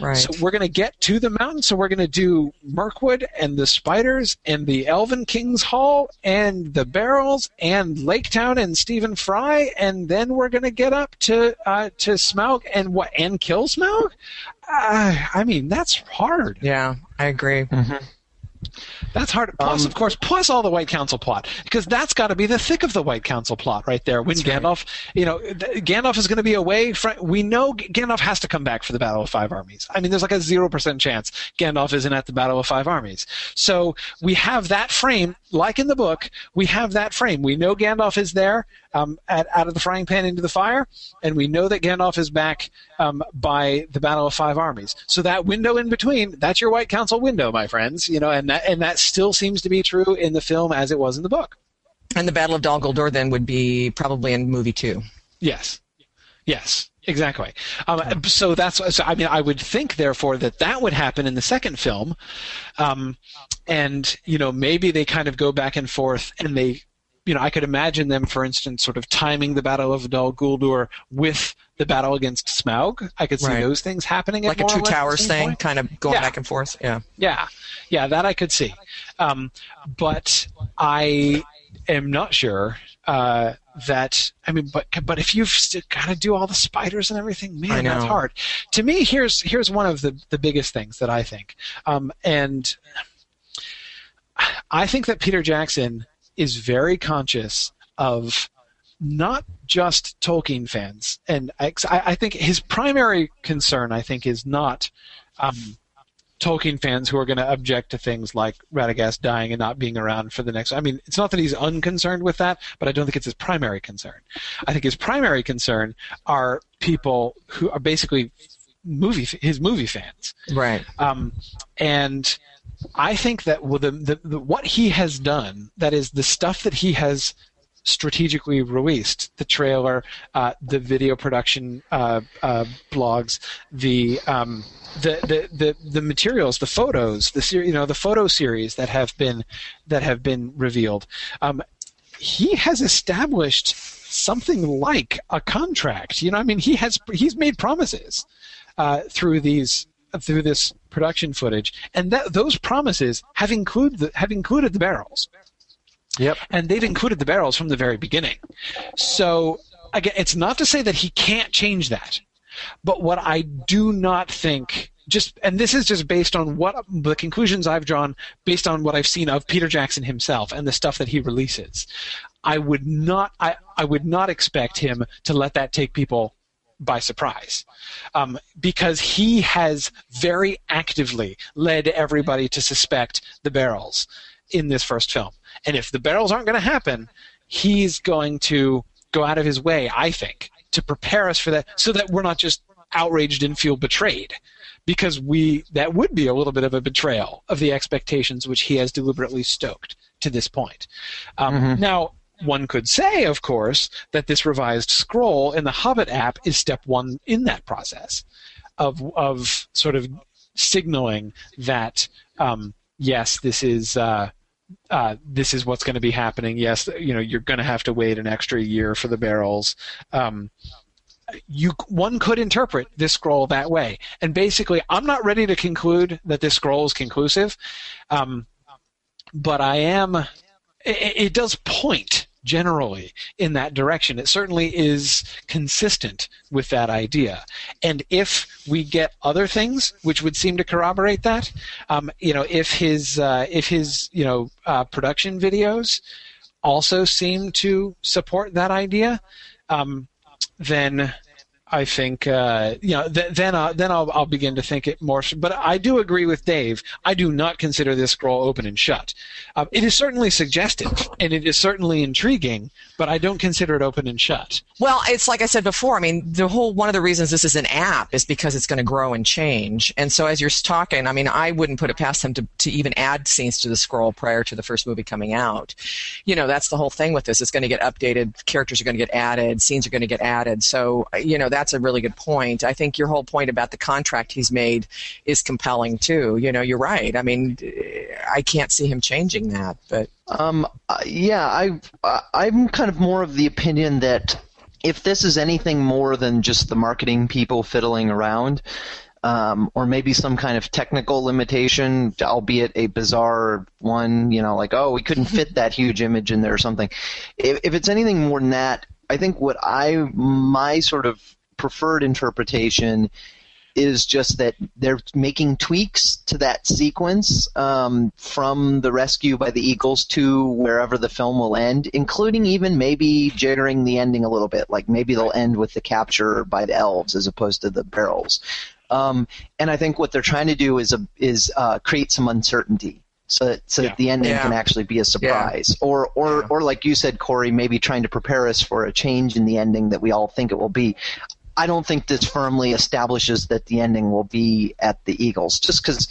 right. so we're going to get to the mountain. So we're going to do Mirkwood and the spiders and the Elven King's Hall and the barrels and Lake Town and Stephen Fry, and then we're going to get up to uh, to Smaug and what and kill Smaug. Uh, I mean, that's hard. yeah, I agree. That's hard. Plus, Um, of course, plus all the White Council plot, because that's got to be the thick of the White Council plot right there. When Gandalf, you know, th- Gandalf is going to be away. From, we know G- Gandalf has to come back for the Battle of Five Armies. I mean, there's like a zero percent chance Gandalf isn't at the Battle of Five Armies. So we have that frame, like in the book. We have that frame. We know Gandalf is there, um, at, out of the frying pan into the fire, and we know that Gandalf is back um, by the Battle of Five Armies. So that window in between, that's your White Council window, my friends. You know, and that and that still seems to be true in the film as it was in the book. And the Battle of Dol Guldur then would be probably in movie two. Yes, yes, exactly. Um, so that's so. I mean, I would think, therefore, that that would happen in the second film, um, and you know, maybe they kind of go back and forth, and they, you know, I could imagine them, for instance, sort of timing the Battle of Dol Guldur with the battle against Smaug. I could see Right. those things happening, at Like a Two Towers thing, point. kind of going Yeah. back and forth. Yeah. Yeah, yeah, that I could see, um, but I am not sure uh, that. I mean, but but if you've still got to do all the spiders and everything, man, that's hard. To me, here's here's one of the the biggest things that I think, um, and I think that Peter Jackson is very conscious of not just Tolkien fans, and I, I think his primary concern, I think, is not um, Tolkien fans who are going to object to things like Radagast dying and not being around for the next. I mean, it's not that he's unconcerned with that, but I don't think it's his primary concern. I think his primary concern are people who are basically movie his movie fans. Right. Um, and I think that the, the, the what he has done, that is the stuff that he has strategically released, the trailer, uh, the video production uh, uh, blogs, the, um, the, the the the materials, the photos, the ser- you know the photo series that have been that have been revealed. Um, he has established something like a contract. You know, I mean, he has he's made promises uh, through these through this production footage, and that those promises have included the, have included the barrels, Yep. and they've included the barrels from the very beginning. So again, it's not to say that he can't change that, but what I do not think. Just and this is just based on what the conclusions I've drawn based on what I've seen of Peter Jackson himself and the stuff that he releases. I would not I, I would not expect him to let that take people by surprise um, because he has very actively led everybody to suspect the barrels in this first film. And if the barrels aren't going to happen, he's going to go out of his way, I think, to prepare us for that so that we're not just outraged and feel betrayed. Because we that would be a little bit of a betrayal of the expectations which he has deliberately stoked to this point. Um, Now, one could say, of course, that this revised scroll in the Hobbit app is step one in that process of of sort of signaling that um, yes, this is uh, uh, this is what's going to be happening. Yes, you know you're going to have to wait an extra year for the barrels. Um, you one could interpret this scroll that way. And basically, I'm not ready to conclude that this scroll is conclusive, um, but I am. It, it does point generally in that direction. It certainly is consistent with that idea. And if we get other things which would seem to corroborate that, um, you know, if his uh, if his you know uh, production videos also seem to support that idea, um, then I think uh, you know th- then uh, then I'll, I'll begin to think it more. But I do agree with Dave. I do not consider this scroll open and shut. Uh, it is certainly suggestive and it is certainly intriguing, but I don't consider it open and shut. Well, it's like I said before. I mean, the whole one of the reasons this is an app is because it's going to grow and change. And so as you're talking, I mean, I wouldn't put it past them to to even add scenes to the scroll prior to the first movie coming out. You know, that's the whole thing with this. It's going to get updated. Characters are going to get added. Scenes are going to get added. So you know, that's a really good point. I think your whole point about the contract he's made is compelling too. You know, you're right. I mean, I can't see him changing that, but Um, uh, yeah, I, I I'm kind of more of the opinion that if this is anything more than just the marketing people fiddling around, um, or maybe some kind of technical limitation, albeit a bizarre one, you know, like oh we couldn't fit that huge image in there or something. If, if it's anything more than that, I think what I my sort of preferred interpretation is just that they're making tweaks to that sequence um, from the rescue by the Eagles to wherever the film will end, including even maybe jiggering the ending a little bit. Like maybe they'll end with the capture by the elves as opposed to the barrels. Um, and I think what they're trying to do is a, is uh, create some uncertainty. So that, so Yeah. that the ending Yeah. can actually be a surprise, or or or like you said, Corey, maybe trying to prepare us for a change in the ending that we all think it will be. I don't think this firmly establishes that the ending will be at the Eagles, just because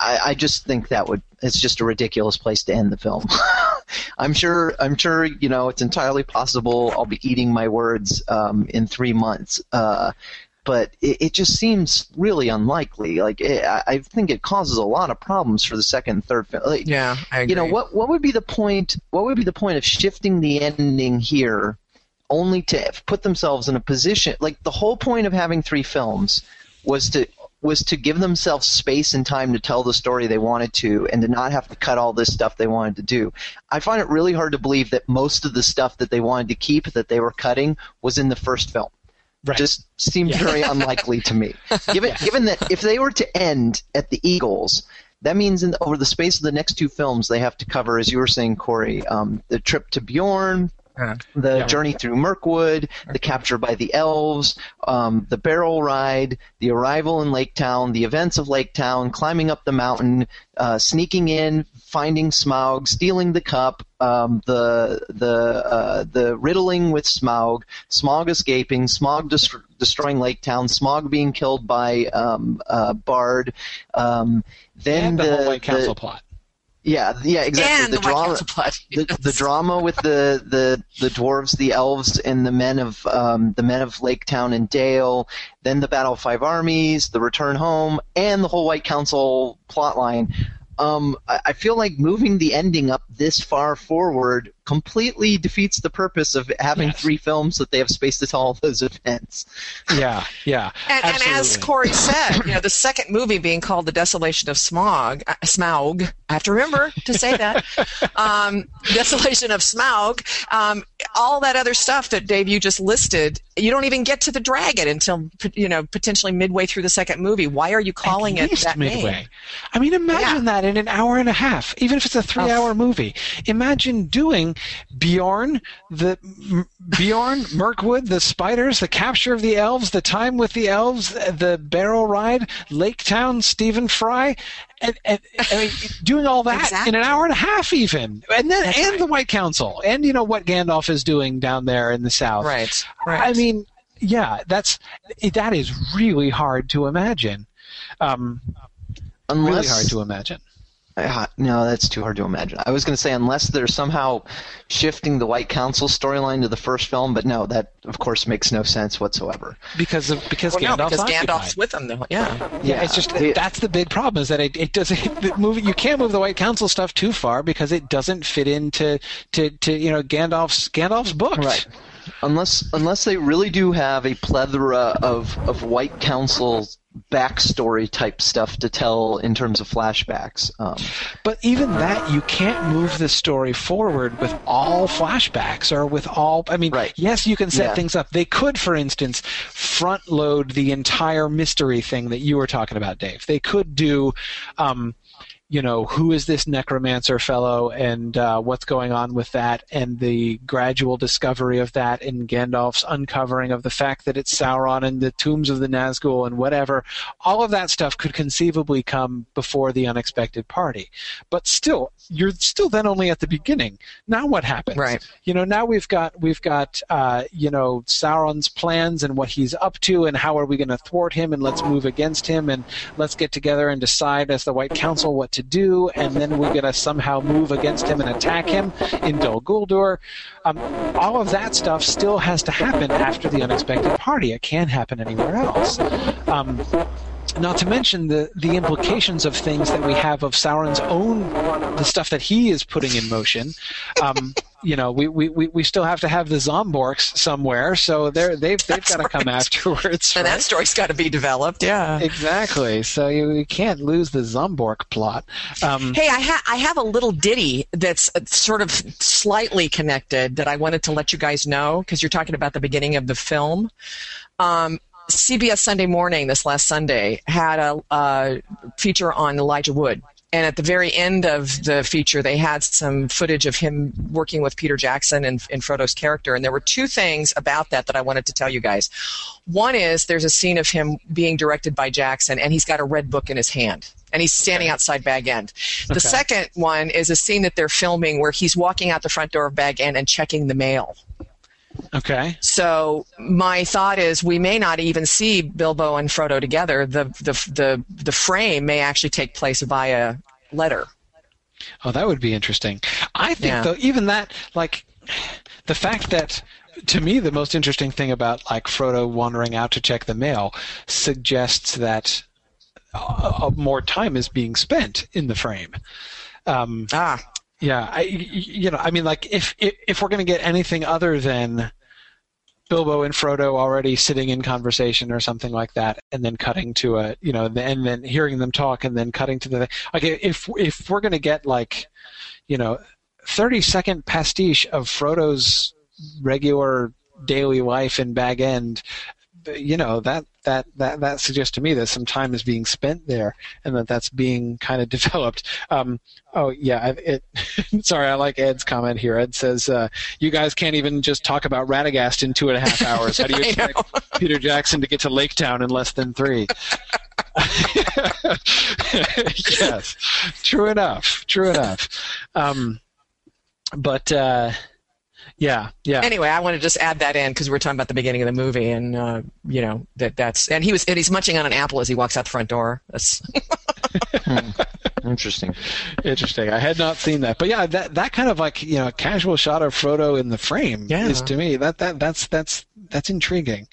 I, I just think that would it's just a ridiculous place to end the film. (laughs) I'm sure I'm sure you know it's entirely possible I'll be eating my words um, in three months, uh, but it, it just seems really unlikely. Like it, I I think it causes a lot of problems for the second and third film. Like, yeah, I agree. you know what what would be the point what would be the point of shifting the ending here only to put themselves in a position like the whole point of having three films was to was to give themselves space and time to tell the story they wanted to and to not have to cut all this stuff they wanted to do. I find it really hard to believe that most of the stuff that they wanted to keep that they were cutting was in the first film. Right. Just seems very unlikely to me. (laughs) Given given that if they were to end at the Eagles, that means in, over the space of the next two films, they have to cover, as you were saying, Corey, um, the trip to Beorn, Yeah. the Yeah. journey through Mirkwood, the capture by the elves, um, the barrel ride, the arrival in Lake Town, the events of Lake Town, climbing up the mountain, uh, sneaking in, finding Smaug, stealing the cup, um, the the uh, the riddling with Smaug, Smaug escaping, Smaug dest- destroying Lake Town, Smaug being killed by um, uh, Bard, um, then and the, the, whole White the- Council plot. Yeah, yeah, exactly. and the the, drama, the, the drama with the, the the dwarves, the elves, and the men of um, the men of Lake Town and Dale, then the Battle of Five Armies, the Return Home, and the whole White Council plotline. Um, I, I feel like moving the ending up this far forward completely defeats the purpose of having Yes. three films that they have space to tell all those events. Yeah, yeah. And, and as. Corey said, you know, the second movie being called The Desolation of Smog, uh, Smaug, I have to remember to say that, (laughs) um, Desolation of Smaug, um, all that other stuff that Dave, you just listed, you don't even get to the dragon until, you know, potentially midway through the second movie. Why are you calling At it that midway. name? I mean, imagine Yeah. that in an hour and a half, even if it's a three-hour movie. Imagine doing Beorn, the Beorn, Mirkwood, the spiders, the capture of the elves, the time with the elves, the barrel ride, Lake Town, Stephen Fry, and, and I mean, doing all that Exactly. in an hour and a half, even, and then That's and right. the White Council, and you know what Gandalf is doing down there in the south. Right, right. I mean, yeah, that's that is really hard to imagine. Um, Unless, really hard to imagine. Ah, no, that's too hard to imagine. I was going to say unless they're somehow shifting the White Council storyline to the first film, but no, that of course makes no sense whatsoever. because of because well, no, Gandalf's because. Gandalf's with them, though. Yeah. Yeah, it's just the- that's the big problem is that it, it doesn't (laughs) the movie you can't move the White Council stuff too far because it doesn't fit into to, to you know Gandalf's Gandalf's books. Right. unless unless they really do have a plethora of of White Council backstory type stuff to tell in terms of flashbacks. Um, But even that, you can't move the story forward with all flashbacks or with all. I mean, Right. yes, you can set Yeah. things up. They could, for instance, front load the entire mystery thing that you were talking about, Dave. They could do. Um, you know, who is this necromancer fellow and uh, what's going on with that, and the gradual discovery of that, and Gandalf's uncovering of the fact that it's Sauron and the tombs of the Nazgul and whatever. All of that stuff could conceivably come before the unexpected party. But still, you're still then only at the beginning. Now what happens? Right. You know, now we've got we've got uh, you know Sauron's plans and what he's up to, and how are we going to thwart him, and let's move against him, and let's get together and decide as the White Council what to do, and then we're going to somehow move against him and attack him in Dol Guldur. Um, all of that stuff still has to happen after the unexpected party. It can't happen anywhere else. Um, not to mention the the implications of things that we have of Sauron's own the stuff that he is putting in motion. Um, you know, we, we, we we still have to have the Zomborks somewhere, so they're they've they've got to come afterwards. And right? that story's got to be developed. Yeah. Exactly. So you, you can't lose the Zombork plot. Um, Hey, I, ha- I have a little ditty that's uh, sort of slightly connected that I wanted to let you guys know because you're talking about the beginning of the film. Um, CBS Sunday Morning this last Sunday had a, a feature on Elijah Wood. And at the very end of the feature, they had some footage of him working with Peter Jackson and, and Frodo's character. And there were two things about that that I wanted to tell you guys. One is there's a scene of him being directed by Jackson, and he's got a red book in his hand, and he's standing outside Bag End. The second one is a scene that they're filming where he's walking out the front door of Bag End and checking the mail. Okay. So my thought is we may not even see Bilbo and Frodo together. The the the the frame may actually take place via letter. Oh, that would be interesting. I think Yeah. though, even that, like, the fact that to me the most interesting thing about like Frodo wandering out to check the mail suggests that uh, more time is being spent in the frame. Um, Ah, yeah, I, you know, I mean, like if if, if we're going to get anything other than Bilbo and Frodo already sitting in conversation or something like that, and then cutting to a, you know, and then hearing them talk, and then cutting to the, like if if we're going to get like, you know, thirty second pastiche of Frodo's regular daily life in Bag End, you know that that that that suggests to me that some time is being spent there and that that's being kind of (laughs) developed. Um, oh yeah, it. (laughs) sorry, I like Ed's comment here. Ed says, uh, "You guys can't even just talk about Radagast in two and a half hours. How do you (laughs) expect Peter Jackson to get to Lake Town in less than three? yes, true enough. True enough. Um, but uh, yeah, yeah. anyway, I want to just add that in because we were talking about the beginning of the movie, and uh, you know that that's and he was and he's munching on an apple as he walks out the front door. That's (laughs) interesting. Interesting. I had not seen that, but yeah, that that kind of like you know casual shot of Frodo in the frame Yeah. is to me that that that's that's that's intriguing.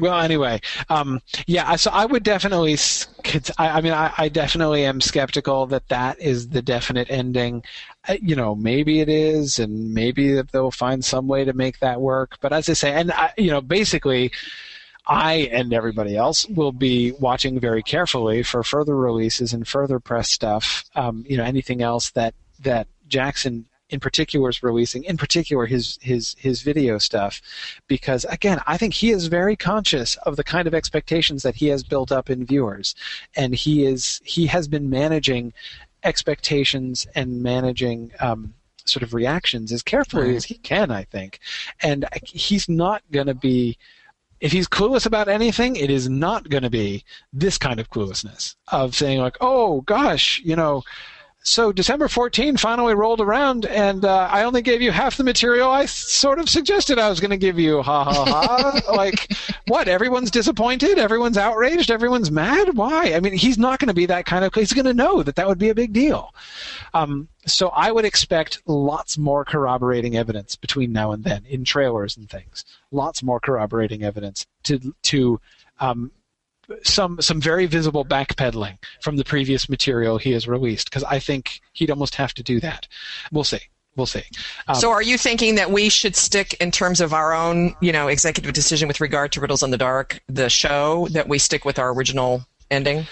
Well, anyway, um, yeah. So I would definitely. I, I mean, I, I definitely am skeptical that that is the definite ending. You know, maybe it is, and maybe they'll find some way to make that work. But as I say, and I, you know, basically. I and everybody else will be watching very carefully for further releases and further press stuff. Um, you know, anything else that that Jackson in particular is releasing, in particular his his his video stuff, because again, I think he is very conscious of the kind of expectations that he has built up in viewers, and he is he has been managing expectations and managing. Um, sort of reactions as carefully as he can, I think, and he's not going to be if he's clueless about anything, it is not going to be this kind of cluelessness of saying like, "Oh gosh, you know, so December 14 finally rolled around, and uh, I only gave you half the material I sort of suggested I was going to give you." Ha ha ha! (laughs) like, what? Everyone's disappointed. Everyone's outraged. Everyone's mad. Why? I mean, he's not going to be that kind of. He's going to know that that would be a big deal. Um, so I would expect lots more corroborating evidence between now and then in trailers and things. Lots more corroborating evidence to to um, some some very visible backpedaling from the previous material he has released because I think he'd almost have to do that. We'll see. we'll see. Um, So are you thinking that we should stick in terms of our own, you know, executive decision with regard to Riddles in the Dark, the show, that we stick with our original ending?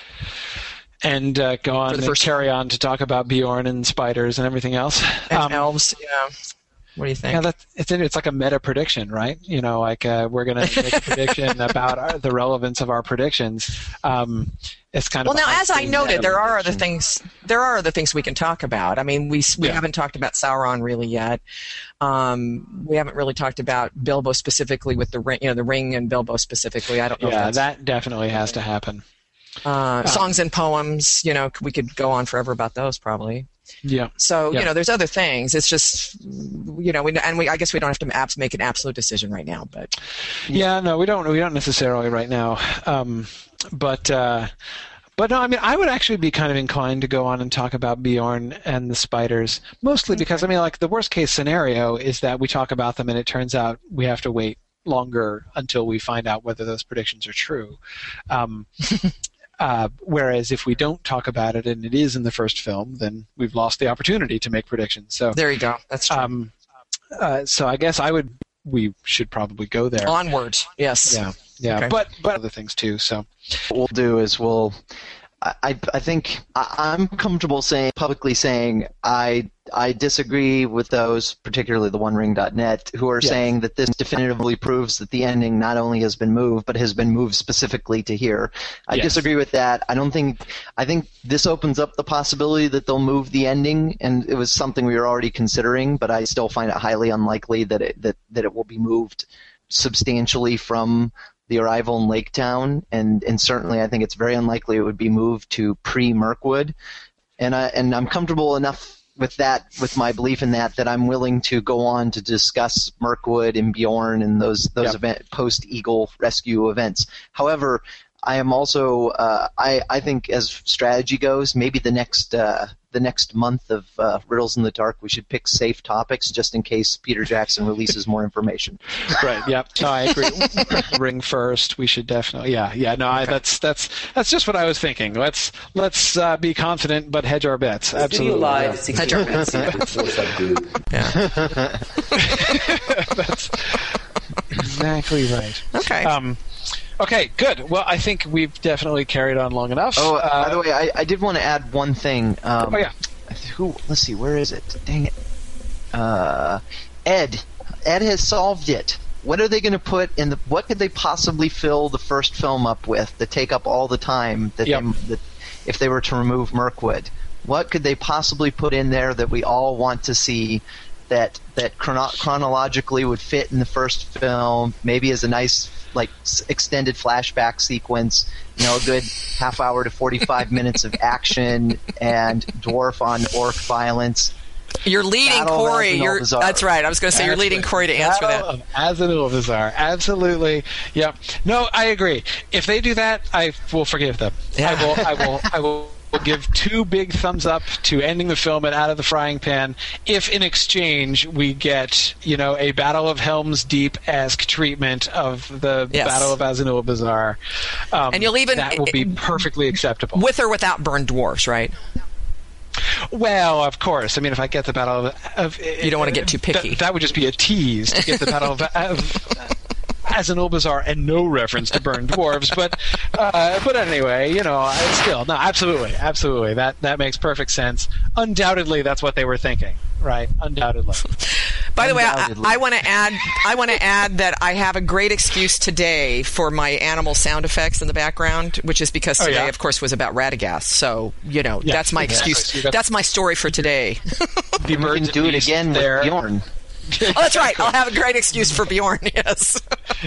and uh, go on the and first carry on to talk about Beorn and spiders and everything else. And Um, elves, yeah. What do you think? Yeah, that's it's it's like a meta prediction, right? You know, like uh, we're gonna make a prediction (laughs) about our, the relevance of our predictions. Um, it's kind well, of well. now, as I noted, there are other things. There are other things we can talk about. I mean, we we Yeah. haven't talked about Sauron really yet. Um, we haven't really talked about Bilbo specifically with the ring, you know, the ring and Bilbo specifically. I don't know. if Yeah, that definitely has to happen. Uh, songs and poems. You know, we could go on forever about those probably. Yeah, So Yeah. you know, there's other things. It's just you know, we, and we I guess we don't have to make an absolute decision right now, but yeah. No, we don't. We don't necessarily right now. Um, but uh, but no, I mean, I would actually be kind of inclined to go on and talk about Beorn and the spiders, mostly because I mean, like the worst case scenario is that we talk about them and it turns out we have to wait longer until we find out whether those predictions are true. Um, (laughs) uh, whereas if we don't talk about it and it is in the first film, then we've lost the opportunity to make predictions. So, there you go. That's true. um, uh, so I guess I would. We should probably go there. Onward, yes. Yeah, yeah, Okay. but but other things too. So what we'll do is we'll I, I I think I, I'm comfortable saying publicly saying I I disagree with those, particularly the OneRing.net, who are Yes. saying that this definitively proves that the ending not only has been moved, but has been moved specifically to here. I Yes. disagree with that. I don't think I think this opens up the possibility that they'll move the ending, and it was something we were already considering, but I still find it highly unlikely that it that, that it will be moved substantially from the arrival in Lake Town, and and certainly I think it's very unlikely it would be moved to pre Mirkwood, and I and I'm comfortable enough with that, with my belief in that, that I'm willing to go on to discuss Mirkwood and Beorn and those those Yep. event post Eagle rescue events. However, I am also uh, I I think as strategy goes, maybe the next uh, the next month of uh, Riddles in the Dark, we should pick safe topics just in case Peter Jackson releases more information. (laughs) right, yep. No, I agree. (laughs) Ring first. We should definitely. Yeah, yeah. No, I, that's that's that's just what I was thinking. Let's let's uh, be confident but hedge our bets. Video Absolutely. live, 60 minutes subgroup. that's exactly right. Okay. Um, okay, good. Well, I think we've definitely carried on long enough. Oh, Uh, by the way, I, I did want to add one thing. Um, oh yeah. Who? Let's see. Where is it? Dang it. Uh, Ed. Ed has solved it. What are they going to put in the? What could they possibly fill the first film up with to take up all the time that, Yep. they, that if they were to remove Mirkwood? What could they possibly put in there that we all want to see? That that chrono- chronologically would fit in the first film, maybe as a nice like extended flashback sequence, you know, a good (laughs) half hour to forty five minutes of action and dwarf on orc violence. You're leading Battle Corey. You're, that's right. I was going to say you're leading Corey to answer Battle that. Of Azanulbizar. Absolutely. Yep. No, I agree. If they do that, I will forgive them. Yeah. I will. I will. I will. (laughs) Will give two big thumbs up to ending the film and out of the frying pan. If in exchange we get, you know, a Battle of Helm's Deep esque treatment of the Yes. Battle of Azanulbizar, um, And you'll even- that will be perfectly acceptable. With or without burned dwarfs, right? Well, of course. I mean, if I get the Battle of, of You don't wanna get too picky. That, that would just be a tease to get the Battle of, of as an Bazaar and no reference to burned dwarves. But uh, but anyway, you know, it's still no, absolutely, absolutely. That that makes perfect sense. Undoubtedly, that's what they were thinking, right? Undoubtedly. By the way, I, I want to add. I want to add that I have a great excuse today for my animal sound effects in the background, which is because Oh, today, yeah? of course, was about Radagast. So you know, Yeah, that's my exactly. excuse. That's my story for today. The You can do it again there. with Beorn. (laughs) oh, that's right. I'll have a great excuse for Beorn. (laughs) Yes.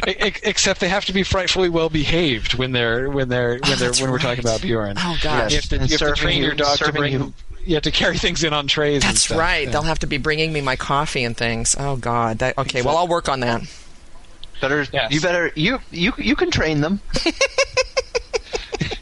Except they have to be frightfully well behaved when they're when they're when they're that's when we're talking about Beorn. Oh Yes. gosh. You have to, you have to train you- your dog to bring. you- You have to carry things in on trays. and That's stuff. right. Yeah. They'll have to be bringing me my coffee and things. Oh God. That, okay. Well, I'll work on that. Better Yes. you better you you you can train them. (laughs)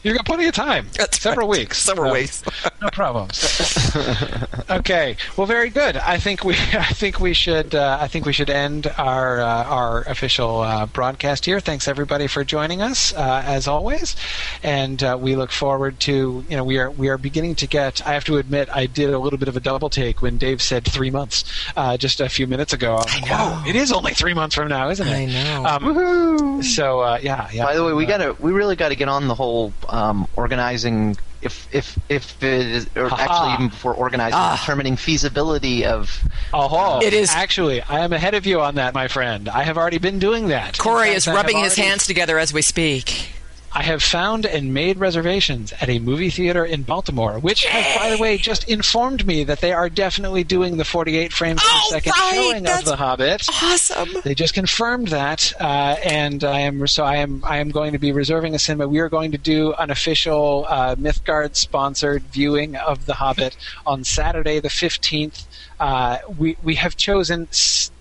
You've got plenty of time. That's Several right. weeks. Several So, weeks. no problems. (laughs) okay. Well, very good. I think we (laughs) I think we should uh, I think we should end our uh, our official uh, broadcast here. Thanks everybody for joining us uh, as always, and uh, we look forward to you know we are we are beginning to get. I have to admit I did a little bit of a double take when Dave said three months uh, just a few minutes ago. I was like, Whoa, it is only three months from now, isn't it? I know. Um, so uh, yeah, yeah. By the way, we Uh, gotta, we really got to get on the whole um, organizing. If if if it is, or Ha-ha. actually even before organizing, Ah. determining feasibility of. Oh, It is- actually. I am ahead of you on that, my friend. I have already been doing that. Corey In is I have rubbing his already- hands together as we speak. I have found and made reservations at a movie theater in Baltimore, which has, by the way, just informed me that they are definitely doing the 48 frames per Oh, second right, showing of The Hobbit. Awesome. They just confirmed that, uh, and I am so I am I am going to be reserving a cinema. We are going to do an official uh, Mythgard sponsored viewing of The Hobbit on Saturday the fifteenth. Uh, we we have chosen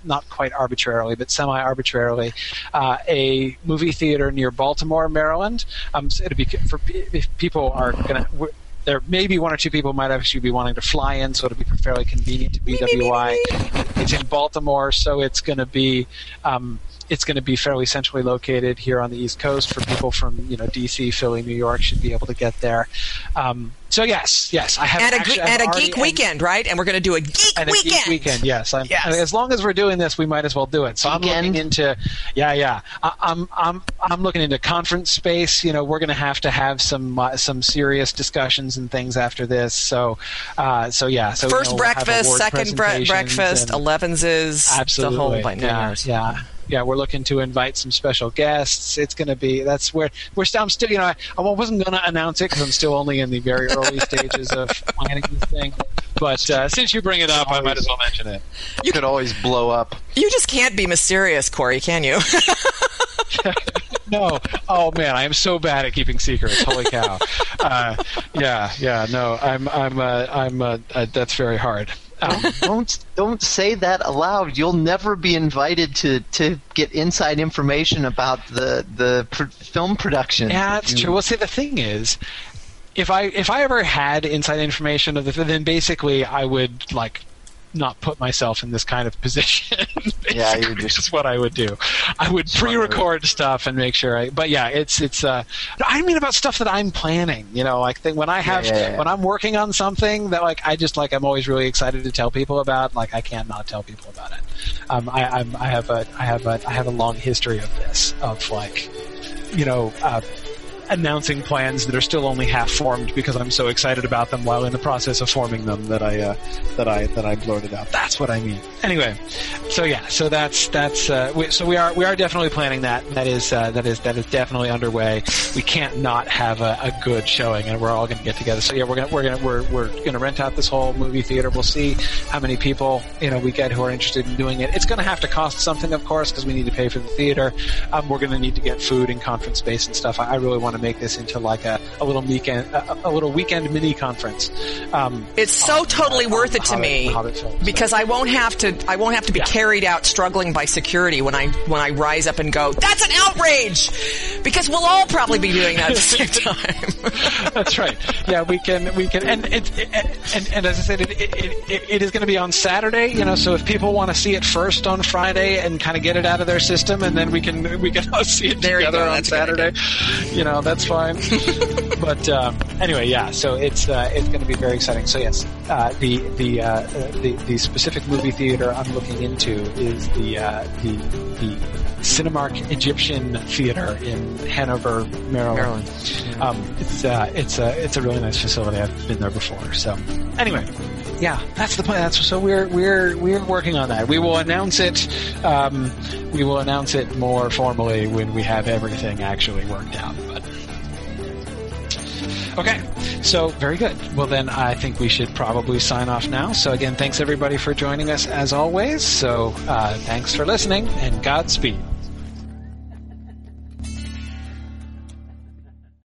not quite arbitrarily, but semi arbitrarily, uh, a movie theater near Baltimore, Maryland. Um, so it'll be for if people are gonna. there may be one or two people might actually be wanting to fly in, so it'll be fairly convenient to BWI. It's in Baltimore, so it's going to be um, it's going to be fairly centrally located here on the East Coast for people from you know DC, Philly, New York should be able to get there. Um, so yes, yes, I have And a, actually, ge- I've and a already- geek and- weekend, right? And we're going to do a geek and a weekend. geek weekend. Yes, I'm, Yes. as long as we're doing this, we might as well do it. So I'm looking into, yeah, yeah. I, I'm I'm I'm looking into conference space. You know, we're going to have to have some uh, some serious discussions and things after this. So, uh, so yeah. So you First know, we'll breakfast, second bre- breakfast, and- elevens is Absolutely. the whole bite. yeah, yeah. Yeah, we're looking to invite some special guests. It's going to be that's where we're still. I'm still, you know, I, I wasn't going to announce it because I'm still only in the very early (laughs) stages of planning this thing. But uh, since you bring it up, I might as well mention it. You could always blow up. You just can't be mysterious, Corey, can you? (laughs) No, oh man, I am so bad at keeping secrets. Holy cow! Uh, yeah, yeah, no, I'm, I'm, uh, I'm. Uh, uh, that's very hard. Don't don't say that aloud. You'll never be invited to, to get inside information about the the pr- film production. Yeah, that's You- true. Well, see, the thing is, if I if I ever had inside information of the, then basically I would like not put myself in this kind of position. (laughs) Yeah, you just- is what I would do. I would pre-record stuff and make sure. I, but yeah, it's it's. Uh, I mean about stuff that I'm planning. You know, like th- when I have yeah, yeah. when I'm working on something that like I just like I'm always really excited to tell people about. Like I can't not tell people about it. Um, I, I'm, I have a I have a I have a long history of this of like you know, uh, announcing plans that are still only half formed because I'm so excited about them while in the process of forming them that I uh, that I that I blurted out. That's what I mean. Anyway, so yeah, so that's that's uh, we, so we are we are definitely planning that. That is uh, that is that is definitely underway. We can't not have a, a good showing, and we're all going to get together. So yeah, we're gonna we're gonna we're we're gonna rent out this whole movie theater. We'll see how many people you know we get who are interested in doing it. It's going to have to cost something, of course, because we need to pay for the theater. Um, we're going to need to get food and conference space and stuff. I, I really want to make this into like a, a little weekend a, a little weekend mini conference. Um, It's so totally uh, worth it to me because I won't have to. I won't have to be Yeah. carried out struggling by security when I when I rise up and go. That's an outrage, because we'll all probably be doing that at the same (laughs) time. That's right. Yeah, we can we can and it, and, and as I said, it, it, it, it is going to be on Saturday. You know, so if people want to see it first on Friday and kind of get it out of their system, and then we can we can (laughs) all see it There together on that's a good Saturday. You know, that's fine. (laughs) but um, anyway, yeah. So it's uh, it's going to be very exciting. So yes, uh, the the, uh, the the specific movie theater I'm looking into is the uh, the the Cinemark Egyptian Theater in Hanover, Maryland. Maryland. Um, it's uh, it's a it's a really nice facility. I've been there before. So anyway, yeah, that's the plan. That's so we're we're we're working on that. We will announce it. Um, we will announce it more formally when we have everything actually worked out. But okay, so very good. Well, then I think we should probably sign off now. So again, thanks everybody for joining us as always. So uh, thanks for listening and Godspeed.